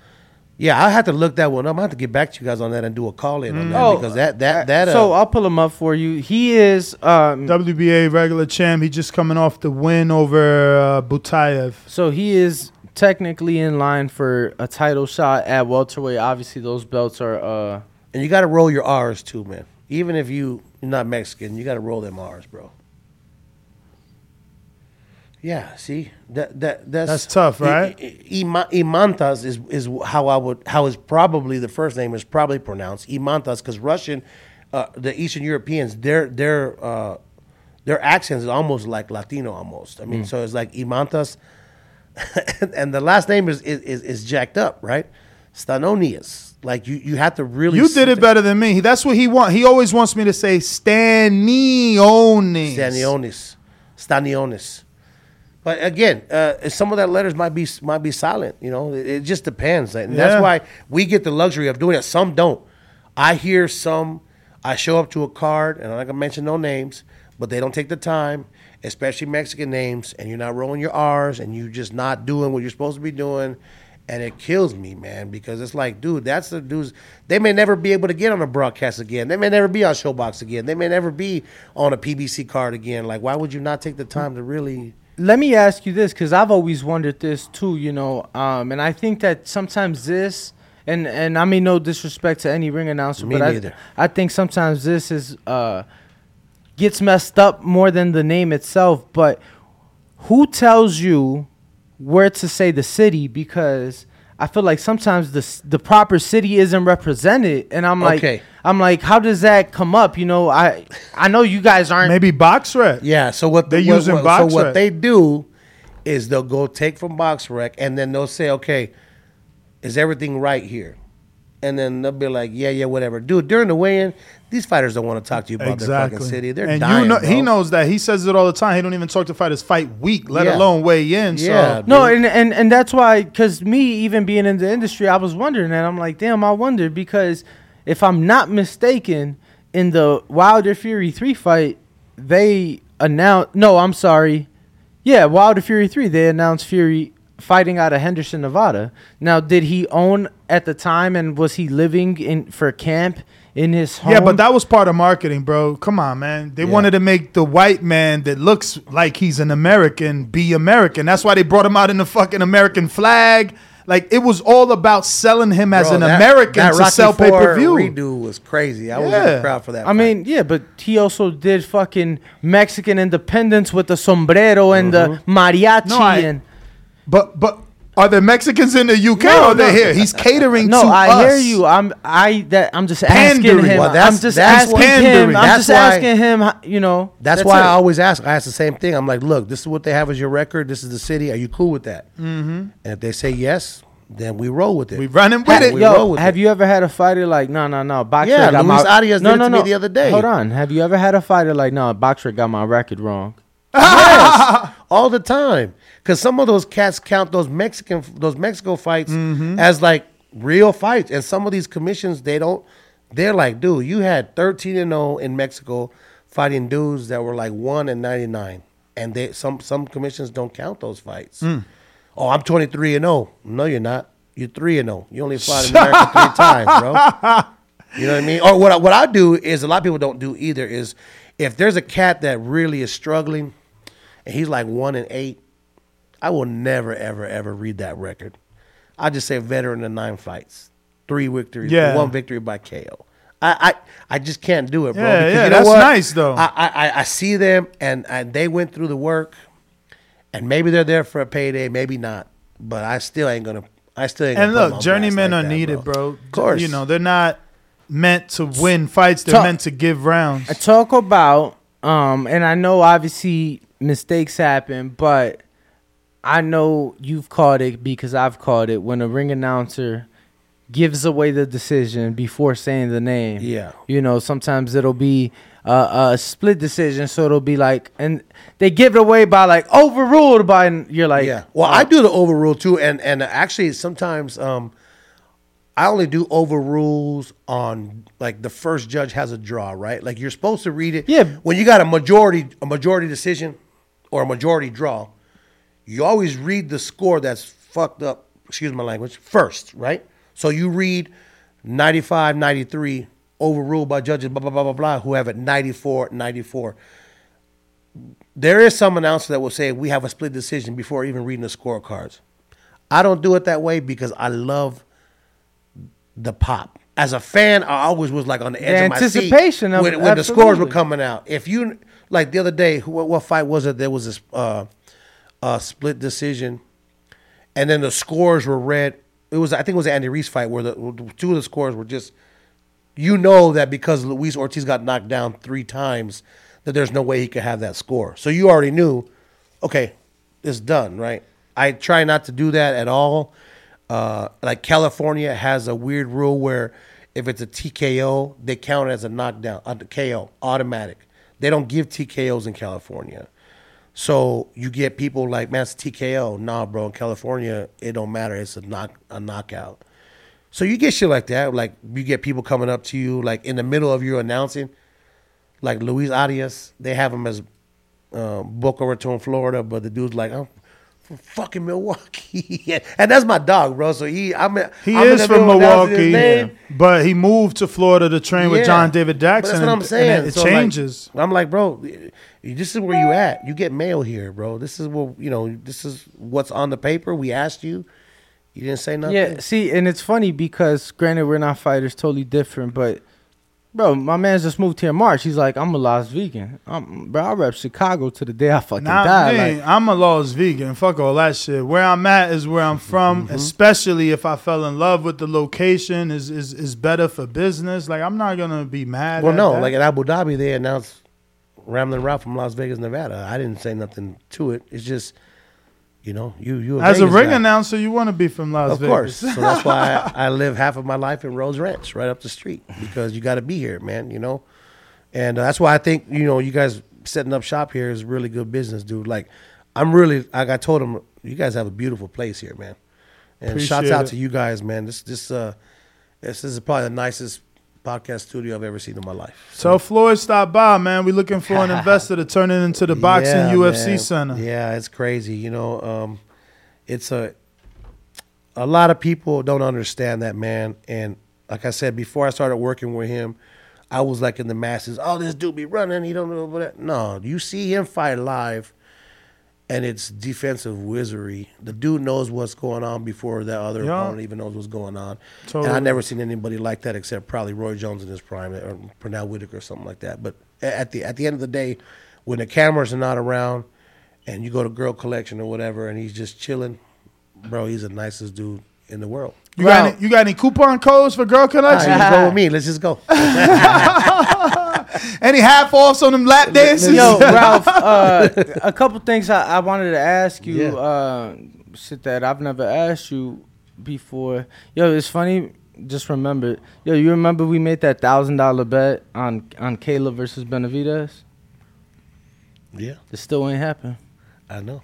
Yeah, I have to look that one up. I have to get back to you guys on that and do a call in on that Oh, because that that that. Uh, so I'll pull him up for you. He is um, WBA regular champ. He just coming off the win over uh, Butayev. So he is technically in line for a title shot at welterweight. Obviously, those belts are. Uh, And you got to roll your R's too, man. Even if you, you're not Mexican, you got to roll them R's, bro. Yeah, see that that that's That's tough, right? Ima- Imantas is is how I would how is probably the first name is probably pronounced Imantas because Russian, uh, the Eastern Europeans, their their uh, their accent is almost like Latino almost. I mean, Mm. so it's like Imantas, and the last name is is, is, is jacked up, right? Stanonius. Like you, you have to really. You did it better than me. That's what he want. He always wants me to say Stanionis. Stanionis. Stanionis. But again, uh, some of that letters might be might be silent. You know, it, it just depends, and Yeah. that's why we get the luxury of doing it. Some don't. I hear some. I show up to a card, and I'm not gonna mention no names, but they don't take the time, especially Mexican names, and you're not rolling your R's, and you're just not doing what you're supposed to be doing, and it kills me, man, because it's like, dude, that's the dudes. They may never be able to get on a broadcast again. They may never be on ShoBox again. They may never be on a PBC card again. Like, why would you not take the time to really? Let me ask you this because I've always wondered this too. You know, um, and I think that sometimes this. And, and I mean no disrespect to any ring announcer, Me but I, neither. I think sometimes this is uh, gets messed up more than the name itself. But who tells you where to say the city? Because I feel like sometimes the the proper city isn't represented, and I'm like, Okay. I'm like, how does that come up? You know, I I know you guys aren't. Maybe box rep. Yeah. So what They're what- using what- box So what rec. they do is they'll go take from BoxRec, and then they'll say, okay, is everything right here? And then they'll be like, yeah, yeah, whatever. Dude, during the weigh-in, these fighters don't want to talk to you about their Exactly. fucking city. They're and dying, you know, bro. he knows that. He says it all the time. He don't even talk to fighters fight week, let Yeah. alone weigh in. Yeah, so No, and, and and that's why, because me even being in the industry, I was wondering, and I'm like, damn, I wonder because if I'm not mistaken, in the Wilder Fury three fight, they announced. No, I'm sorry. Yeah, Wilder Fury three, they announced Fury fighting out of Henderson, Nevada. Now, did he own at the time, and was he living in for camp in his home? Yeah, but that was part of marketing, bro. Come on, man. They Yeah. wanted to make the white man that looks like he's an American be American. That's why they brought him out in the fucking American flag. Like it was all about selling him as Bro, an that- American that to Rocky sell pay per view. redo was crazy. I was in Yeah. the crowd for that. I mean, yeah, but he also did fucking Mexican independence with the sombrero and the mm-hmm. mariachi No, I- and But but Are there Mexicans in the UK No, or they're no. here? He's catering No, to I us. No, I hear you. I'm I that I'm just asking Pandering. him. Well, that's- I'm just that's asking what- him. I'm That's just why- asking him. You know. That's, why it. I always ask. I ask the same thing. I'm like, look, this is what they have as your record. This is the city. Are you cool with that? Mhm. And if they say yes, then we roll with it. We running with Ha- it. We Yo, roll with have it. you ever had a fighter like no no no boxer Yeah, got Luis my Arias no did it no me no the other day. Hold on, have you ever had a fighter like no boxer got my record wrong? yes, all the time. Because some of those cats count those Mexican those Mexico fights Mm-hmm. as like real fights, and some of these commissions they don't. They're like, dude, you had thirteen and zero in Mexico fighting dudes that were like one and ninety nine, and they some some commissions don't count those fights. Mm. Oh, I'm twenty three and zero. No, you're not. You're three and zero. You only fought in America three times, bro. You know what I mean? Or what I, what I do is a lot of people don't do either is if there's a cat that really is struggling and he's like one and eight, I will never ever ever read that record. I just say veteran of nine fights, three victories, Yeah. one victory by KO. I, I I just can't do it, bro. Yeah, because yeah, you know that's what? nice, though. I, I I- I see them and, and they went through the work, and maybe they're there for a payday, maybe not. But I still ain't gonna. I still ain't. And gonna look, journeymen blast are that, needed, bro. Of course, You know, they're not meant to win fights. They're Talk- meant to give rounds. I talk about um, and I know obviously mistakes happen, but I know you've called it because I've called it when a ring announcer gives away the decision before saying the name. Yeah. You know, sometimes it'll be uh, a split decision, so it'll be like, and they give it away by like overruled by, and you're like, Yeah. Well, I do the overrule too, and and actually sometimes um, I only do overrules on like the first judge has a draw, right? Like you're supposed to read it. Yeah. When you got a majority a majority decision or a majority draw, you always read the score that's fucked up. Excuse my language. First, right? So you read 95, 93 overruled by judges, blah blah blah blah blah, who have it 94, 94 there is some announcer that will say we have a split decision before even reading the scorecards. I don't do it that way because I love the pop. As a fan, I always was like on the edge The of my seat anticipation of- when, when the scores were coming out. If you like the other day, what, what fight was it? There was this uh, uh, split decision, and then the scores were read. It was I think it was the Andy Ruiz fight where the two of the scores were just you know that because Luis Ortiz got knocked down three times, that there's no way he could have that score. So you already knew, okay, it's done, right? I try not to do that at all. Uh, like California has a weird rule where if it's a TKO, they count it as a knockdown, a KO, automatic. They don't give TKOs in California. So you get people like, man, it's TKO. Nah, bro, in California, it don't matter. It's a knock, a knockout. So you get shit like that. Like you get people coming up to you, like in the middle of you announcing, like Luis Arias. They have him as uh, Boca Raton, Florida, but the dude's like, I'm from fucking Milwaukee, and that's my dog, bro. So he, I'm, He I'm is from middle announcing his Milwaukee, name. but he moved to Florida to train with Yeah. John David But Jackson. That's what I'm and saying. it So, like, changes. I'm like, bro, this is where you at. You get mail here, bro. This is what you know. This is what's on the paper. We asked you. You didn't say nothing. Yeah, see, and it's funny because granted we're not fighters, totally different, but bro, my man's just moved here in March. He's like, I'm a Las Vegan. I'm, bro, I rep Chicago to the day I fucking Nah, die. me, Like, I'm a lost vegan. Fuck all that shit. Where I'm at is where I'm from. Mm-hmm. Especially if I fell in love with the location, is is is better for business. Like I'm not gonna be mad. Well, at no, that. like at Abu Dhabi, they announced Ramlin Ralph from Las Vegas, Nevada. I didn't say nothing to it. It's just, you know, you you as a ring guy. announcer, you want to be from Las of Vegas. course. So that's why I, I live half of my life in Rhodes Ranch, right up the street, because you got to be here, man. You know, and uh, that's why I think you know you guys setting up shop here is really good business, dude. Like, I'm really like I told them, you guys have a beautiful place here, man. And shouts out it. to you guys, man. This this uh this is probably the nicest podcast studio I've ever seen in my life. So Floyd stopped by, man. We looking for an investor to turn it into the boxing Yeah, UFC man. center. Yeah, it's crazy. You know, um, it's a a lot of people don't understand that man. And like I said before, I started working with him. I was like in the masses. Oh, this dude be running. He don't know what. No, you see him fight live, and it's defensive wizardry. The dude knows what's going on before that other Yeah. opponent even knows what's going on. And Totally. I never seen anybody like that except probably Roy Jones in his prime or Pernell Whitaker or something like that. But at the at the end of the day, when the cameras are not around, and you go to Girl Collection or whatever, and he's just chilling, bro, he's the nicest dude in the world. You got any, you got any coupon codes for girl All right, connection? you go with me. Let's just go. any half offs on them lap dances? Yo, Ralph, uh, a couple things I, I wanted to ask you. Uh, shit that I've never asked you before. Yo, it's funny. Just remember, yo, you remember we made that thousand dollar bet on on Kayla versus Benavidez? Yeah, it still ain't happened. I know.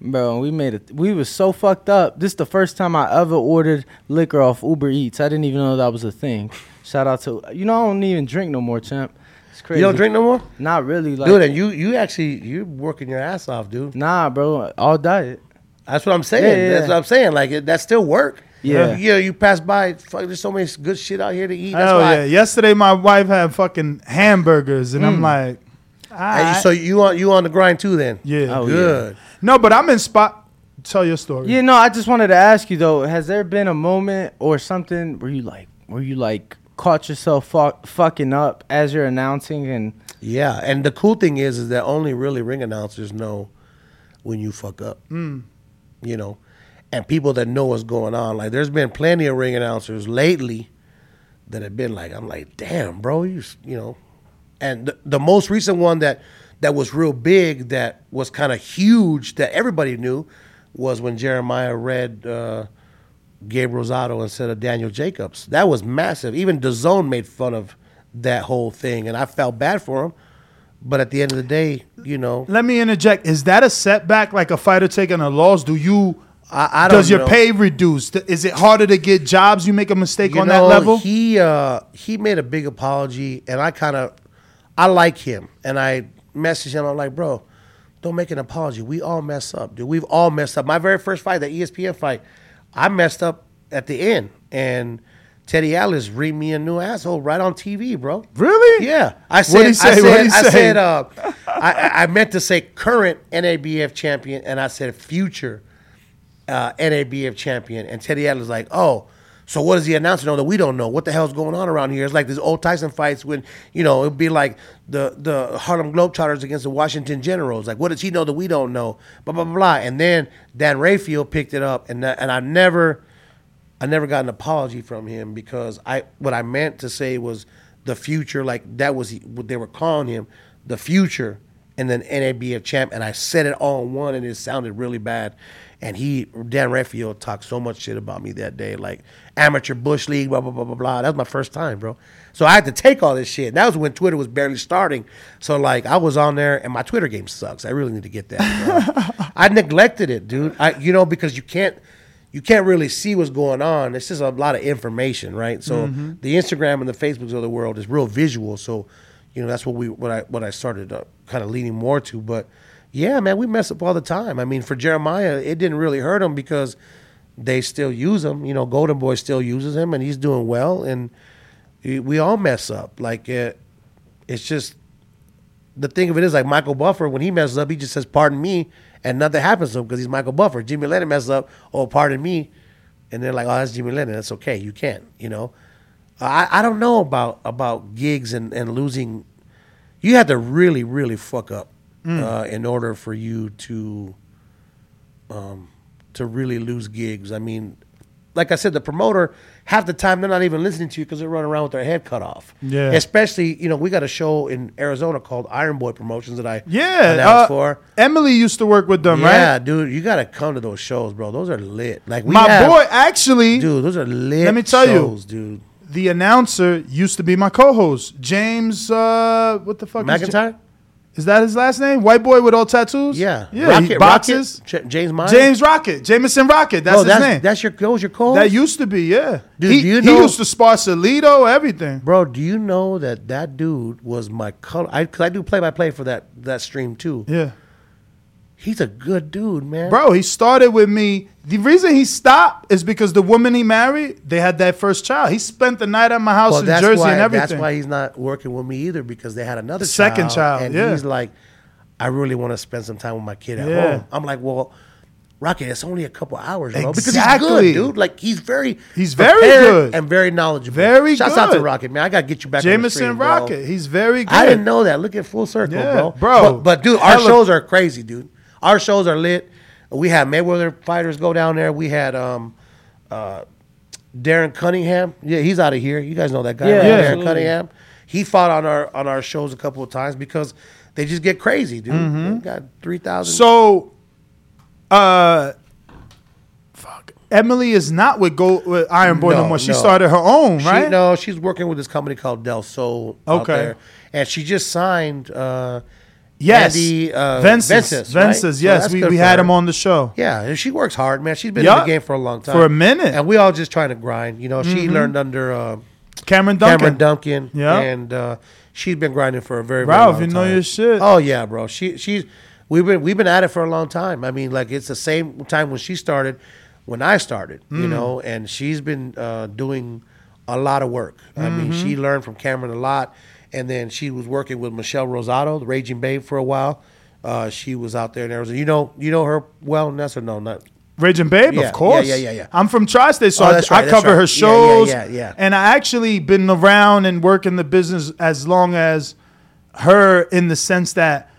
Bro, we made it. We was so fucked up. This is the first time I ever ordered liquor off Uber Eats. I didn't even know that was a thing. Shout out to you know I don't even drink no more, champ. It's crazy. You don't drink no more? Not really, like dude, and you you actually you're working your ass off, dude. Nah, bro, all diet. That's what I'm saying. Yeah, yeah, That's yeah. what I'm saying. Like it, that's still work. Yeah. yeah. You pass by. Fuck, there's so much good shit out here to eat. That's Hell why. yeah! Yesterday, my wife had fucking hamburgers, and I'm Mm. like, Hey, so you on you on the grind too? Then yeah, good. No, but I'm in spot. Tell your story. Yeah, no, I just wanted to ask you though, has there been a moment or something where you like where you like caught yourself fuck, fucking up as you're announcing and Yeah, and the cool thing is, is that only really ring announcers know when you fuck up. Mm. You know, and people that know what's going on. Like, there's been plenty of ring announcers lately that have been like, I'm like, damn, bro, you you know. And the, the most recent one that that was real big, that was kind of huge, that everybody knew, was when Jeremiah read uh, Gabe Rosado instead of Daniel Jacobs. That was massive. Even DAZN made fun of that whole thing, and I felt bad for him. But at the end of the day, you know, Let me interject. Is that a setback, like a fighter taking a loss? Do you? I, I don't does your know. pay reduce? Is it harder to get jobs? You make a mistake You on know, that level. He uh, he made a big apology, and I kind of I like him, and I messaged him. I'm like, bro, don't make an apology. We all mess up, dude. We've all messed up. My very first fight, the ESPN fight, I messed up at the end, and Teddy Atlas read me a new asshole right on TV, bro. Really? Yeah. I said. What'd he say? I said. What'd he I say? said. Uh, I, I- I meant to say current NABF champion, and I said future uh, NABF champion. And Teddy Atlas like, oh, so what does the announcer know oh, that we don't know? What the hell's going on around here? It's like these old Tyson fights when, you know, it'd be like the, the Harlem Globetrotters against the Washington Generals. Like, what does he know that we don't know? Blah, blah, blah, blah. And then Dan Rafael picked it up. And, and I never, I never got an apology from him because I, what I meant to say was the future, like that was what they were calling him, the future, and then NABF champ. And I said it all in one, and it sounded really bad. And he, Dan Rafael, talked so much shit about me that day, like amateur bush league, blah blah blah blah blah. That was my first time, bro. So I had to take all this shit. That was when Twitter was barely starting. So like I was on there, and my Twitter game sucks. I really need to get that. I neglected it, dude. I, you know, because you can't you can't really see what's going on. It's just a lot of information, right? So Mhm. the Instagram and the Facebooks of the world is real visual. So, you know, that's what we what I what I started uh, kind of leaning more to. But yeah, man, we mess up all the time. I mean, for Jeremiah, it didn't really hurt him because they still use him. You know, Golden Boy still uses him, and he's doing well. And we all mess up. Like uh, it's just the thing of it is like Michael Buffer when he messes up, he just says "Pardon me," and nothing happens to him because he's Michael Buffer. Jimmy Lennon messes up, "Oh, pardon me," and they're like, "Oh, that's Jimmy Lennon. That's okay. You can't." You know, I I don't know about about gigs and and losing. You had to really really fuck up Mm. uh, in order for you to um to really lose gigs. I mean. Like I said, the promoter half the time they're not even listening to you because they're running around with their head cut off. Yeah. Especially, you know, we got a show in Arizona called Iron Boy Promotions that I Yeah, announced uh, for. Emily used to work with them, yeah, right? dude, you gotta come to those shows, bro. Those are lit. Like we My have- boy, actually, dude, those are lit. Let me tell shows, you, dude. The announcer used to be my co-host, James. Uh, what the fuck? Is, McIntyre? Is that his last name? White boy with all tattoos. Yeah, yeah. Rocket, he boxes. Rocket, J- James Myers. James Rocket, Jameson Rocket. That's Bro, his that's, name. That's your that was your co that used to be, yeah. Dude, he, do you he used to spar Solito, everything. Bro, do you know that that dude was my color? I, cause I do play by play for that that stream too. Yeah. He's a good dude, man. Bro, he started with me. The reason he stopped is because the woman he married, they had that first child. He spent the night at my house Well, in Jersey why, and everything. That's why he's not working with me either because they had another Second child, and yeah. he's like, I really want to spend some time with my kid at Yeah. home. I'm like, well, Rocket, it's only a couple hours, bro. Because Exactly. he's good, dude. Like he's very, He's very good. and very knowledgeable. Very Shouts out to. Rocket, man. I gotta get you back. on the Jameson stream. Rocket. He's very good. I didn't know that. Look at full circle, Yeah, bro. bro. But, but, dude, our Hella- shows are crazy, dude. Our shows are lit. We had Mayweather fighters go down there. We had um, uh, Darren Cunningham. Yeah, he's out of here. You guys know that guy, Yeah, right? Yeah. Darren absolutely. Cunningham. He fought on our on our shows a couple of times because they just get crazy, dude. Mhm. They got three thousand. So, uh, fuck. Emily is not with Gold with Iron Boy no, more. She started her own, She- right? no, she's working with this company called Del Sol. out Okay. there. and she just signed. Uh, Yes, Andy, uh, Vences, Vences, right? Vences, So yes, that's we, we had her. him on the show. Yeah, and she works hard, man. She's been in the game for a long time, For a minute. and we all just trying to grind. You know, she Mhm. learned under uh, Cameron Dunkin. Cameron Dunkin, Yeah. and uh, she's been grinding for a very, very Ralph, long you know time. your shit. Oh yeah, bro. She she's we've been we've been at it for a long time. I mean, like it's the same time when she started, when I started. You Mm. know, and she's been uh, doing a lot of work. I mean, she learned from Cameron a lot, and then she was working with Michelle Rosado, the Raging Babe, for a while. Uh, she was out there in Arizona. You know, you know her well, Ness, or no? Not Raging Babe, Yeah, of course. yeah, yeah, yeah, yeah. I'm from Tri-State, so Oh, I, that's I cover right. her Yeah, yeah, shows. yeah, yeah. And I actually been around and work in the business as long as her, in the sense that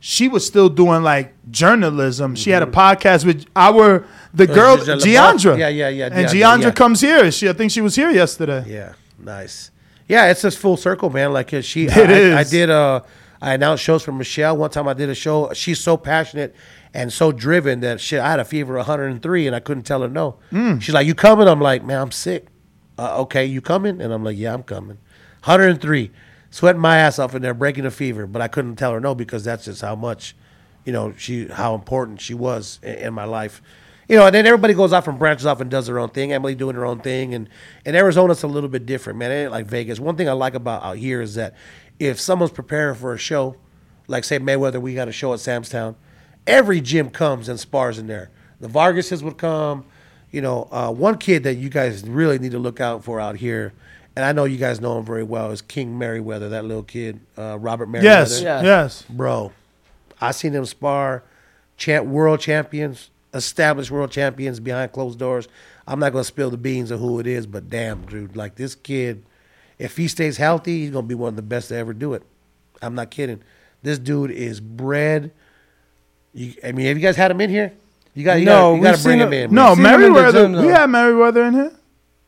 she was still doing like journalism. She had a podcast with our the Mm-hmm. Uh, girl Giselle Giandra. Yeah, yeah, yeah, And yeah. comes here. She, I think she was here yesterday. Yeah, nice. Yeah, it's just full circle, man. Like uh, she, It I, is. I, I did. Uh, I announced shows for Michelle. One time I did a show. She's so passionate and so driven that shit. I had a fever of 103 and I couldn't tell her no. Mm. She's like, "You coming?" I'm like, "Man, I'm sick." Uh, okay, you coming? And I'm like, "Yeah, I'm coming." 103, sweating my ass off in there, breaking a fever, but I couldn't tell her no because that's just how much, you know, she how important she was in, in my life. You know, and then everybody goes off and branches off and does their own thing. Emily doing her own thing, and and Arizona's a little bit different, man. It ain't like Vegas. One thing I like about out here is that if someone's preparing for a show, like say Mayweather, we got a show at Sam's Town, every gym comes and spars in there. The Vargases would come. You know, uh, one kid that you guys really need to look out for out here, and I know you guys know him very well, is King Merriweather, that little kid, uh, Robert Merriweather. Yes, Yes. yes. Bro, I seen him spar champ, world champions, established world champions behind closed doors. I'm not gonna spill the beans of who it is, but damn, dude, like this kid, if he stays healthy, he's gonna be one of the best to ever do it. I'm not kidding. This dude is bred. You, I mean, have you guys had him in here? You got, you No, got, you we've got to bring seen him him- in. No, We've seen him in the Merriweather. we though. had Merriweather in here.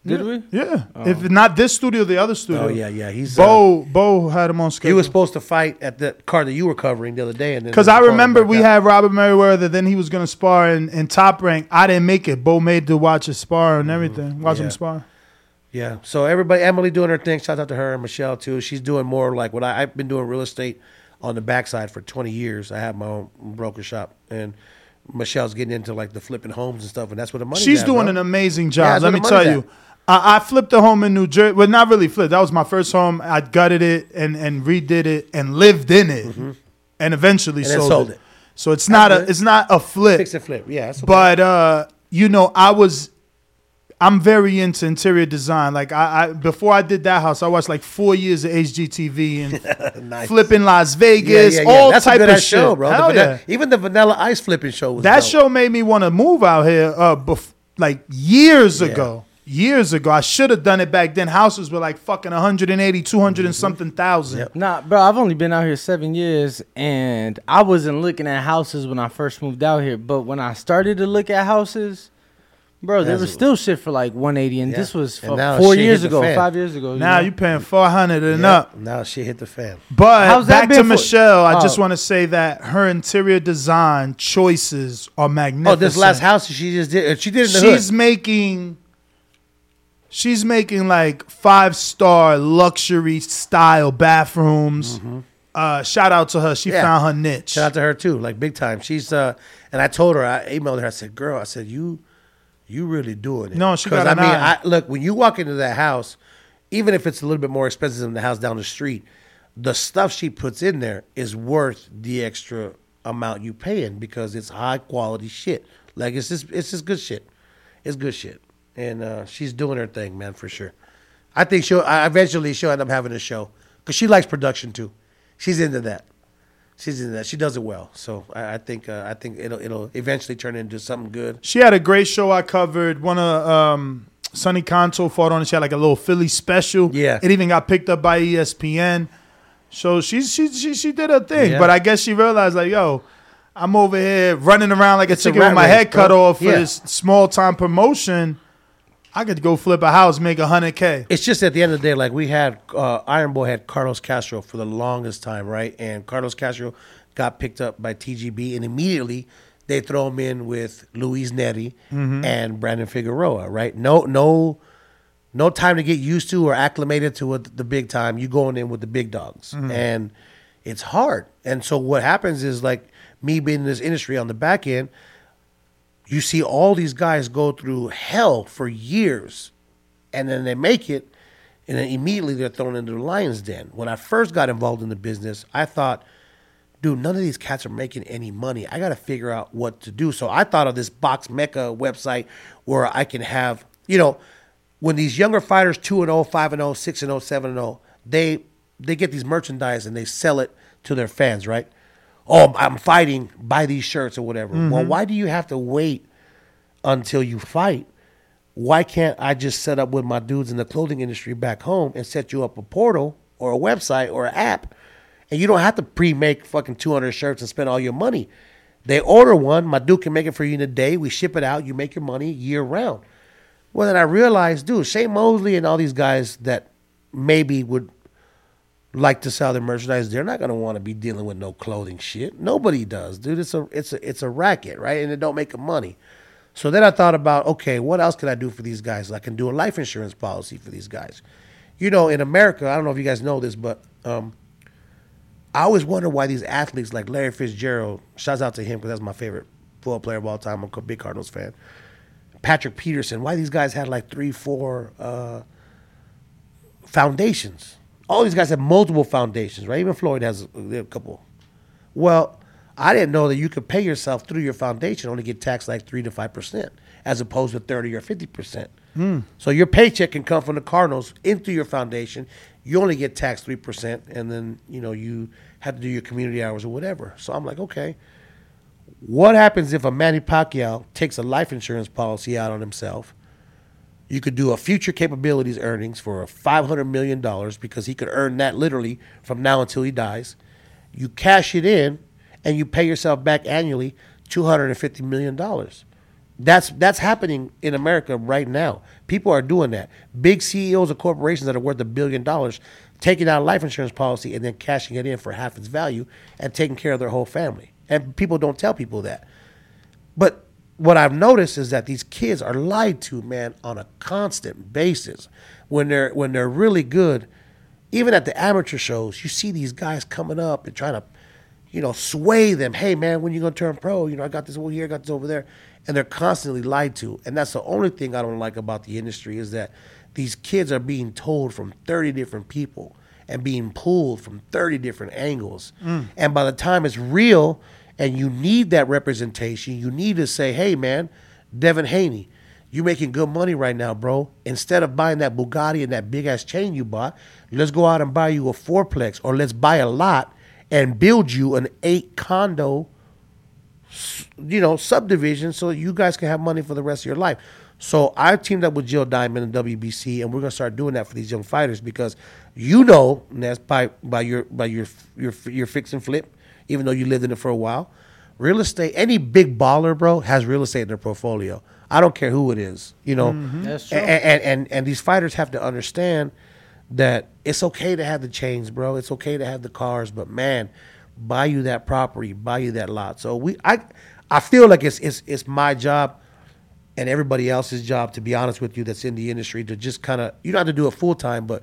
Did yeah. we? Yeah. Oh. If not this studio, the other studio. Oh yeah, yeah. He's Bo. Bo had him on schedule. He was supposed to fight at the card that you were covering the other day, and then Because I remember we out. had Robert Merriweather. Then he was gonna spar in, in top rank. I didn't make it. Bo made to watch his spar and everything. Watch Mm-hmm. Yeah. him spar. Yeah. So everybody, Emily doing her thing. Shout out to her and Michelle too. She's doing more like what I, I've been doing real estate on the backside for 20 years. I have my own broker shop, and Michelle's getting into like the flipping homes and stuff, and that's what the money. She's doing an amazing job. that's Let me tell you. I, I flipped a home in New Jersey. Well, not really flipped. That was my first home. I gutted it and, and redid it and lived in it, and eventually Mm-hmm. And then sold, sold it. it. So it's not a it's not a flip. Fix and flip. Yeah. That's okay. But uh, you know, I was I'm very into interior design. Like I, I before I did that house, I watched like four years of HGTV and Nice. flipping Las Vegas, yeah, yeah. all That's type a good of ass shit. show, bro. The Hell vanilla- yeah. Even the Vanilla Ice flipping show was That dope. show made me want to move out here. Uh, bef- like years ago. Years ago, I should have done it back then. Houses were like fucking 180, 200 Mm-hmm. and something thousand. Yep. Nah, bro, I've only been out here seven years, and I wasn't looking at houses when I first moved out here. But when I started to look at houses, bro, there That's was still shit for like 180, and Yeah. this was And fu- four years ago, fan. five years ago. Now know? you paying 400 and Yeah. up. Now she hit the fan. But How's back to for- Michelle, I just Oh. want to say that her interior design choices are magnificent. Oh, this last house she just did. She did it in the she's hood. making she's making like five star luxury style bathrooms. Uh, shout out to her. She Mm-hmm. Yeah. found her niche. Shout out to her too, like big time. She's uh, and I told her, I emailed her. I said, "Girl, I said you, you really doing it." No, she got I an mean, eye. I, look when you walk into that house, even if it's a little bit more expensive than the house down the street, the stuff she puts in there is worth the extra amount you paying because it's high quality shit. Like it's just it's just good shit. It's good shit, and uh, she's doing her thing, man, for sure. I think she'll I eventually she'll end up having a show because she likes production too. She's into that. She's into that. She does it well. So I, I think uh, I think it'll it'll eventually turn into something good. She had a great show I covered. One of um, Sonny Conto fought on it. She had like a little Philly special. Yeah. It even got picked up by ESPN. So she she she, she did her thing. Yeah. But I guess she realized like, yo, I'm over here running around like a It's a chicken with my race, head cut bro. off for Yeah. this small time promotion. I could go flip a house, make a hundred k. It's just at the end of the day, like we had uh, Iron Boy had Carlos Castro for the longest time, right? And Carlos Castro got picked up by TGB, and immediately they throw him in with Luis Nery Mhm. and Brandon Figueroa, right? No, no, no time to get used to or acclimated to it, the big time. You going in with the big dogs, Mhm. and it's hard. And so what happens is like me being in this industry on the back end, you see all these guys go through hell for years and then they make it and then immediately they're thrown into the lion's den. When i first got involved in the business i thought dude none of these cats are making any money. I got to figure out what to do. So i thought of this box mecca website where i can have you know when these younger fighters 2 and 0 5 and 0 6 and 0 7 and 0 they they get these merchandise and they sell it to their fans right oh i'm fighting buy these shirts or whatever well Mhm. why do you have to wait until you fight why can't I just set up with my dudes in the clothing industry back home and set you up a portal or a website or an app? And you don't have to pre make fucking 200 shirts and spend all your money. They order one, my dude can make it for you in a day. We ship it out, you make your money year round. Well, then I realized, dude, Shane Mosley and all these guys that maybe would like to sell their merchandise, they're not gonna want to be dealing with no clothing shit. Nobody does, dude. It's a it's a it's a racket, right? And it don't make them money. So then I thought about, okay, what else can I do for these guys? I can do a life insurance policy for these guys. You know, in America, I don't know if you guys know this, but um, I always wonder why these athletes like Larry Fitzgerald, shouts out to him because that's my favorite football player of all time. I'm a big Cardinals fan. Patrick Peterson, why these guys had like three, four uh, foundations. All these guys have multiple foundations, right? Even Floyd has a, couple. Well, I didn't know that you could pay yourself through your foundation only get taxed like three to five percent, as opposed to thirty or fifty percent. Hmm. So your paycheck can come from the Cardinals into your foundation. You only get taxed three percent, and then you know you have to do your community hours or whatever. So I'm like, okay, what happens if a Manny Pacquiao takes a life insurance policy out on himself? You could do a future capabilities earnings for five hundred million dollars because he could earn that literally from now until he dies. You cash it in, and you pay yourself back annually two hundred and fifty million dollars. That's that's happening in America right now. People are doing that. Big CEOs of corporations that are worth a billion dollars taking out a life insurance policy and then cashing it in for half its value and taking care of their whole family. And people don't tell people that. But what I've noticed is that these kids are lied to, man, on a constant basis. When they're when they're really good, even at the amateur shows, you see these guys coming up and trying to, you know, sway them. Hey, man, when you gonna turn pro? You know, I got this over here, I got this over there, and they're constantly lied to. And that's the only thing I don't like about the industry is that these kids are being told from thirty different people and being pulled from thirty different angles. Mm. And by the time it's real and you need that representation, you need to say, hey, man, Devin Haney, you're making good money right now, bro. Instead of buying that Bugatti and that big ass chain you bought, let's go out and buy you a fourplex or let's buy a lot and build you an eight condo, you know, subdivision so you guys can have money for the rest of your life. So I teamed up with Jill Diamond and WBC, and we're gonna start doing that for these young fighters because you know, and that's by by your by your your your fix and flip, even though you lived in it for a while. Real estate, any big baller, bro, has real estate in their portfolio. I don't care who it is, you know. Mhm. That's true. And, and and and these fighters have to understand that it's okay to have the chains, bro. It's okay to have the cars, but man, buy you that property, buy you that lot. So we, I, I feel like it's it's it's my job and everybody else's job, to be honest with you, that's in the industry, to just kind of you don't have to do it full time, but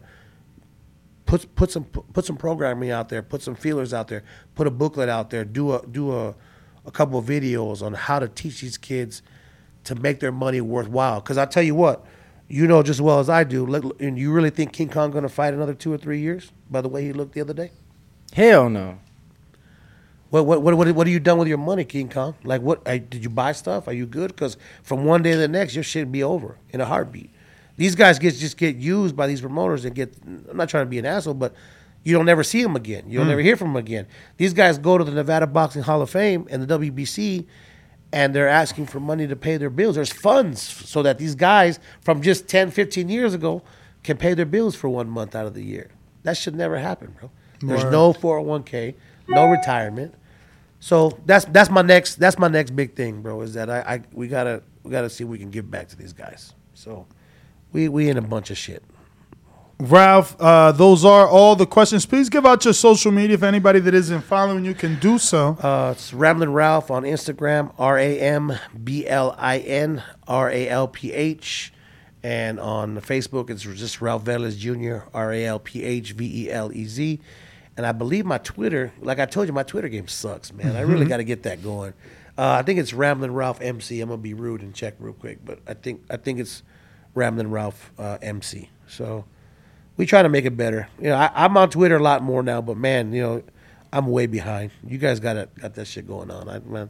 put put some put some programming out there, put some feelers out there, put a booklet out there, do a do a a couple of videos on how to teach these kids to make their money worthwhile. Because I tell you what, you know just as well as I do. And you really think King Kong going to fight another two or three years? By the way he looked the other day. Hell no. What what what what, what are you done with your money, King Kong? Like what? did you buy stuff? Are you good? Because from one day to the next, your shit be over in a heartbeat. These guys get just get used by these promoters and get. I'm not trying to be an asshole, but you don't never see them again. You'll Mm. never hear from them again. These guys go to the Nevada Boxing Hall of Fame and the WBC, and they're asking for money to pay their bills. There's funds so that these guys from just 10, 15 years ago can pay their bills for one month out of the year. That should never happen, bro. There's Word. no 401k, no retirement. So that's that's my next that's my next big thing, bro. Is that I, I we gotta we gotta see if we can give back to these guys. So we we in a bunch of shit. Ralph, uh, those are all the questions. Please give out your social media if anybody that isn't following you can do so. Uh, it's Ramblin' Ralph on Instagram, R A M B L I N R A L P H. And on Facebook, it's just Ralph Velez Jr., R A L P H V E L E Z. And I believe my Twitter, like I told you, my Twitter game sucks, man. I really Mhm. got to get that going. Uh, I think it's Ramblin' Ralph MC. I'm gonna be rude and check real quick, but I think I think it's Ramblin' Ralph uh, MC. So we try to make it better. You know, I, I'm on Twitter a lot more now, but man, you know, I'm way behind. You guys got it, got that shit going on. I man,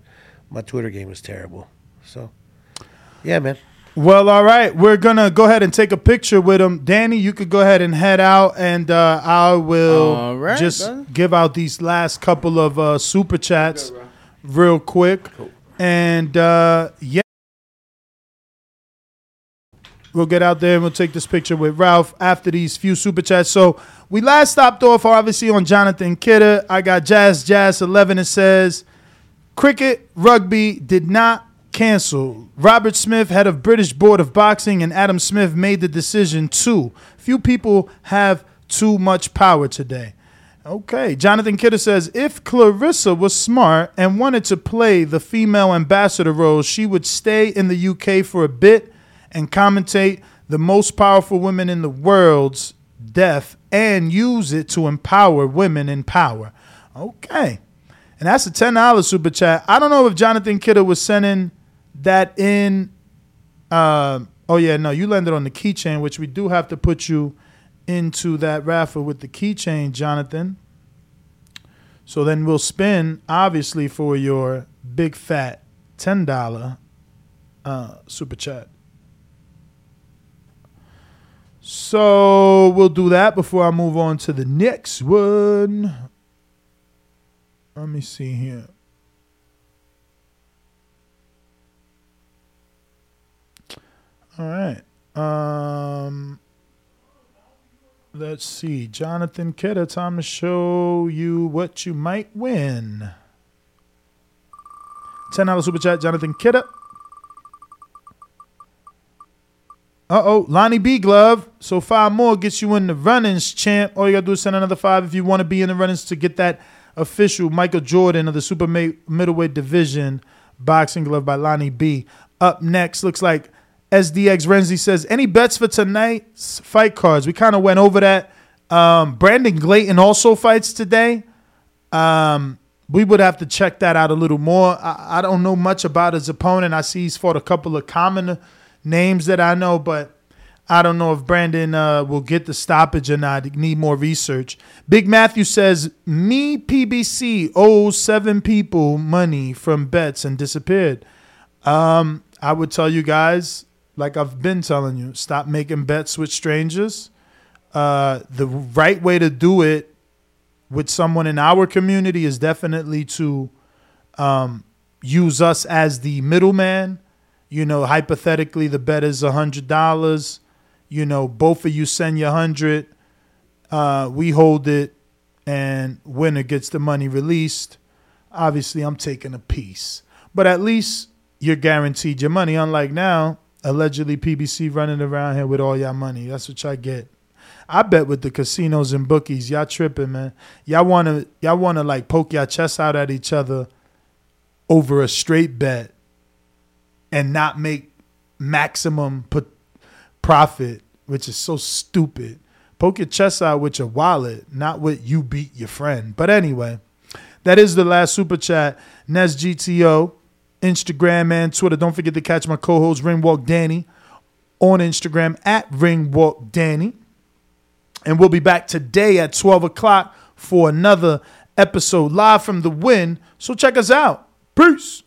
my Twitter game is terrible. So, yeah, man. Well, all right. We're going to go ahead and take a picture with him. Danny, you could go ahead and head out, and uh, I will All right, just brother. give out these last couple of uh, super chats real quick. And uh, yeah. We'll get out there and we'll take this picture with Ralph after these few super chats. So we last stopped off obviously on Jonathan Kidder. I got Jazz Jazz 11 and says cricket, rugby did not cancel. Robert Smith, head of British Board of Boxing, and Adam Smith made the decision too. Few people have too much power today. Okay. Jonathan Kidder says if Claressa was smart and wanted to play the female ambassador role, she would stay in the UK for a bit and commentate the most powerful women in the world's death and use it to empower women in power. Okay. And that's a $10 super chat. I don't know if Jonathan Kidder was sending that in. Um, oh, yeah, no, you landed on the keychain, which we do have to put you into that raffle with the keychain, Jonathan. So then we'll spin, obviously, for your big fat $10 uh, super chat. So we'll do that before I move on to the next one. Let me see here. All right. Um let's see. Jonathan Kidder, time to show you what you might win. $10 super chat, Jonathan Kidder. Uh oh, Lonnie B Glove. So five more gets you in the runnings, champ. All you gotta do is send another five if you want to be in the runnings to get that official Michael Jordan of the super middleweight division boxing glove by Lonnie B. Up next, looks like SDX Renzi says, any bets for tonight's fight cards? We kind of went over that. Um, Brandon Glanton also fights today. Um, we would have to check that out a little more. I, I don't know much about his opponent. I see he's fought a couple of common names that I know, but I don't know if Brandon uh, will get the stoppage or not. Need more research. Big Matthew says, "Me PBC owes seven people money from bets and disappeared." Um, I would tell you guys, like I've been telling you, stop making bets with strangers. Uh, the right way to do it with someone in our community is definitely to um, use us as the middleman. You know, hypothetically, the bet is hundred dollars. You know, both of you send your hundred. Uh, we hold it, and winner gets the money released. Obviously, I'm taking a piece, but at least you're guaranteed your money. Unlike now, allegedly PBC running around here with all y'all money. That's what y'all get. I bet with the casinos and bookies, y'all tripping, man. Y'all wanna y'all wanna like poke y'all chests out at each other over a straight bet and not make maximum put profit, which is so stupid. Poke your chest out with your wallet, not with you beat your friend. But anyway, that is the last super chat. Nes GTO, Instagram and Twitter. Don't forget to catch my co-host Ringwalk Danny on Instagram at Ringwalk Danny. And we'll be back today at 12 o'clock for another episode live from the win. So check us out. Peace.